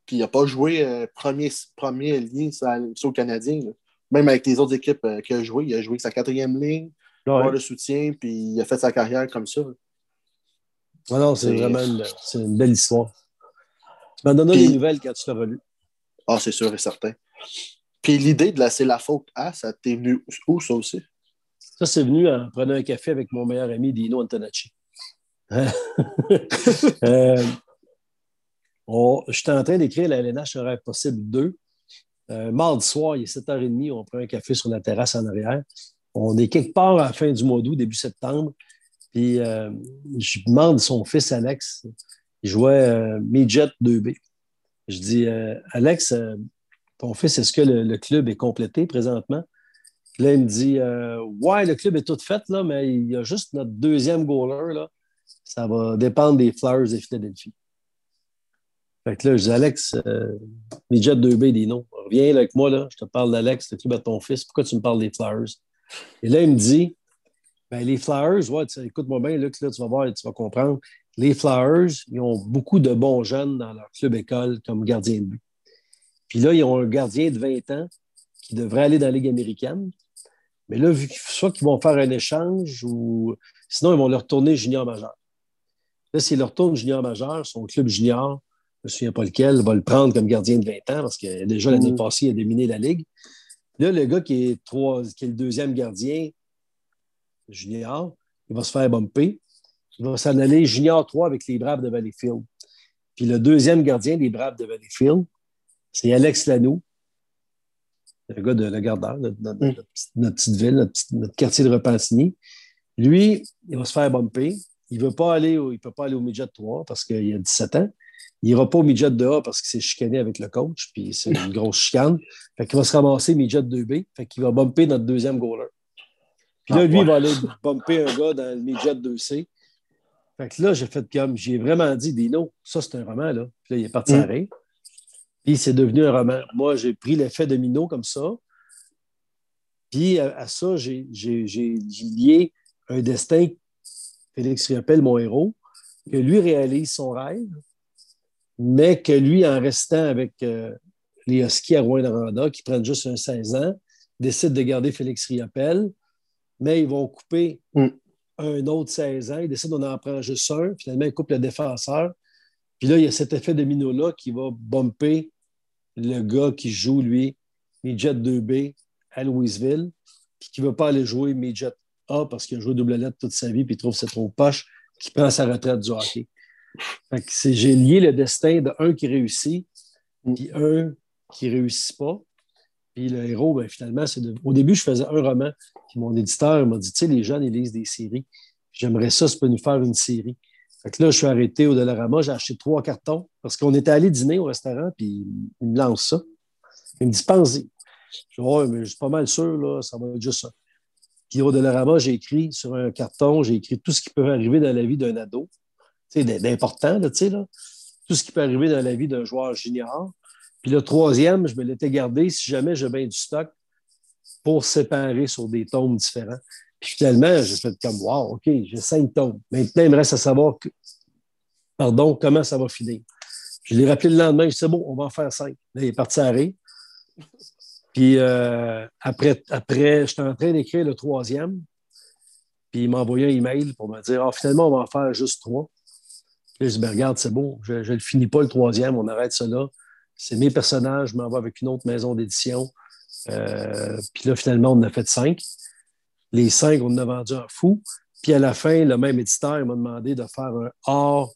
Puis, il n'a pas joué euh, premier, premier lien sur le Canadien. Même avec les autres équipes euh, qu'il a joué, il a joué sa quatrième ligne, ouais. le soutien, puis il a fait sa carrière comme ça. non, c'est vraiment une, belle histoire. Tu m'as donné des nouvelles quand tu l'as relu. Ah, c'est sûr et certain. Puis l'idée de laisser la faute à, ça t'est venu où, ça aussi? Ça, c'est venu en prenant un café avec mon meilleur ami Dino Antonacci. <laughs> euh, J'étais en train d'écrire la LNH Horaire Possible 2. Euh, mardi soir, il est 7h30, on prend un café sur la terrasse en arrière. On est quelque part à la fin du mois d'août, début septembre. Puis euh, je demande son fils Alex, il jouait euh, Midget 2B. Je dis Alex, ton fils, est-ce que le, club est complété présentement? là, il me dit Ouais, le club est tout fait, là, mais il y a juste notre deuxième goaler. Là. Ça va dépendre des Flowers et Philadelphie. Fait que là, je dis Alex, euh, Midget 2B, des noms. Reviens avec moi, là, je te parle d'Alex, le club de ton fils. Pourquoi tu me parles des Flowers? Et là, il me dit ben, les Flowers, ouais, écoute-moi bien, Luc, là, tu vas voir, tu vas comprendre. Les Flowers, ils ont beaucoup de bons jeunes dans leur club école comme gardien de but. Puis là, ils ont un gardien de 20 ans qui devrait aller dans la Ligue américaine. Mais là, vu soit qu'ils vont faire un échange ou sinon, ils vont leur retourner junior majeur. Là, s'ils leur retournent junior majeur, son club junior, je ne me souviens pas lequel, va le prendre comme gardien de 20 ans parce que déjà l'année mm. passée, il a dominé la Ligue. Là, le gars qui est, trois, qui est le deuxième gardien junior, il va se faire bumper. Il va s'en aller junior 3 avec les Braves de Valleyfield. Puis le deuxième gardien des Braves de Valleyfield, c'est Alex Lanoux, le gars de la gardeur, notre, mm. notre, petite ville, notre, quartier de Repentigny. Lui, il va se faire bumper. Il ne pas aller il peut pas aller au midget 3 parce qu'il a 17 ans. Il n'ira pas au midget de A parce qu'il s'est chicané avec le coach, puis c'est une grosse chicane. Fait qu'il va se ramasser midget 2B. Fait qu'il va bumper notre deuxième goaler. Puis là, ah, lui, il va aller bumper un gars dans le midget 2C. Fait que là, j'ai fait comme, j'ai vraiment dit, Dino, ça c'est un roman, là. Puis là, il est parti à mm. Puis c'est devenu un roman. Moi, j'ai pris l'effet domino comme ça. Puis à, ça, j'ai lié un destin, Félix Riopel, mon héros, que lui réalise son rêve, mais que lui, en restant avec euh, les Huskies à Rouen-Noranda, qui prennent juste un 16 ans, décide de garder Félix Riappel, mais ils vont couper mm. un autre 16 ans, ils décident d'en prendre juste un, finalement, ils coupent le défenseur. Puis là, il y a cet effet domino-là qui va bumper le gars qui joue, lui, Midget 2B à Louisville, puis qui ne veut pas aller jouer Midget A parce qu'il a joué double lettre toute sa vie, puis il trouve que c'est trop poche, qui prend sa retraite du hockey. J'ai lié le destin d'un qui réussit, mm. puis un qui ne réussit pas. Puis le héros, ben, finalement, c'est au début, je faisais un roman. Puis mon éditeur m'a dit, tu sais, les jeunes, ils lisent des séries. J'aimerais ça, ça peut nous faire une série. Fait que là, je suis arrêté au Dollarama, j'ai acheté trois cartons parce qu'on était allé dîner au restaurant, puis il me lance ça. Il me dit, pense-y. Je dis, ouais, mais je suis pas mal sûr, là, ça va être juste ça. Puis au Dollarama, j'ai écrit sur un carton, j'ai écrit tout ce qui peut arriver dans la vie d'un ado d'important, là, tout ce qui peut arriver dans la vie d'un joueur junior. Puis le troisième, je me l'étais gardé si jamais j'ai bien du stock pour séparer sur des tomes différents. Puis finalement, j'ai fait comme Wow, OK, j'ai cinq tomes. Maintenant, il me reste à savoir pardon, comment ça va finir. Je l'ai rappelé le lendemain, je dit, c'est bon, on va en faire cinq. Là, il est parti à. Puis euh, après, après j'étais en train d'écrire le troisième. Puis il m'a envoyé un email pour me dire Ah, finalement, on va en faire juste trois. Là, je dis, ben, regarde, c'est bon, je ne le finis pas le troisième, on arrête cela. C'est mes personnages, je m'en vais avec une autre maison d'édition. Euh, puis là, finalement, on en a fait cinq. Les cinq, on en a vendu un fou. Puis à la fin, le même éditeur m'a demandé de faire un hors,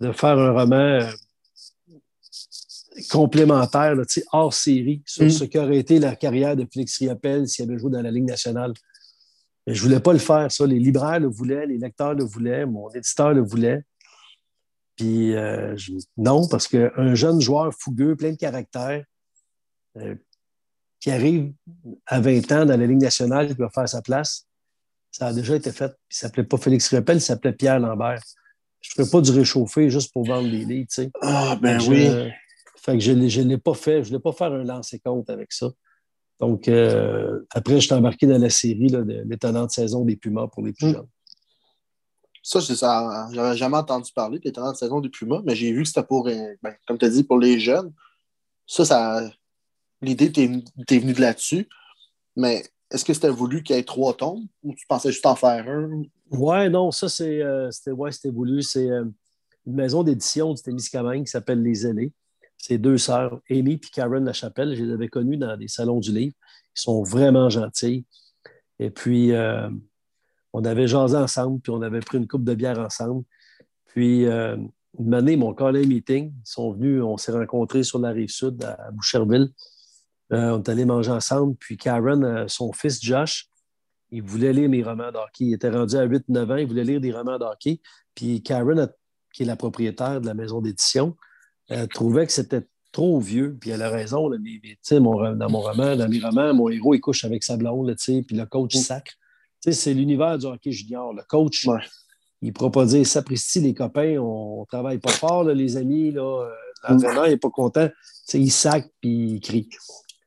de faire un roman euh, complémentaire, hors série, sur mm. ce qu'aurait été la carrière de Félix Riappel s'il avait joué dans la Ligue nationale. Mais je ne voulais pas le faire, ça. Les libraires le voulaient, les lecteurs le voulaient, mon éditeur le voulait. Puis euh, non, parce qu'un jeune joueur fougueux, plein de caractère, euh, qui arrive à 20 ans dans la Ligue nationale, qui va faire sa place, ça a déjà été fait. il ne s'appelait pas Félix Riappel, il s'appelait Pierre Lambert. Je ne ferais pas du réchauffer juste pour vendre des tu sais. Ah, ben oui. fait que je ne l'ai pas fait. Je ne voulais pas faire un lancer-compte avec ça. Donc, euh, après, je suis embarqué dans la série de l'étonnante saison des Pumas pour les plus hmm. jeunes. Ça, ça j'avais jamais entendu parler de l'étonnante saison des Pumas, mais j'ai vu que c'était pour, euh, ben, comme tu as dit, pour les jeunes. Ça, ça l'idée t'es venu de là-dessus. Mais est-ce que c'était voulu qu'il y ait trois tombes ou tu pensais juste en faire un? Ouais, non, ça, c'est, euh, c'était, ouais, voulu. C'est une maison d'édition du Témiscamingue qui s'appelle Les Aînés ces deux sœurs, Amy et Karen Lachapelle. Je les avais connues dans des salons du livre. Ils sont vraiment gentils. Et puis, euh, on avait jasé ensemble, puis on avait pris une coupe de bière ensemble. Puis, euh, une année, mon collègue meeting, ils sont venus, on s'est rencontrés sur la rive sud à Boucherville. Euh, on est allé manger ensemble. Puis, Karen, son fils Josh, il voulait lire mes romans d'hockey. Il était rendu à 8-9 ans, il voulait lire des romans d'hockey. Puis, Karen, qui est la propriétaire de la maison d'édition, trouvait que c'était trop vieux, puis elle a raison. Là, mais, mon, dans mon roman, dans mes romans, mon héros, il couche avec sa blonde, puis le coach mm. sacre. C'est l'univers du hockey junior. Le coach, il ne pourra pas dire Sapristi, les copains, on ne travaille pas fort, les amis. Là, euh, l'entraîneur n'est pas content. il sac puis il crie.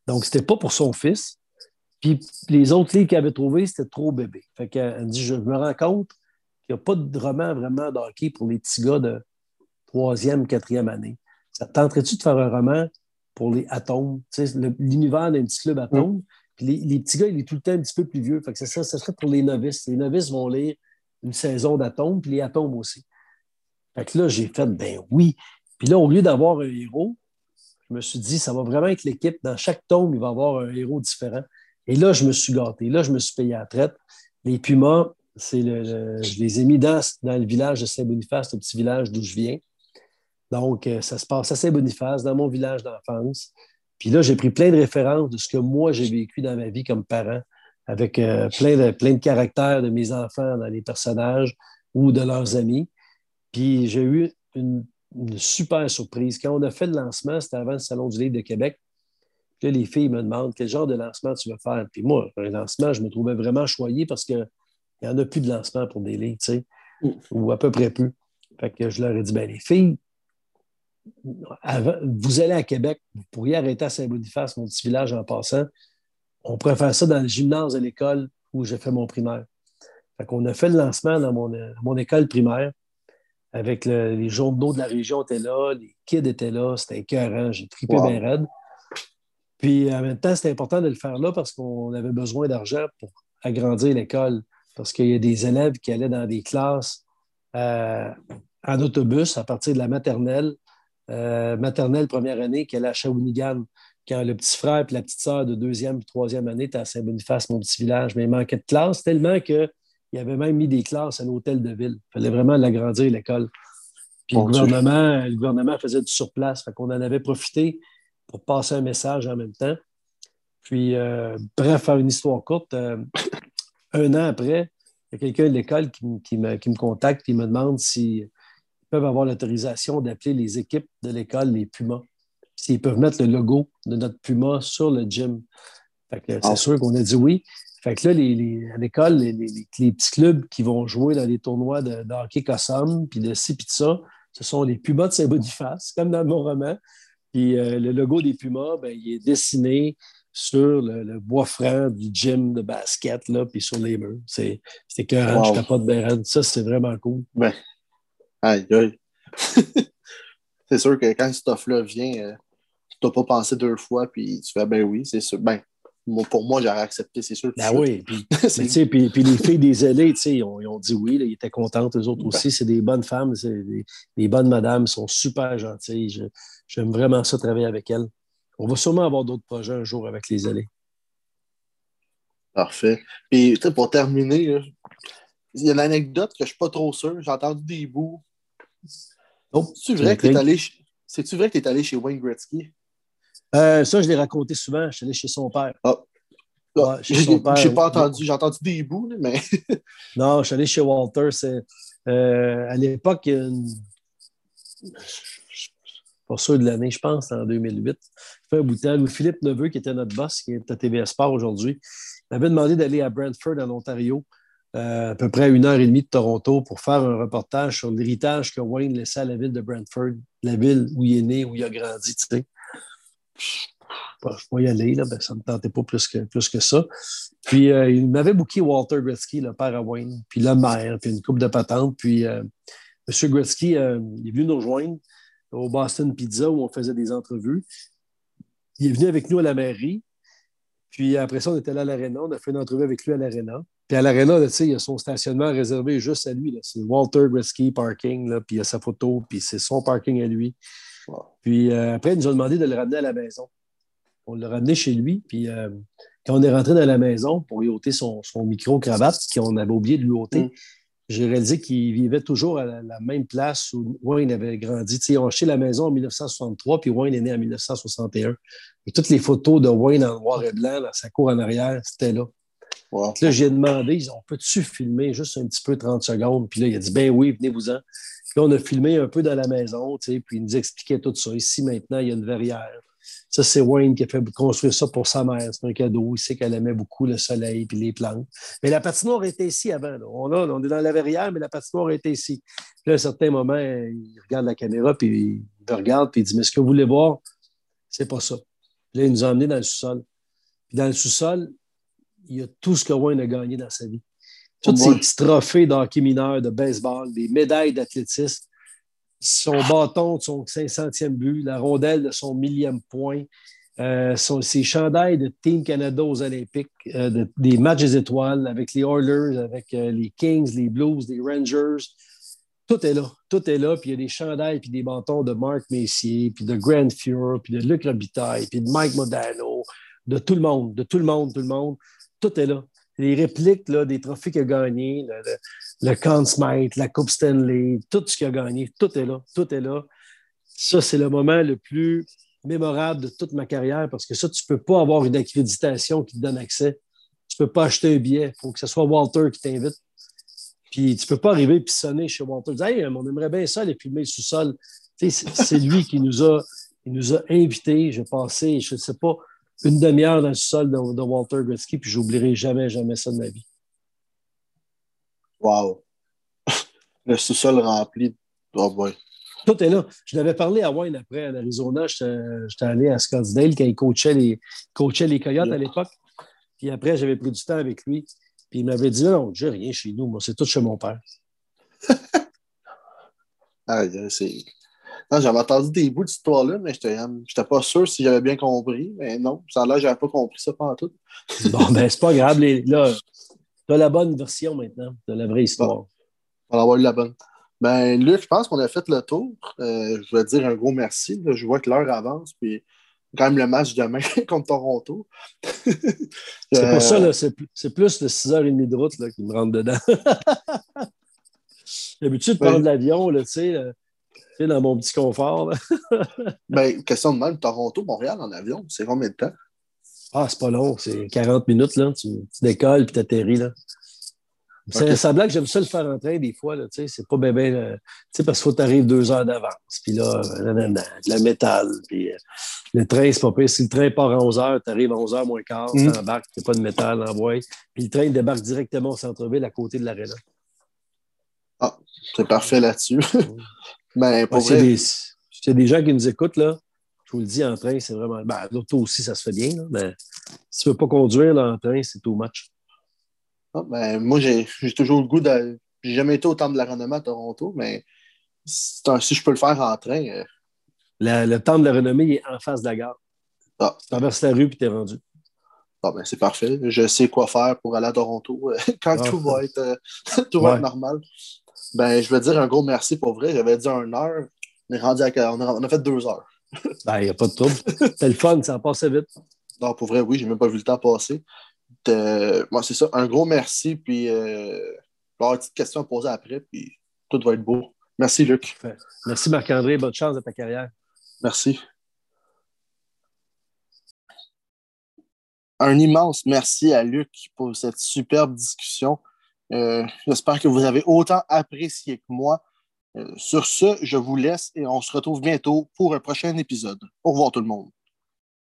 Donc, c'était pas pour son fils. Puis les autres livres qu'elle avait trouvés, c'était trop bébé. Fait qu'elle dit Je me rends compte qu'il n'y a pas de roman vraiment de hockey pour les petits gars de troisième, quatrième année. Ça tenterait-tu de faire un roman pour les atomes, l'univers d'un petit club atome? Mm. Puis les, petits gars, il est tout le temps un petit peu plus vieux. Fait que ça, ça serait pour les novices. Les novices vont lire une saison d'atomes, puis les atomes aussi. Fait que là, j'ai fait, ben oui. Puis là, au lieu d'avoir un héros, je me suis dit, ça va vraiment être l'équipe. Dans chaque tome, il va y avoir un héros différent. Et là, je me suis gâté. Là, je me suis payé à la traite. Les Pumas, c'est le, je les ai mis dans, dans le village de Saint-Boniface, le petit village d'où je viens. Donc, euh, ça se passe à Saint-Boniface, dans mon village d'enfance. Puis là, j'ai pris plein de références de ce que moi, j'ai vécu dans ma vie comme parent, avec euh, plein, de, plein de caractères de mes enfants dans les personnages ou de leurs amis. Puis j'ai eu une, super surprise. Quand on a fait le lancement, c'était avant le Salon du Livre de Québec. Puis là, les filles me demandent quel genre de lancement tu veux faire? Puis moi, un lancement, je me trouvais vraiment choyé parce qu'il n'y en a plus de lancement pour des livres, tu sais, mm. ou à peu près plus. Fait que je leur ai dit, ben les filles, vous allez à Québec, vous pourriez arrêter à Saint-Boniface, mon petit village en passant. On pourrait faire ça dans le gymnase de l'école où j'ai fait mon primaire. Fait qu'on a fait le lancement dans mon, école primaire avec les journaux de la région étaient là, les kids étaient là, c'était écœurant, j'ai trippé bien raide. Puis en même temps, c'était important de le faire là parce qu'on avait besoin d'argent pour agrandir l'école. Parce qu'il y a des élèves qui allaient dans des classes euh, en autobus à partir de la maternelle euh, maternelle première année qu'elle est à Shawinigan, quand le petit frère et la petite sœur de deuxième et troisième année étaient à Saint-Boniface, mon petit village. Mais il manquait de classe tellement qu'il avait même mis des classes à l'hôtel de ville. Il fallait vraiment l'agrandir, l'école. Puis le gouvernement, le gouvernement faisait du surplace. Fait qu'on en avait profité pour passer un message en même temps. Puis, euh, bref, faire une histoire courte, euh, un an après, il y a quelqu'un de l'école qui, me, qui, me, contacte et me demande si peuvent avoir l'autorisation d'appeler les équipes de l'école les Pumas. S'ils peuvent mettre le logo de notre Puma sur le gym. c'est ah. sûr qu'on a dit oui. Fait que là, les, à l'école, les, petits clubs qui vont jouer dans les tournois de, hockey Cossum, puis de ci, puis de ça, ce sont les Pumas de Saint-Boniface, comme dans mon roman. Puis euh, le logo des Pumas, ben, il est dessiné sur le, bois franc du gym de basket, là, puis sur les murs. C'est écœurant, wow. je pas de Ça, c'est vraiment cool. Ben, Aïe, aïe. <laughs> c'est sûr que quand cette offre-là vient, euh, tu n'as pas pensé deux fois, puis tu fais, ben oui, c'est sûr. Ben, pour moi, j'aurais accepté, c'est sûr. Ben oui, puis, <laughs> puis, puis, les filles des ailés, ils ont, ils ont dit oui, ils étaient contentes, eux autres aussi. C'est des bonnes femmes, c'est des, bonnes madames, sont super gentilles. J'aime vraiment ça travailler avec elles. On va sûrement avoir d'autres projets un jour avec les ailés. Parfait. Puis, pour terminer, il y a une anecdote que je ne suis pas trop sûr. J'ai entendu des bouts. Oh, C'est-tu vrai que tu es allé chez Wayne Gretzky? Euh, ça, je l'ai raconté souvent. Je suis allé chez son père. Ah. ah je n'ai pas entendu. J'ai entendu des bouts, mais. <laughs> non, je suis allé chez Walter. C'est, euh, à l'époque, une... pas sûr de l'année, je pense, en 2008. fait un bout de temps. Louis-Philippe Neveu, qui était notre boss, qui est à TVA Sport aujourd'hui, m'avait demandé d'aller à Brantford, en Ontario, euh, à peu près à une heure et demie de Toronto, pour faire un reportage sur l'héritage que Wayne laissait à la ville de Brantford, la ville où il est né, où il a grandi. Tu sais. Je vais y aller, là, ben, ça ne me tentait pas plus que, plus que ça. Puis euh, il m'avait booké Walter Gretzky, le père à Wayne, puis le maire, puis une coupe de patente. Puis euh, M. Gretzky il est venu nous rejoindre au Boston Pizza où on faisait des entrevues. Il est venu avec nous à la mairie. Puis après ça, on était là à l'Arena. On a fait une entrevue avec lui à l'Arena. Puis à l'Arena, il y a son stationnement réservé juste à lui. C'est Walter Gretzky Parking, là, puis il y a sa photo, puis c'est son parking à lui. Puis euh, après, il nous a demandé de le ramener à la maison. On l'a ramené chez lui, puis euh, quand on est rentré dans la maison pour lui ôter son, micro-cravate, qu'on avait oublié de lui ôter, mm. j'ai réalisé qu'il vivait toujours à la, même place où Wayne avait grandi. ils ont acheté la maison en 1963, puis Wayne est né en 1961. Et toutes les photos de Wayne en noir et blanc, dans sa cour en arrière, c'était là. Là, j'ai demandé, on peut-tu filmer juste un petit peu 30 secondes? Puis là, il a dit, ben oui, venez-vous-en. Là, on a filmé un peu dans la maison, puis il nous expliquait tout ça. Ici, maintenant, il y a une verrière. Ça, c'est Wayne qui a fait construire ça pour sa mère. C'est un cadeau. Il sait qu'elle aimait beaucoup le soleil et les plantes. Mais la patinoire était ici avant. On, on est dans la verrière, mais la patinoire était ici. Puis à un certain moment, il regarde la caméra, puis il regarde, puis il dit Mais ce que vous voulez voir, c'est pas ça. Là, il nous a emmenés dans le sous-sol. Puis dans le sous-sol, il y a tout ce que Wayne a gagné dans sa vie. Tous ces petits trophées d'hockey mineur, de baseball, des médailles d'athlétisme, son bâton de son 500e but, la rondelle de son millième point, euh, ses chandails de Team Canada aux Olympiques, euh, des matchs des étoiles avec les Oilers, avec euh, les Kings, les Blues, les Rangers. Tout est là. Tout est là. Puis il y a des chandails puis des bâtons de Marc Messier, puis de Grand Fuhr, puis de Luc Robitaille, puis de Mike Modano, de tout le monde, de tout le monde, tout le monde. Tout est là. Les répliques là, des trophées qu'il a gagnés, le, le, Smythe, la Coupe Stanley, tout ce qu'il a gagné, tout est là. Tout est là. Ça, c'est le moment le plus mémorable de toute ma carrière parce que ça, tu ne peux pas avoir une accréditation qui te donne accès. Tu ne peux pas acheter un billet. Il faut que ce soit Walter qui t'invite. Puis tu ne peux pas arriver et sonner chez Walter. Dire, hey, on aimerait bien ça, aller filmer le sous-sol. C'est lui qui nous a, nous a invités. J'ai passé, je ne sais pas, une demi-heure dans le sol de, Walter Gretzky, puis j'oublierai jamais, jamais ça de ma vie. Wow! le sous-sol rempli. Oh boy. Tout est là. Je l'avais parlé à Wayne après, en Arizona. J'étais allé à Scottsdale quand il coachait les, coachait les Coyotes à l'époque. Puis après, j'avais pris du temps avec lui. Puis il m'avait dit Non, j'ai rien chez nous. Moi, c'est tout chez mon père. <laughs> ah, c'est j'avais entendu des bouts d'histoire là, mais je n'étais pas sûr si j'avais bien compris. Mais non, ça que j'avais pas compris ça pendant tout. <laughs> bon, ben, c'est pas grave. là, tu as la bonne version maintenant de la vraie histoire. on va avoir eu la bonne. Ben, Luc, je pense qu'on a fait le tour. Euh, je veux dire un gros merci. je vois que l'heure avance, puis quand même le match demain <laughs> contre Toronto. <laughs> c'est pour ça, c'est plus de 6h30 de route là, qui me rentre dedans. J'ai l'habitude de prendre l'avion, tu sais dans mon petit confort. <laughs> ben, question de même, Toronto, Montréal en avion, c'est combien de temps? Ah, c'est pas long, c'est 40 minutes, là. Tu, décolles puis atterris, là. C'est okay. blague, j'aime ça le faire en train des fois, là, tu sais, c'est pas bébé, tu sais, parce qu'il faut que tu deux heures d'avance, puis là, le métal, puis euh, le train, c'est pas pire. Si le train part à 11 heures, tu arrives à 11 heures moins quart, tu mm. embarques, pas de métal en bois, puis le train débarque directement au centre-ville à côté de l'aréna. Ah, c'est parfait là-dessus. <laughs> Ben, pour vrai... des, des gens qui nous écoutent, là, je vous le dis, en train, c'est vraiment. Ben, l'auto aussi, ça se fait bien, là, mais si tu ne veux pas conduire là, en train, c'est too much. Ah, ben, moi, j'ai toujours le goût de. J'ai jamais été au temps de la renommée à Toronto, mais si je peux le faire en train. Euh, le temps de la renommée est en face de la gare. Ah. Tu traverses la rue et tu es rendu. Ah, ben, c'est parfait. Je sais quoi faire pour aller à Toronto euh, <laughs> quand tout va être, euh, <laughs> tout va être normal. Ben, je veux dire un gros merci pour vrai. J'avais dit une heure. On est rendu à... on, a... fait deux heures. ben, il n'y a pas de trouble. C'était le fun, ça a passé vite. Non, pour vrai, oui, j'ai même pas vu le temps passer. moi, c'est ça. Un gros merci. Puis, euh, avoir une petite question à poser après. Puis, tout va être beau. Merci, Luc. Merci, Marc-André. Bonne chance dans ta carrière. Merci. Un immense merci à Luc pour cette superbe discussion. Euh, j'espère que vous avez autant apprécié que moi. Euh, sur ce, je vous laisse et on se retrouve bientôt pour un prochain épisode. Au revoir tout le monde.